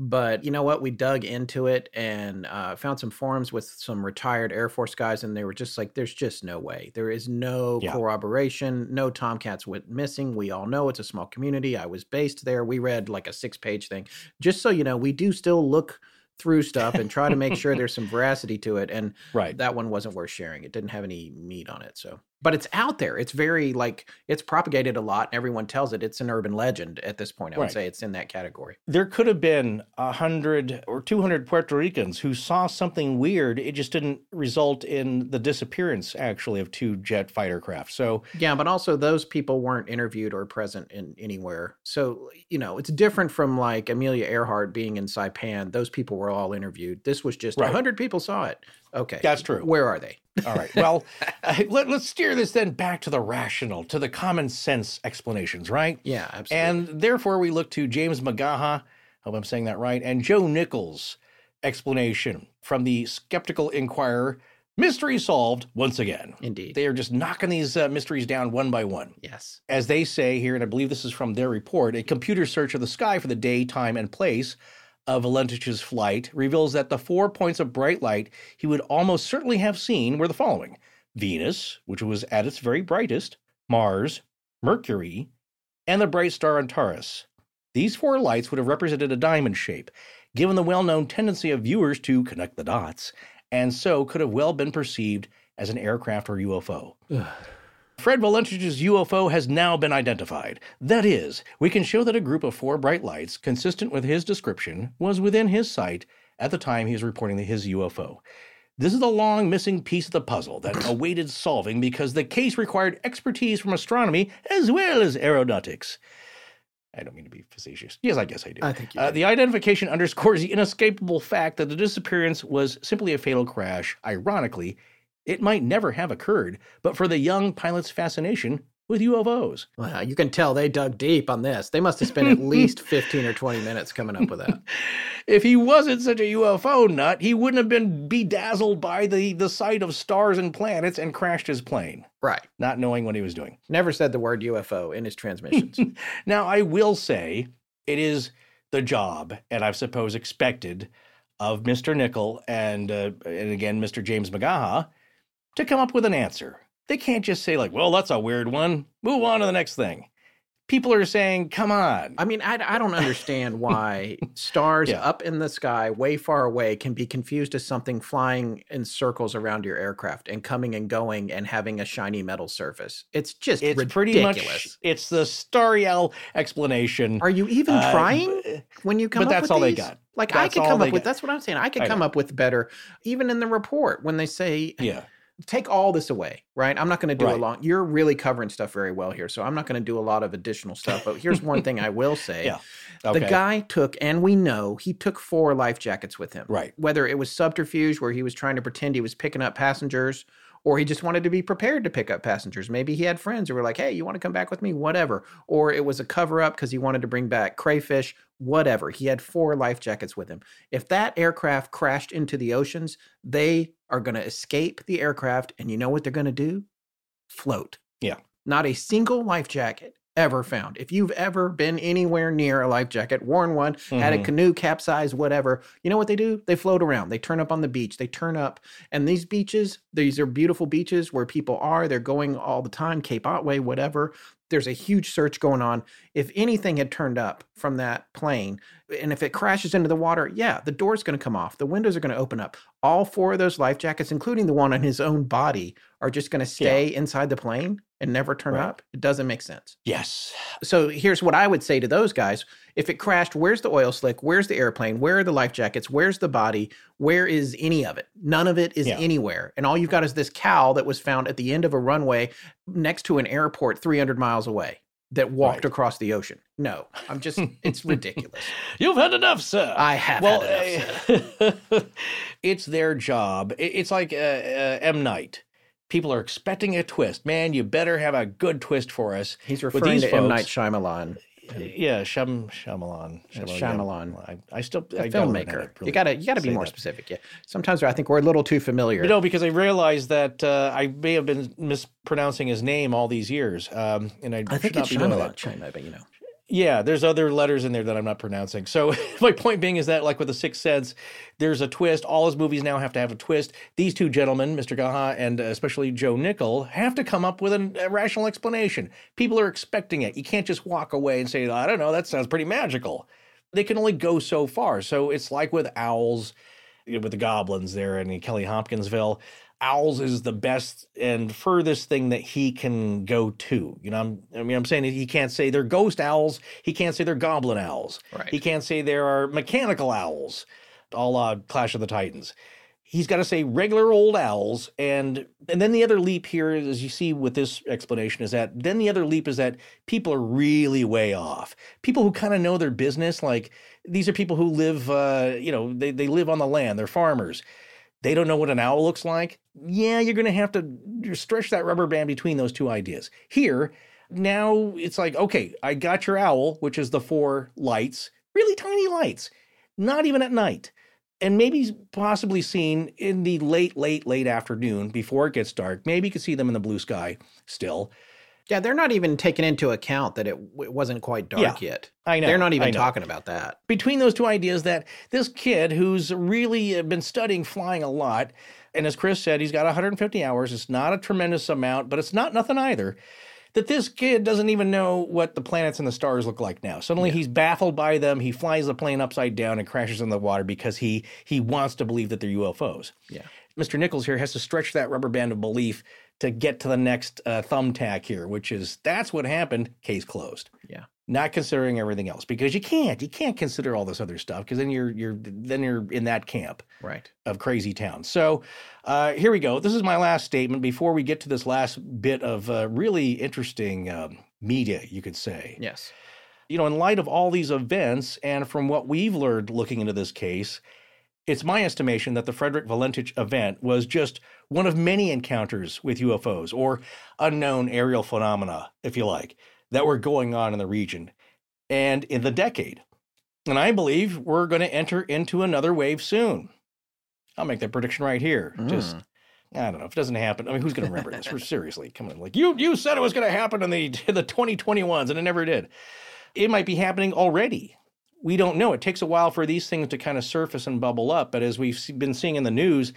But you know what? We dug into it and uh, found some forums with some retired Air Force guys, and they were just like, "There's just no way. There is no yeah. corroboration. No Tomcats went missing. We all know it's a small community. I was based there. We read like a six page thing. Just so you know, we do still look." through stuff and try to make sure there's some veracity to it and right. that one wasn't worth sharing it didn't have any meat on it so but it's out there. It's very like it's propagated a lot. And everyone tells it. It's an urban legend at this point. I right. would say it's in that category. There could have been a hundred or two hundred Puerto Ricans who saw something weird. It just didn't result in the disappearance actually of two jet fighter craft. So yeah, but also those people weren't interviewed or present in anywhere. So you know it's different from like Amelia Earhart being in Saipan. Those people were all interviewed. This was just a right. hundred people saw it. Okay, that's true. Where are they? All right. Well, uh, let, us steer this then back to the rational, to the common sense explanations, right? Yeah, absolutely. And therefore, we look to James McGaha, hope I'm saying that right, and Joe Nickell's explanation from the Skeptical Inquirer. Mystery solved once again. Indeed. They are just knocking these uh, mysteries down one by one. Yes. As they say here, and I believe this is from their report, a computer search of the sky for the day, time, and place of Valentich's flight reveals that the four points of bright light he would almost certainly have seen were the following Venus, which was at its very brightest, Mars, Mercury, and the bright star Antares. These four lights would have represented a diamond shape, given the well known tendency of viewers to connect the dots, and so could have well been perceived as an aircraft or UFO. Fred Valentich's UFO has now been identified. That is, we can show that a group of four bright lights, consistent with his description, was within his sight at the time he was reporting his UFO. This is the long missing piece of the puzzle that awaited solving because the case required expertise from astronomy as well as aeronautics. I don't mean to be facetious. Yes, I guess I do. I think uh, the identification underscores the inescapable fact that the disappearance was simply a fatal crash, ironically, it might never have occurred, but for the young pilot's fascination with UFOs. Wow, you can tell they dug deep on this. They must have spent at least 15 or 20 minutes coming up with that. if he wasn't such a UFO nut, he wouldn't have been bedazzled by the, the sight of stars and planets and crashed his plane. Right. Not knowing what he was doing. Never said the word UFO in his transmissions. now, I will say it is the job, and I suppose expected, of Mr. Nickell and, uh, and again, Mr. James McGaha to come up with an answer. They can't just say, like, well, that's a weird one. Move on to the next thing. People are saying, come on. I mean, I, I don't understand why stars yeah. up in the sky, way far away, can be confused as something flying in circles around your aircraft and coming and going and having a shiny metal surface. It's just it's ridiculous. pretty much it's the Stariel explanation. Are you even uh, trying when you come up with that? but up that's all these? they got. Like that's I could come up with got. that's what I'm saying. I could come up with better even in the report when they say yeah take all this away, right? I'm not going to do right. a long. You're really covering stuff very well here, so I'm not going to do a lot of additional stuff. But here's one thing I will say: yeah. okay. the guy took, and we know he took four life jackets with him. Right. Whether it was subterfuge, where he was trying to pretend he was picking up passengers, or he just wanted to be prepared to pick up passengers. Maybe he had friends who were like, "Hey, you want to come back with me?" Whatever. Or it was a cover up because he wanted to bring back crayfish. Whatever. He had four life jackets with him. If that aircraft crashed into the oceans, they are going to escape the aircraft, and you know what they're going to do? Float. Yeah. Not a single life jacket ever found. If you've ever been anywhere near a life jacket, worn one, mm-hmm. had a mm-hmm. canoe capsized, whatever, you know what they do? They float around. They turn up on the beach. They turn up. And these beaches, these are beautiful beaches where people are. They're going all the time, Cape Otway, whatever. There's a huge search going on. If anything had turned up from that plane, and if it crashes into the water, yeah, the door's going to come off. The windows are going to open up. All four of those life jackets, including the one on his own body, are just going to stay yeah. inside the plane and never turn right. up. It doesn't make sense. Yes. So here's what I would say to those guys if it crashed, where's the oil slick? Where's the airplane? Where are the life jackets? Where's the body? Where is any of it? None of it is yeah. anywhere. And all you've got is this cowl that was found at the end of a runway next to an airport 300 miles away that walked right. across the ocean. No, I'm just, it's ridiculous. You've had enough, sir. I have well, enough, it's their job. It's like uh, uh, M. Night. People are expecting a twist. Man, you better have a good twist for us. He's referring to folks. M. Night Shyamalan yeah, Shyam, Shyamalan. Shyamalan. Shyamalan. I, I still I filmmaker. You gotta you gotta be more that. specific. Yeah. Sometimes I think we're a little too familiar. You know, because I realized that uh, I may have been mispronouncing his name all these years, um, and I, I think it's Shyamalan. China, but you know. Yeah, there's other letters in there that I'm not pronouncing. So my point being is that, like with the Sixth Sense, there's a twist. All his movies now have to have a twist. These two gentlemen, Mr. Gaha and uh, especially Joe Nickell, have to come up with an, a rational explanation. People are expecting it. You can't just walk away and say, I don't know, that sounds pretty magical. They can only go so far. So it's like with owls, with the goblins there in Kelly Hopkinsville owls is the best and furthest thing that he can go to. You know, I'm, i mean, I'm saying he can't say they're ghost owls. He can't say they're goblin owls. Right. He can't say there are mechanical owls, a la Clash of the Titans. He's got to say regular old owls, and and then the other leap here, as you see with this explanation, is that then the other leap is that people are really way off. People who kind of know their business, like these are people who live, uh, you know, they they live on the land. They're farmers they don't know what an owl looks like, yeah, you're going to have to stretch that rubber band between those two ideas. Here, now it's like, okay, I got your owl, which is the four lights, really tiny lights, not even at night, and maybe possibly seen in the late, late, late afternoon before it gets dark. Maybe you can see them in the blue sky still. Yeah, they're not even taking into account that it, it wasn't quite dark Yeah, yet. I know, They're not even talking about that. between those two ideas that this kid who's really uh, been studying flying a lot and as chris said he's got 150 hours. It's not a tremendous amount but it's not nothing either. That this kid doesn't even know what the planets and the stars look like now. Suddenly he's baffled by them. He flies the plane upside down and crashes in the water because he he wants to believe that they're ufos Yeah. mr nichols here has to stretch that rubber band of belief to get to the next uh, thumbtack here which is that's what happened. Case closed. Yeah. Not considering everything else because you can't you can't consider all this other stuff because then you're you're then you're in that camp Right. of crazy town so uh, here we go this is my last statement before we get to this last bit of uh, really interesting um, media you could say Yes. you know in light of all these events and from what we've learned looking into this case it's my estimation that the Frederick Valentich event was just one of many encounters with UFOs or unknown aerial phenomena, if you like, that were going on in the region and in the decade. And I believe we're going to enter into another wave soon. I'll make that prediction right here. Just mm. I don't know if it doesn't happen. I mean, who's going to remember this? We're seriously come on. Like you, you said it was going to happen in the in the 2021s, and it never did. It might be happening already. We don't know. It takes a while for these things to kind of surface and bubble up. But as we've been seeing in the news,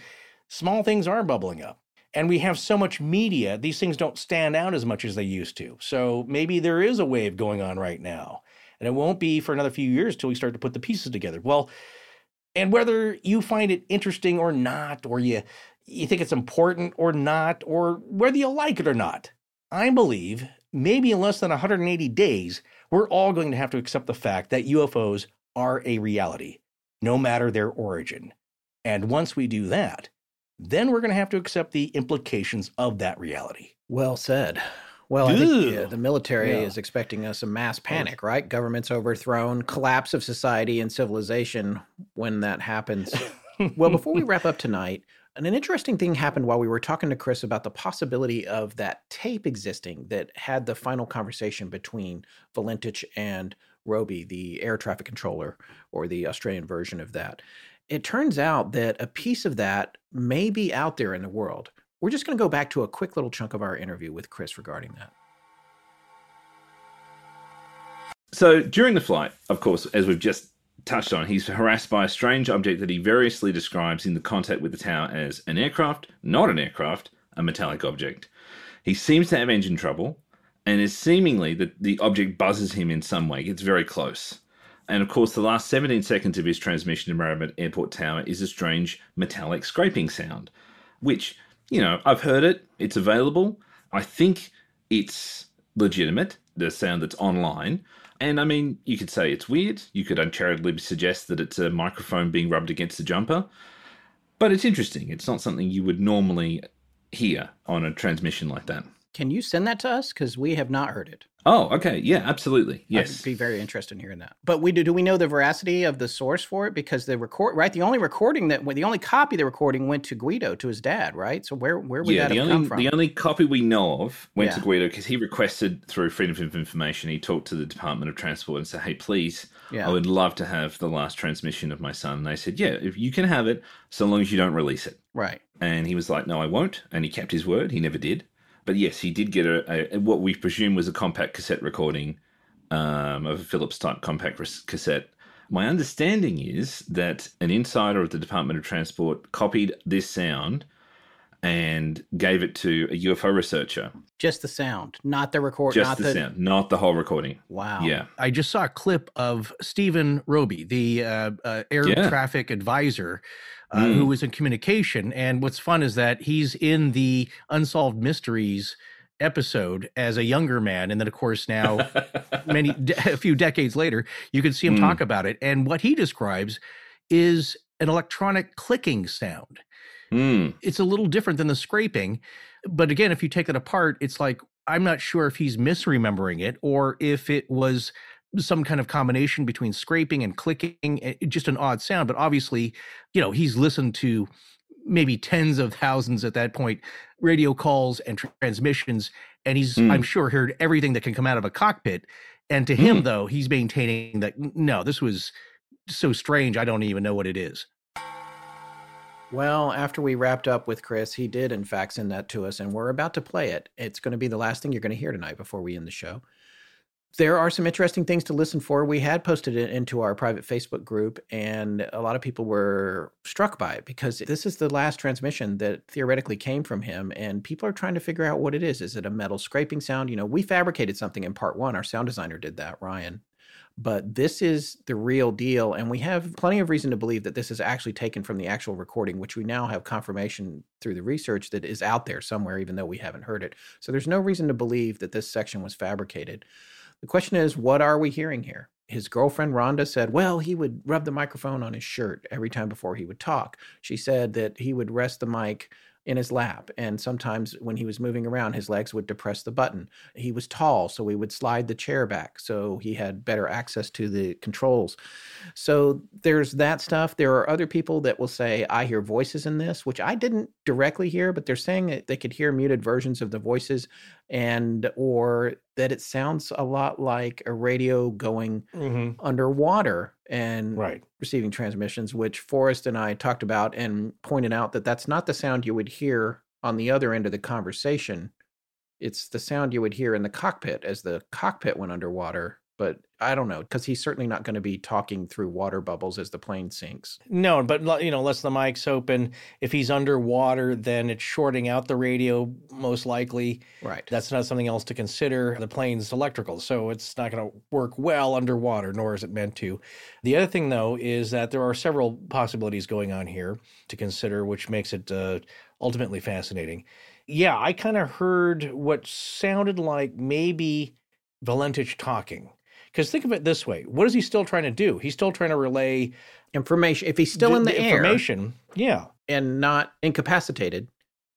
small things are bubbling up. And we have so much media, these things don't stand out as much as they used to. So maybe there is a wave going on right now. And it won't be for another few years till we start to put the pieces together. Well, and whether you find it interesting or not, or you you think it's important or not, or whether you like it or not, I believe maybe in less than 180 days, we're all going to have to accept the fact that UFOs are a reality, no matter their origin. And once we do that, then we're going to have to accept the implications of that reality. Well said. Well, I think uh, the military Yeah. is expecting us a mass panic, right? Government's overthrown, collapse of society and civilization when that happens. well, before we wrap up tonight, an interesting thing happened while we were talking to Chris about the possibility of that tape existing that had the final conversation between Valentich and Robey, the air traffic controller, or the Australian version of that. It turns out that a piece of that may be out there in the world. We're just going to go back to a quick little chunk of our interview with Chris regarding that. So during the flight, of course, as we've just touched on, he's harassed by a strange object that he variously describes in the contact with the tower as an aircraft, not an aircraft, a metallic object. He seems to have engine trouble, and is seemingly that the object buzzes him in some way, gets very close. And of course, the last 17 seconds of his transmission Maribyrnong Airport Tower is a strange metallic scraping sound, which, you know, I've heard it, it's available. I think it's legitimate, the sound that's online. And I mean, you could say it's weird. You could uncharitably suggest that it's a microphone being rubbed against a jumper. But it's interesting. It's not something you would normally hear on a transmission like that. Can you send that to us? Because we have not heard it. Oh, okay. Yeah, absolutely. Yes. I'd be very interested in hearing that. But we do. Do we know the veracity of the source for it? Because the record, right? The only recording that, the only copy of the recording went to Guido, to his dad, right? So where where would yeah, that the have only come from? the only copy we know of went to Guido because he requested through Freedom of Information. He talked to the Department of Transport and said, "Hey, please, Yeah. I would love to have the last transmission of my son." And they said, "Yeah, if you can have it, so long as you don't release it." right. And he was like, "No, I won't." And he kept his word. He never did. But yes, he did get a, a what we presume was a compact cassette recording um, of a Philips type compact cassette. My understanding is that an insider of the Department of Transport copied this sound and gave it to a UFO researcher. Just the sound, not the record. Just the, the, sound, not the whole recording. Wow. Yeah. I just saw a clip of Stephen Robey, the uh, uh, air yeah. traffic advisor, uh, mm. who was in communication. And what's fun is that he's in the Unsolved Mysteries episode as a younger man and then of course now many a few decades later you can see him mm. talk about it and what he describes is an electronic clicking sound Mm. It's a little different than the scraping. But again, if you take it apart, it's like, I'm not sure if he's misremembering it or if it was some kind of combination between scraping and clicking, eh, just an odd sound. But obviously, you know, he's listened to maybe tens of thousands at that point radio calls and transmissions. And he's, mm. I'm sure, heard everything that can come out of a cockpit. And to him, mm. though, he's maintaining that no, this was so strange. I don't even know what it is. Well, after we wrapped up with Chris, he did, in fact, send that to us, and we're about to play it. It's going to be the last thing you're going to hear tonight before we end the show. There are some interesting things to listen for. We had posted it into our private Facebook group, and a lot of people were struck by it because this is the last transmission that theoretically came from him, and people are trying to figure out what it is. Is it a metal scraping sound? You know, we fabricated something in part one. Our sound designer did that, Ryan, but this is the real deal. And we have plenty of reason to believe that this is actually taken from the actual recording, which we now have confirmation through the research that is out there somewhere, even though we haven't heard it. So there's no reason to believe that this section was fabricated. The question is, what are we hearing here? His girlfriend Rhonda said, well, he would rub the microphone on his shirt every time before he would talk. She said that he would rest the mic in his lap. And sometimes when he was moving around, his legs would depress the button. He was tall, so we would slide the chair back so he had better access to the controls. So there's that stuff. There are other people that will say, I hear voices in this, which I didn't directly hear, but they're saying that they could hear muted versions of the voices and or that it sounds a lot like a radio going mm-hmm. underwater and right. receiving transmissions, which Forrest and I talked about and pointed out that that's not the sound you would hear on the other end of the conversation. It's the sound you would hear in the cockpit as the cockpit went underwater but I don't know because he's certainly not going to be talking through water bubbles as the plane sinks. No, but you know, unless the mic's open, if he's underwater, then it's shorting out the radio most likely. Right. That's not something else to consider. The plane's electrical, so it's not going to work well underwater, nor is it meant to. The other thing, though, is that there are several possibilities going on here to consider, which makes it uh, ultimately fascinating. Yeah, I kind of heard what sounded like maybe Valentich talking because think of it this way: what is he still trying to do? He's still trying to relay information. If he's still d- in the, the information, air, yeah, and not incapacitated,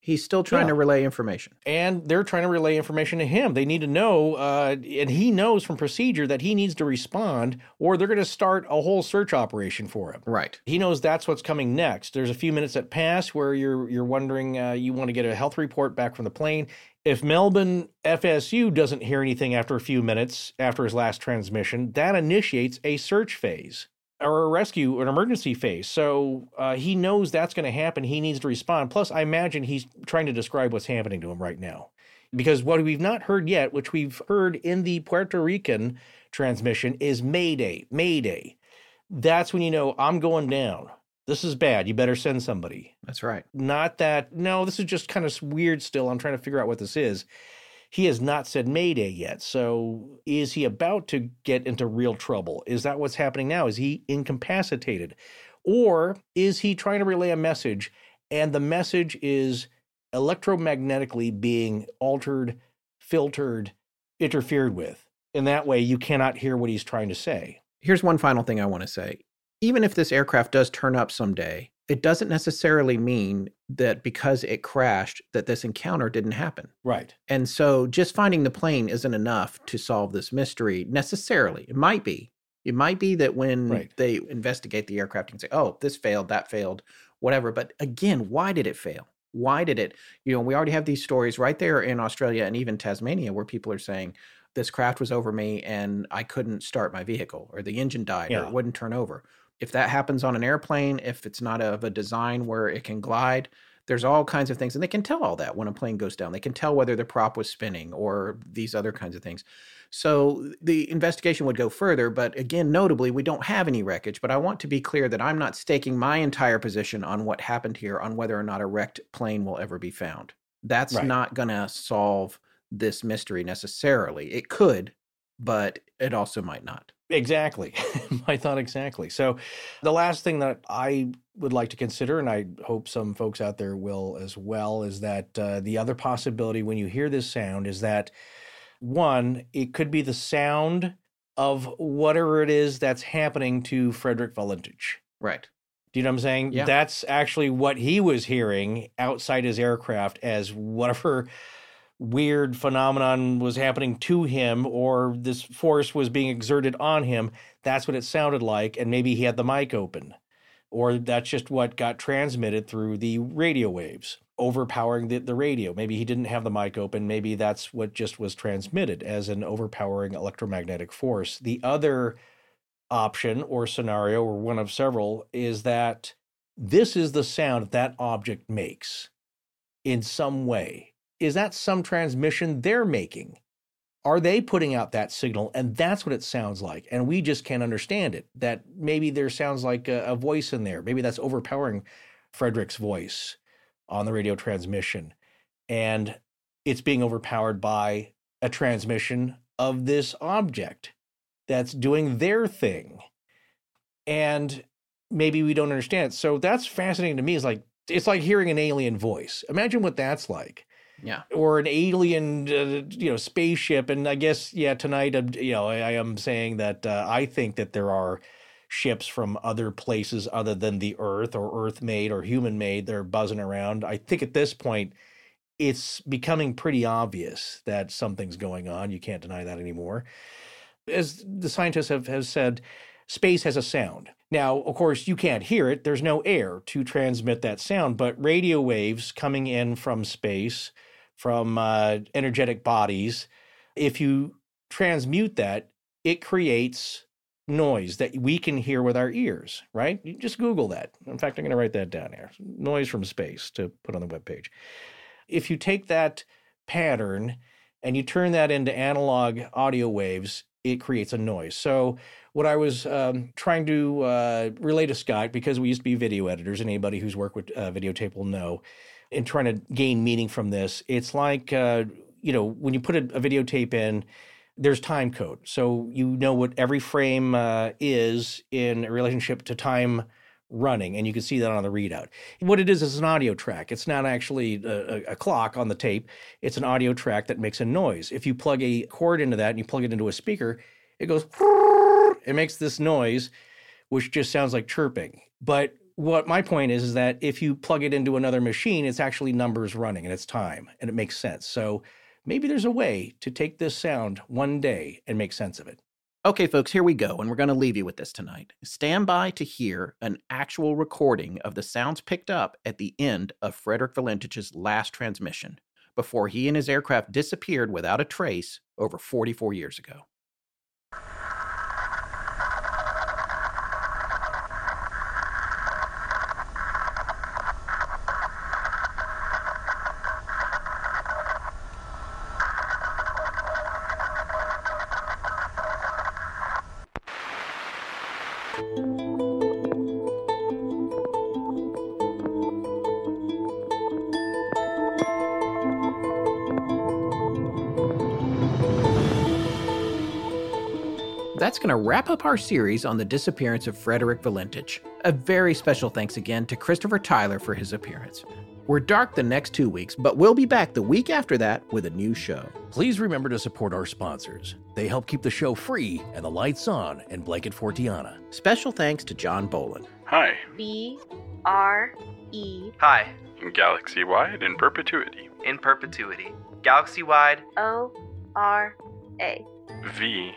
he's still trying yeah. to relay information. And they're trying to relay information to him. They need to know, uh, and he knows from procedure that he needs to respond, or they're going to start a whole search operation for him. Right. He knows that's what's coming next. There's a few minutes that pass where you're you're wondering, uh, you want to get a health report back from the plane if Melbourne FSU doesn't hear anything after a few minutes after his last transmission, that initiates a search phase or a rescue, or an emergency phase. So uh, he knows that's going to happen. He needs to respond. Plus, I imagine he's trying to describe what's happening to him right now. Because what we've not heard yet, which we've heard in the Puerto Rican transmission, is Mayday, Mayday. That's when you know I'm going down this is bad. You better send somebody. That's right. Not that, no, this is just kind of weird still. I'm trying to figure out what this is. He has not said Mayday yet. So is he about to get into real trouble? Is that what's happening now? Is he incapacitated? Or is he trying to relay a message and the message is electromagnetically being altered, filtered, interfered with? In that way, you cannot hear what he's trying to say. Here's one final thing I want to say even if this aircraft does turn up someday, it doesn't necessarily mean that because it crashed that this encounter didn't happen. Right. And so just finding the plane isn't enough to solve this mystery necessarily. It might be. It might be that when right. they investigate the aircraft, you can say, "Oh, this failed, that failed, whatever." But again, why did it fail? Why did it? You know, we already have these stories right there in Australia and even Tasmania where people are saying, "This craft was over me and I couldn't start my vehicle, or the engine died, yeah. or it wouldn't turn over." If that happens on an airplane, if it's not of a design where it can glide, There's all kinds of things, and they can tell all that when a plane goes down. They can tell whether the prop was spinning or these other kinds of things. So the investigation would go further, but again, notably, we don't have any wreckage. But I want to be clear that I'm not staking my entire position on what happened here on whether or not a wrecked plane will ever be found. That's right. not going to solve this mystery necessarily. It could, but it also might not. Exactly. My thought exactly. So, the last thing that I would like to consider, and I hope some folks out there will as well, is that uh, the other possibility when you hear this sound is that one, it could be the sound of whatever it is that's happening to Frederick Valentich. Right. Do you know what I'm saying? Yeah. That's actually what he was hearing outside his aircraft as whatever weird phenomenon was happening to him or this force was being exerted on him. That's what it sounded like. And maybe he had the mic open, or that's just what got transmitted through the radio waves, overpowering the, the radio. Maybe he didn't have the mic open. Maybe that's what just was transmitted as an overpowering electromagnetic force. The other option or scenario, or one of several, is that this is the sound that object makes in some way is that some transmission they're making? Are they putting out that signal? And that's what it sounds like. And we just can't understand it. That maybe there sounds like a, a voice in there. Maybe that's overpowering Frederick's voice on the radio transmission. And it's being overpowered by a transmission of this object that's doing their thing. And maybe we don't understand. So that's fascinating to me. It's like it's like hearing an alien voice. Imagine what that's like yeah. Or an alien uh, you know spaceship. And i guess yeah tonight I'm, you know i, I am saying that uh, i think that there are ships from other places other than the earth or earth made or human made they're buzzing around. I think at this point it's becoming pretty obvious that something's going on. You can't deny that anymore. As the scientists have, have said space has a sound. Now, of course, you can't hear it. There's no air to transmit that sound, but radio waves coming in from space from uh, energetic bodies, if you transmute that, it creates noise that we can hear with our ears, right? You just Google that. In fact, I'm going to write that down here noise from space to put on the webpage. If you take that pattern and you turn that into analog audio waves, it creates a noise. So, what I was um, trying to uh, relay to Scott, because we used to be video editors, and anybody who's worked with uh, videotape will know, and trying to gain meaning from this. It's like, uh, you know, when you put a, a, videotape in, there's time code. So you know what every frame uh, is in relationship to time running, and you can see that on the readout. What it is is an audio track. It's not actually a, a, clock on the tape. It's an audio track that makes a noise. If you plug a cord into that and you plug it into a speaker, it goes. It makes this noise, which just sounds like chirping. But what my point is is that if you plug it into another machine, it's actually numbers running and it's time and it makes sense. So maybe there's a way to take this sound one day and make sense of it. Okay, folks, here we go, and we're going to leave you with this tonight. Stand by to hear an actual recording of the sounds picked up at the end of Frederick Valentich's last transmission before he and his aircraft disappeared without a trace over 44 years ago. That's going to wrap up our series on the disappearance of Frederick Valentich. A very special thanks again to Christopher Tyler for his appearance. We're dark the next two weeks, but we'll be back the week after that with a new show. Please remember to support our sponsors. They help keep the show free and the lights on in Blanket Fortiana. Special thanks to John Boland. Hi. B R E. Hi. Galaxy wide in perpetuity. In perpetuity. Galaxy wide. O R A. V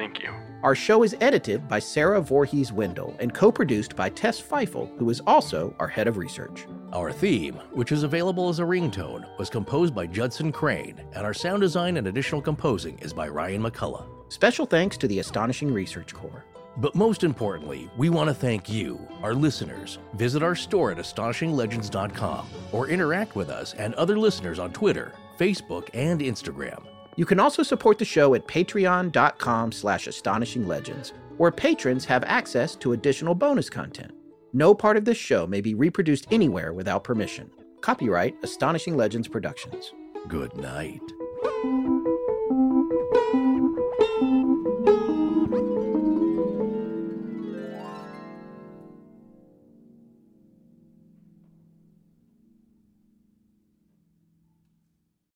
Thank you. Our show is edited by Sarah Voorhees Wendell and co produced by Tess Feifel, who is also our head of research. Our theme, which is available as a ringtone, was composed by Judson Crane, and our sound design and additional composing is by Ryan McCullough. Special thanks to the Astonishing Research Corps. But most importantly, we want to thank you, our listeners. Visit our store at astonishinglegends.com or interact with us and other listeners on Twitter, Facebook, and Instagram. You can also support the show at patreon.com slash astonishinglegends, where patrons have access to additional bonus content. No part of this show may be reproduced anywhere without permission. Copyright Astonishing Legends Productions. Good night.